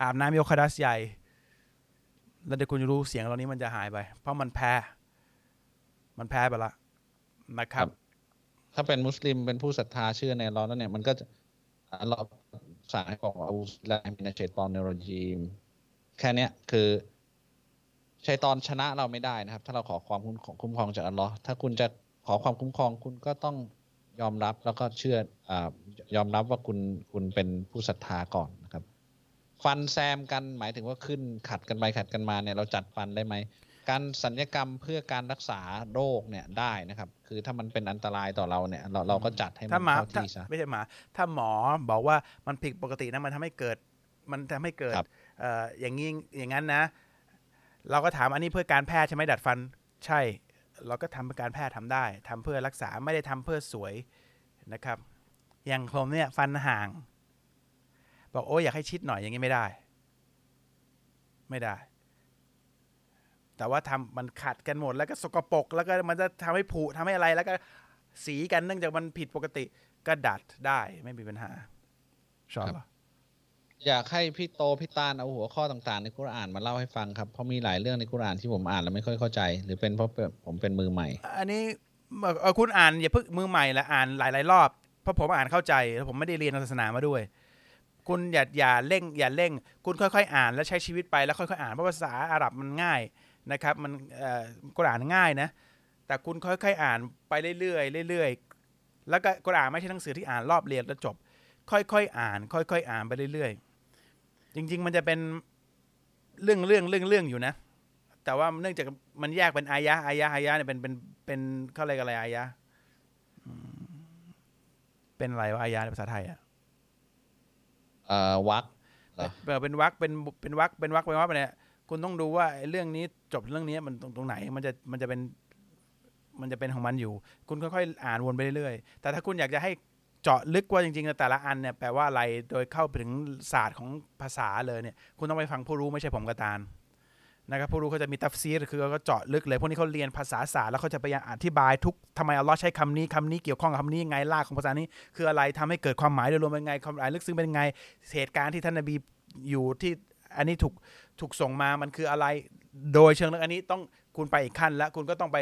อาบน้ำยกฮะดัษใหญ่ แล้วเดี๋ยวคุณจะรู้เสียงเหล่านี้มันจะหายไป เพราะมันแพ้ มันแพ้ไปละนะครับ ถ้าเป็นมุสลิมเป็นผู้ศรัทธาเชื่อในอัลลอฮ์แล้วเนี่ย มันก็จะอัลลอฮ์สั่งให้บอกว่าأعوذ بالله من الشيطان الرجيمแค่เนี้ยคือชัยตอนชนะเราไม่ได้นะครับ ถ้าเราขอความคุ้มคุ้มครองจากอัลลอฮ์ถ้าคุณจะขอความคุ้มครองคุณก็ต้องยอมรับแล้วก็เชื่ออยอมรับว่าคุณคุณเป็นผู้ศรัทธาก่อน ฟันแซมกันหมายถึงว่าขึ้นขัดกันไปขัดกันมาเนี่ยเราจัดฟันได้ไหมการสัญญกรรมเพื่อการรักษาโรคเนี่ยได้นะครับ คือถ้ามันเป็นอันตรายต่อเราเนี่ย เราเราก็จัดให้มัถ้านหมาเข้าถ้าที่ซะไม่ใช่หมาถ้าหมอบอกว่ามันผิดปกตินะมันทำให้เกิด มันทำให้เกิดครับเอ่ออย่างนี้อย่างนั้นนะ เราก็ถามอันนี้เพื่อการแพทย์ใช่ไหมดัดฟันใช่ เราก็ทำเพื่อการแพทย์ทำได้ทำเพื่อรักษาไม่ได้ทำเพื่อสวยนะครับ อย่างผมเนี่ยฟันห่าง บอกโอ้ยอยากให้ชิดหน่อยอย่างนี้ไม่ได้ ไม่ได้ แต่ว่าทำมันขัดกันหมดแล้วก็สกปรกแล้วก็มันจะทำให้ผุทำให้อะไรแล้วก็สีกันเนื่องจากมันผิดปกติก็ดัดได้ไม่มีปัญหาชอบครับอยากให้พี่โตพี่ตาลเอาหัวข้อต่างๆ ในกุรอานมาเล่าให้ฟังครับเพราะมีหลายเรื่องในกุรอานที่ผมอ่านแล้วไม่ค่อยเข้าใจ หรือเป็นเพราะผมเป็นมือใหม่ อันนี้เอ่อเอ่อคุณอ่านอย่าเพิ่งมือใหม่ละอ่านหลายๆรอบเพราะผมอ่านเข้าใจแล้วผมไม่ได้เรียนศาสนามาด้วย คุณอย่าอย่าเร่งอย่าเร่ง คุณค่อยๆ อ่านแล้วใช้ชีวิตไปแล้วค่อยๆอ่านเพราะภาษาอาหรับมันง่ายนะครับ มันอ่อกุรอานง่ายนะ แต่คุณค่อยๆอ่านไปเรื่อยๆเรื่อยๆแล้วก็กุรอานไม่ใช่หนังสือที่อ่านรอบเรียนแล้วจบ ค่อยๆอ่าน ค่อยๆ อ่านไปเรื่อยๆ จริง ๆ มันจะเป็นเรื่องเรื่องเรื่องเรื่องอยู่นะ แต่ว่าเนื่องจากมันแยกเป็นอายะอายะอายะเนี่ยเป็นเป็นเป็นเขาเรียกอะไรอายะเป็นอะไรวะอายะในภาษาไทยอะเอ่อ วักเหรอเออเป็นวักเป็นเป็นวักเป็นวักเป็นวักไปเนี่ยคุณต้องดูว่าไอ้เรื่องนี้จบเรื่องนี้มันตรงตรงไหนมันจะมันจะเป็นมันจะเป็นของมันอยู่ คุณค่อยๆอ่านวนไปเรื่อยๆ แต่ถ้าคุณอยากจะให้เจาะลึกว่าจริงๆ แต่ละอันเนี่ยแปลว่าอะไร โดยเข้าถึงศาสตร์ของภาษาเลยเนี่ย คุณต้องไปฟังผู้รู้ไม่ใช่ผมกระตาน นะครับผู้รู้เขาจะมีตัฟซีรคือเขาก็เจาะลึกเลยพวกนี้เขาเรียนภาษาศาสตร์แล้วเขาจะพยายามอธิบายทุกทำไมอัลลอฮ์ใช้คำนี้คำนี้เกี่ยวข้องกับคำนี้ยังไงรากของภาษานี้ คืออะไรทำให้เกิดความหมายโดยรวมเป็นไงความหมายลึกซึ้งเป็นไงเหตุการณ์ที่ท่านนบีอยู่ที่อันนี้ถูกถูกส่งมามันคืออะไรโดยเชิงลึกอันนี้ต้องคุณไปอีกขั้น แล้วคุณก็ต้องไป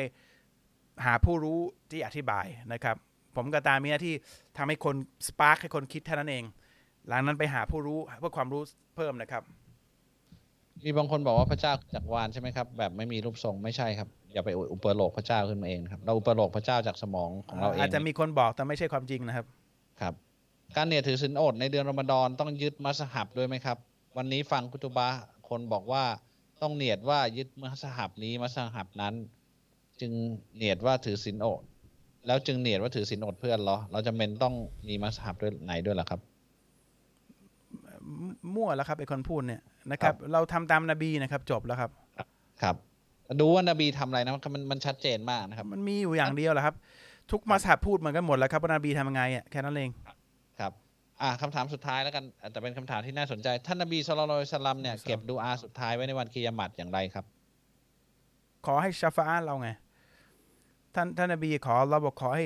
หาผู้รู้ที่อธิบายนะครับ ผมกับตามีหน้าที่ทำให้คนสปาร์คให้คนคิดเท่านั้นเอง หลังนั้นไปหาผู้รู้เพื่อความรู้เพิ่มนะครับ มีบางคนบอกว่าพระเจ้าจากรวานใช่ไหมครับ แบบไม่มีรูปทรงไม่ใช่ครับอย่าไปอุปโลกพระเจ้าขึ้นมาเองนะครับเราอุปโลกพระเจ้าจากสมองของเราเองอาจจะมีคนบอกแต่ไม่ใช่ความจริงนะครับครับ การเนี่ยถือศีลอดในเดือนรอมฎอนต้องยึดมัสฮับด้วยไหมครับ วันนี้ฟังคุตุบะห์คนบอกว่าต้องเนียดว่ายึดมัสฮับนี้มัสฮับนั้น จึงเนียดว่าถือศีลอดแล้วจึงเนียดว่าถือศีลอดเพื่อนเหรอ เราจะเป็นต้องมีมัสฮับด้วยไหนด้วยเหรอครับ มั่วแล้วครับไอ้คนพูดเนี่ย นะครับ เราทำตามนบีนะครับ จบแล้วครับ ครับ ดูว่านบีทำอะไรนะมันมันมันชัดเจนมากนะครับ มันมีอยู่อย่างเดียวแหละครับ ทุกมัสฮับพูดเหมือนกันหมดแล้วครับว่านบีทำยังไงอะแค่นั้นเองครับอ่าคำถามสุดท้ายแล้วกันอะแต่เป็นคำถามที่น่าสนใจ ท่านนบีสุลต่านละสลัมเนี่ยครับเก็บดูอาสุดท้ายไว้ในวันกิยามัตอย่างไรครับ ขอให้ชาฟาอาเราไง ท่านท่านนบีขอเราบอกขอให้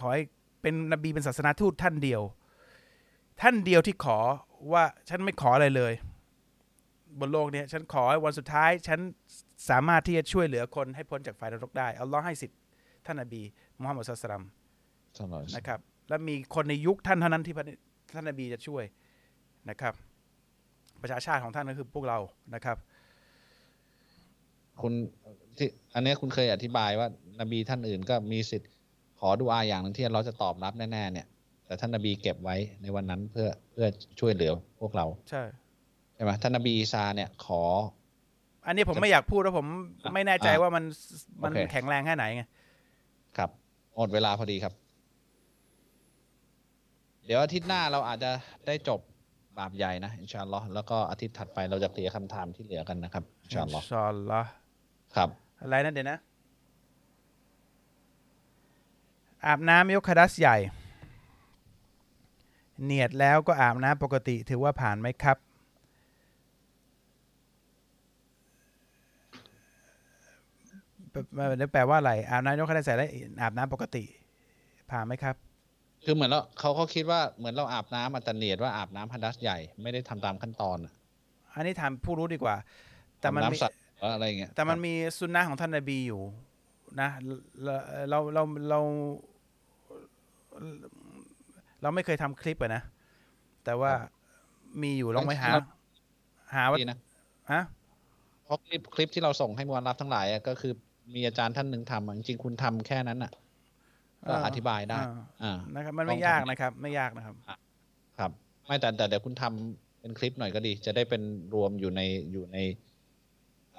ขอให้เป็นนบีเป็นศาสนาทูตท่านเดียว ท่านเดียวที่ขอว่าฉันไม่ขออะไรเลย บนโลกเนี้ยฉันขอให้วันสุดท้าย ฉันสามารถที่จะช่วยเหลือคนให้พ้นจากไฟนรกได้อัลลอฮ์ให้สิทธิ์ท่านนบีมุฮัมมัดสุลตัลลัมนะครับและมีคนในยุคท่านเท่านั้นที่พระท่านนบีจะช่วยนะครับ ประชาชาติของท่านก็คือพวกเรานะครับ คุณที่อันเนี้ยคุณเคยอธิบายว่า นบีท่านอื่นก็มีสิทธิ์ขอดูอาอย่างหนึงที่เราจะตอบรับแน่ๆเนี่ย แต่ท่านนบีเก็บไว้ในวันนั้นเพื่อเพื่อช่วยเหลือพวกเรา ใช่ใช่ไหมท่านนบีอีซาเนี่ยขอ อันนี้ผมไม่อยากพูดแล้วผมไม่แน่ใจอะว่ามันมันโอเคแข็งแรงแค่ไหนไงครับหมดเวลาพอดีครับ เดี๋ยวอาทิตย์หน้าเราอาจจะได้จบบาปใหญ่นะอินชาอัลลอฮ์แล้วก็อาทิตย์ถัดไปเราจะเคลียร์คำถามที่เหลือกันนะครับอินชาอัลลอฮ์อินชาอัลลอฮ์ครับ อะไรนั่นเดี๋ยวนะ อาบน้ำยกคดัสใหญ่ เนียดแล้วก็อาบน้ำปกติถือว่าผ่านไหมครับ แปลแปลว่าอะไรอาบน้ำยกคดัสใส่แล้วอาบน้ำปกติผ่านไหมครับ คือเหมือนเราเขาเขาคิดว่าเหมือนเราอาบน้ำอัตเนียดว่าอาบน้ำฮัดัสใหญ่ไม่ได้ทำตามขั้นตอนอะอันนี้ถามผู้รู้ดีกว่า แต่มันอาบมีน้ำสัตว์หรืออะไรเงี้ยแต่มันมีสุนนะของท่านนบีอยู่ นะเราเราเราเราเราไม่เคยทำคลิปอะนะ แต่ว่ามีอยู่ลองไปหา หาว่าดีนะฮะเพราะคลิปคลิปที่เราส่งให้มวลรับทั้งหลายอะก็คือ มีอาจารย์ท่านหนึ่งทำอะจริงๆคุณทำแค่นั้นอะ ก็อธิบายได้อ่าอ่านะครับ มันลไม่องทำยากนะครับ ไม่ยากนะครับ ครับ ไม่แต่แต่เดี๋ยวคุณทำเป็นคลิปหน่อยก็ดี จะได้เป็นรวมอยู่ในอยู่ใน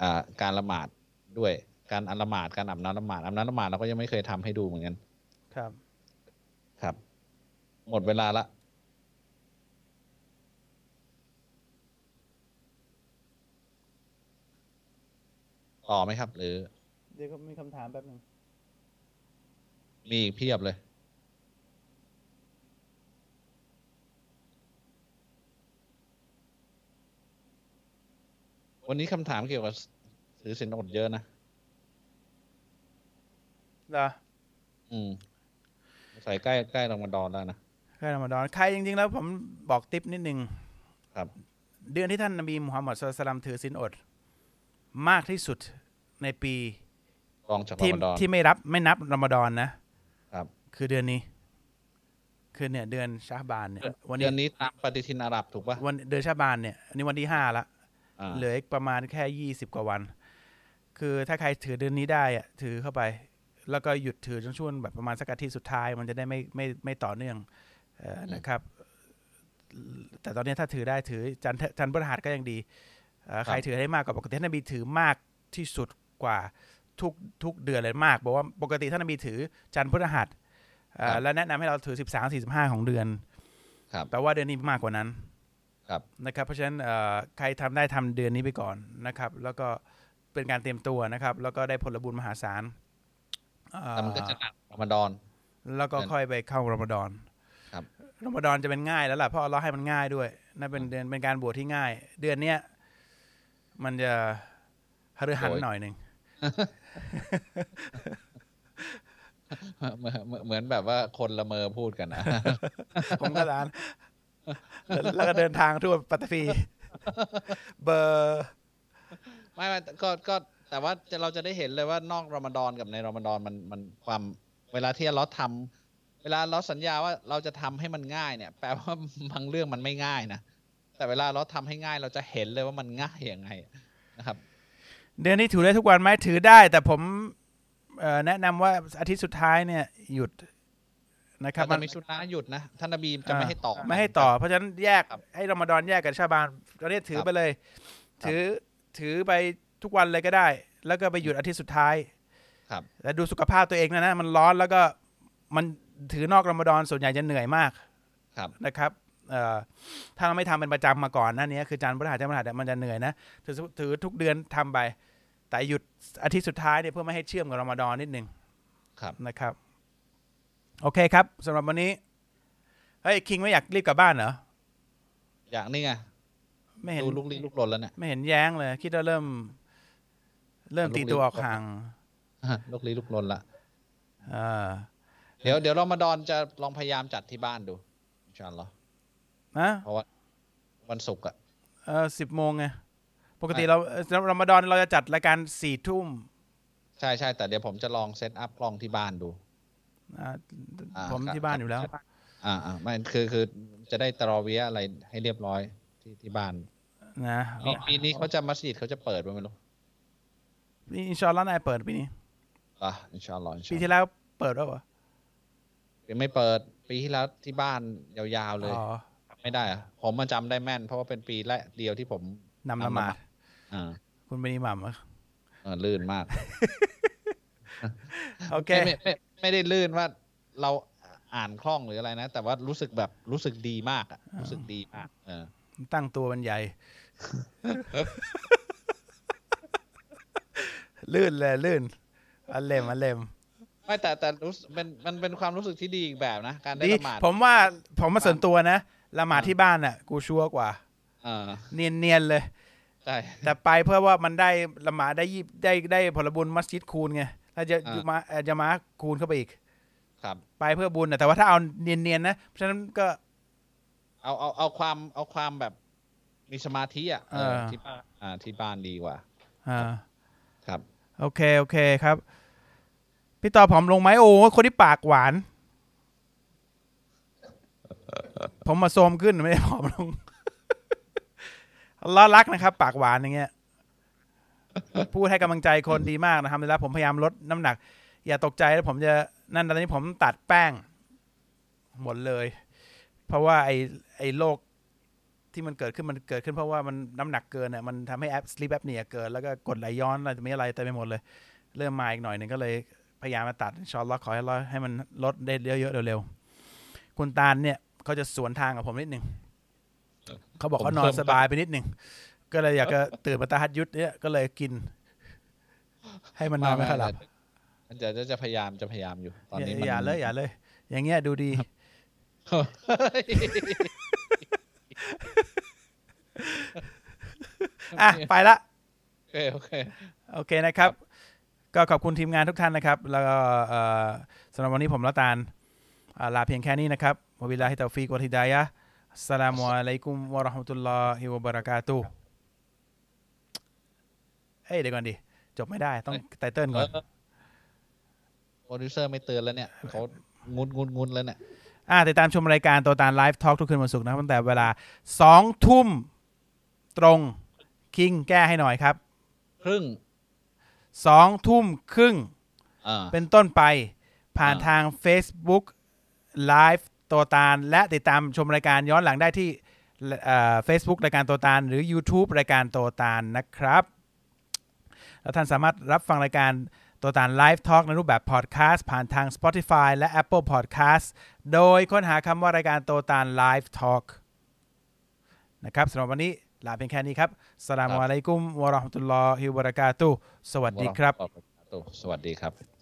อ่าการละหมาดด้วยการอันละหมาดการอาบน้ำละหมาดอาบน้ำละหมาดเราก็ยังไม่เคยทำให้ดูเหมือนกันครับ ครับ หมดเวลาละต่อไหมครับ หรือเดี๋ยวก็มีคำถามแป๊บนึงมีอีกเพียบเลย วันนี้คำถามเกี่ยวกับถือสินอดเยอะนะเหรออืมใส่ใกล้ใกล้รอมฎอนแล้วนะใกล้รอมฎอนใครจริงๆแล้วผมบอกติปนิดนึงครับ เดือนที่ท่านนบีมุฮัมมัดสุลตัลลัลลัมถือศีลอด มากที่สุดในปี รองจากรอที่มฎอนที่ไม่รับไม่นับรอมฎอนนะครับ คือเดือนนี้ คือเนี่ย เดือนชาบานเนี่ย วันเดืนี้อนนี้ตามปฏิทินอาหรับถูกปะวันเดือนชาบานเนี่ยอันนี้วันที่ห้าละ อ่าเหลืออีกประมาณแค่ยี่สิบกว่าวัน คือถ้าใครถือเดือนนี้ได้อะถือเข้าไป แล้วก็หยุดถือจนช่วงแบบประมาณสักอาทิตย์สุดท้าย มันจะได้ไม่ไม่ไม่ต่อเนื่องเออนะครับ แต่ตอนนี้ถ้าถือได้ถือจันทร์จันทร์พฤหัสก็ยังดีเอ่อใครถือได้มากกว่าปกติท่านนบีถือมากที่สุดกว่า ทุกทุกเดือนเลยมาก บอกว่าปกติท่านนบีถือจันทร์พฤหัสเอ่อและแนะนำให้เราถือ13 45ของเดือนครับแปลว่าเดือนนี้มากกว่านั้นครับนะครับ เพราะฉะนั้นเอ่อใครทำได้ทำเดือนนี้ไปก่อนนะครับ แล้วก็เป็นการเตรียมตัวนะครับ แล้วก็ได้ผลบุญมหาศาลเอ่อแต่มันก็จะหนักรอมฎอน แล้วก็เดือนค่อยไปเข้ารอมฎอนครับรอมฎอนจะเป็นง่ายแล้วล่ะเพราะเราให้มันง่ายด้วยนั่นเป็นเดือนเป็นการบวชที่ง่าย เดือนเนี้ยมันจะฮฤหันหน่อยหนึ่ง เหมือนเหมือนแบบว่าคนละเมอพูดกันนะผมก็ร้าน แล้วก็เดินทางทั่วปัตตภีเบอร์ไม่ไม่ก็ก็แต่ว่าจะเราจะได้เห็นเลยว่านอกรอมฎอนกับในรอมฎอนมันมันความเวลาที่เราทำเวลาเราสัญญาว่าเราจะทำให้มันง่ายเนี่ย แปลว่าบางเรื่องมันไม่ง่ายนะแต่เวลาเราทำให้ง่ายเราจะเห็นเลยว่ามันง่ายยังไงนะครับ เดือนนี้ถือได้ทุกวันไหมถือได้ แต่ผมเอ่อแนะนำว่าอาทิตย์สุดท้ายเนี่ยหยุดนะครับมันมีสุนนะหยุดนะท่านนบีจะไม่ให้ต่อไม่ให้ต่อ เพราะฉะนั้นแยกครับให้รอมฎอนแยกกับชาบานตอนนี้ถือครับไปเลยครับถือถือไปทุกวันเลยก็ได้ แล้วก็ไปหยุดอาทิตย์สุดท้าย ครับแล้วดูสุขภาพตัวเองนะนะมันร้อนแล้วก็มันถือนอกรอมฎอนส่วนใหญ่จะเหนื่อยมากครับนะครับเอ่อถ้าเราไม่ทำเป็นประจำมาก่อนหนั่นนี้คือจานพฤหัสจานพฤหัสเนี่ยมันจะเหนื่อยนะถือถือทุกเดือนทำไป แต่หยุดอาทิตย์สุดท้ายเนี่ยเพื่อไม่ให้เชื่อมกับรอมฎอนนิดนึงครับนะครับ โอเคครับสำหรับวันนี้เฮ้ยคิงไม่อยากรีบกลับบ้านเหรออย่างนี้ไงไม่เห็นดูลุกลี้ลุกลนแล้วเนี่ยไม่เห็นแย้งเลย คิดว่าเริ่ม เริ่มลุกตีลี้ตัวอลุอกกลนห่างลุกลี้ลุกลนละเออเดี๋ยวเดี๋ยวรอมฎอนจะลองพยายามจัดที่บ้านดูอินชาอัลลอฮ์นะเพราะว่าวันศุกร์อะเออสิบโมงไง ปกติไม่เราเอ่อรอมฎอนเราจะจัดรายการสี่ทุ่ม ใช่ใช่แต่เดี๋ยวผมจะลอง set up กล้องที่บ้านดูอ่าอ่าผมครับที่บ้านอยู่แล้ว อ่าอ่าไม่คือคือจะได้ตะรอเวียะห์อะไรให้เรียบร้อยที่ที่บ้าน นะปีปีนี้เขาจะมัสยิดเขาจะเปิดไหมไม่รู้นี่إن شاء الله นายเปิดปีนี้อะอินชาอัลลอฮ์อินชาปีอัลลอฮ์ที่แล้วเปิดแล้วเหรอยังไม่เปิดปีที่แล้วที่บ้านยาวๆเลยอ๋อไม่ได้อะผมมาจำได้แม่น เพราะว่าเป็นปีแรกเดียวที่ผมนำละหมาด อ่าคุณเป็นอิหมัมเหรอเออลื่นมาก โอเคไม่ไม่ไม่ไม่ได้ลื่นว่าเราอ่านคล่องหรืออะไรนะ แต่ว่ารู้สึกแบบรู้สึกดีมากอะรู้สึกดีมาก เออ ตั้งตัวมันใหญ่ ลื่นเลยลื่นอันเลมอันเลมไม่แต่แต่รู้สึกเป็นมันเป็นความรู้สึกที่ดีอีกแบบนะ การได้ดีละหมาดผมว่าผมมาส่วนตัวนะละหมาดที่บ้านน่ะ กูชัวร์กว่าเออเนียนเนียนๆเลย ใช่แต่ไปเพื่อว่ามันได้ละหมาดได้ยีบได้ได้ผลบุญมัสยิดคูณไงถ้าจะอ่า มาเอ่อจะมาคูณเข้าไปอีก ครับ ไปเพื่อบุญน่ะแต่ว่าถ้าเอาเนียนเนียนๆนะเพราะฉะนั้นก็ เอาเอาเอาความเอาความแบบมีสมาธิอะเออเออ ที่บ้านอ่าที่บ้านดีกว่า อ่า ครับ โอเค โอเคครับ พี่ต่อผอมลงไหมโอ้คนที่ปากหวาน ผมมาโซมขึ้นไม่ได้ผอมลง ล้อรักนะครับ ปากหวานอย่างเงี้ยพูดให้กำลังใจคนดีมากนะครับแล้วผมพยายามลดน้ำหนัก อย่าตกใจแล้วผมจะนั่นตอนนี้ผมตัดแป้ง หมดเลย เพราะว่าไอ้ไอ้โรคที่มันเกิดขึ้นมันเกิดขึ้นเพราะว่ามันน้ำหนักเกินเนี่ยมันทำให้แอป sleep apnea เกิดแล้วก็กดไหลย้อนอะไรไม่อะไรเต็มไปหมดเลย เริ่มมาอีกหน่อยหนึ่งก็เลยพยายามมาตัดอินชอลลอฮ์ขอให้อให้มันลดได้เยอะๆเร็วๆคุณตาลเนี่ยเขาจะสวนทางกับผมนิดนึง เขาบอกเขานอนสบายไปนิดหนึ่งก็เลยอยากจะตื่นมาตาฮัดยุดเนี่ยก็เลยกิน ให้มันนอนไม่ค่อยหลับมันจะจะจะพยายามจะพยายามอยู่ ตอนนี้อย่ามันอย่าเลยอย่าเลย อย่างเงี้ยดูดีอะไปละโอเคโอเคโอเคนะครับ ก็ขอบคุณทีมงานทุกท่านนะครับ แล้วก็เอ่อสำหรับวันนี้ผมและตาลอ่าลาเพียงแค่นี้นะครับوبالله التوفيق والهداية السلام عليكم ورحمة الله وبركاتهเฮ้ยเดี๋ยวก่อนดิ จบไม่ได้ต้อง title ก่อนเออโปรดิวเซอร์ไม่เตือนแล้วเนี่ยเขางุนงุนงุนแล้วเนี่ยอ่าติดตามชมรายการตัวตาล Live Talk ทุกคืนวันศุกร์นะครับตั้งแต่เวลาสองทุ่มตรงคิงแก้ให้หน่อยครับ ครึ่งสองทุ่มครึ่งอ่าเป็นต้นไปผ่านอ่าทาง Facebook Live ตัวตาล และติดตามชมรายการย้อนหลังได้ที่เฟซบุ๊กรายการตัวตาล หรือ YouTube รายการตัวตาลนะครับ แล้วท่านสามารถรับฟังรายการตัวตาล Live Talk ในรูปแบบพอดแคสต์ผ่านทาง Spotify และ Apple Podcast โดยค้นหาคำว่ารายการตัวตาล Live Talk นะครับสำหรับวันนี้ลาเพียงแค่นี้ครับالسلام عليكم ورحمة الله وبركاتهสวัสดีครับ สวัสดีครับ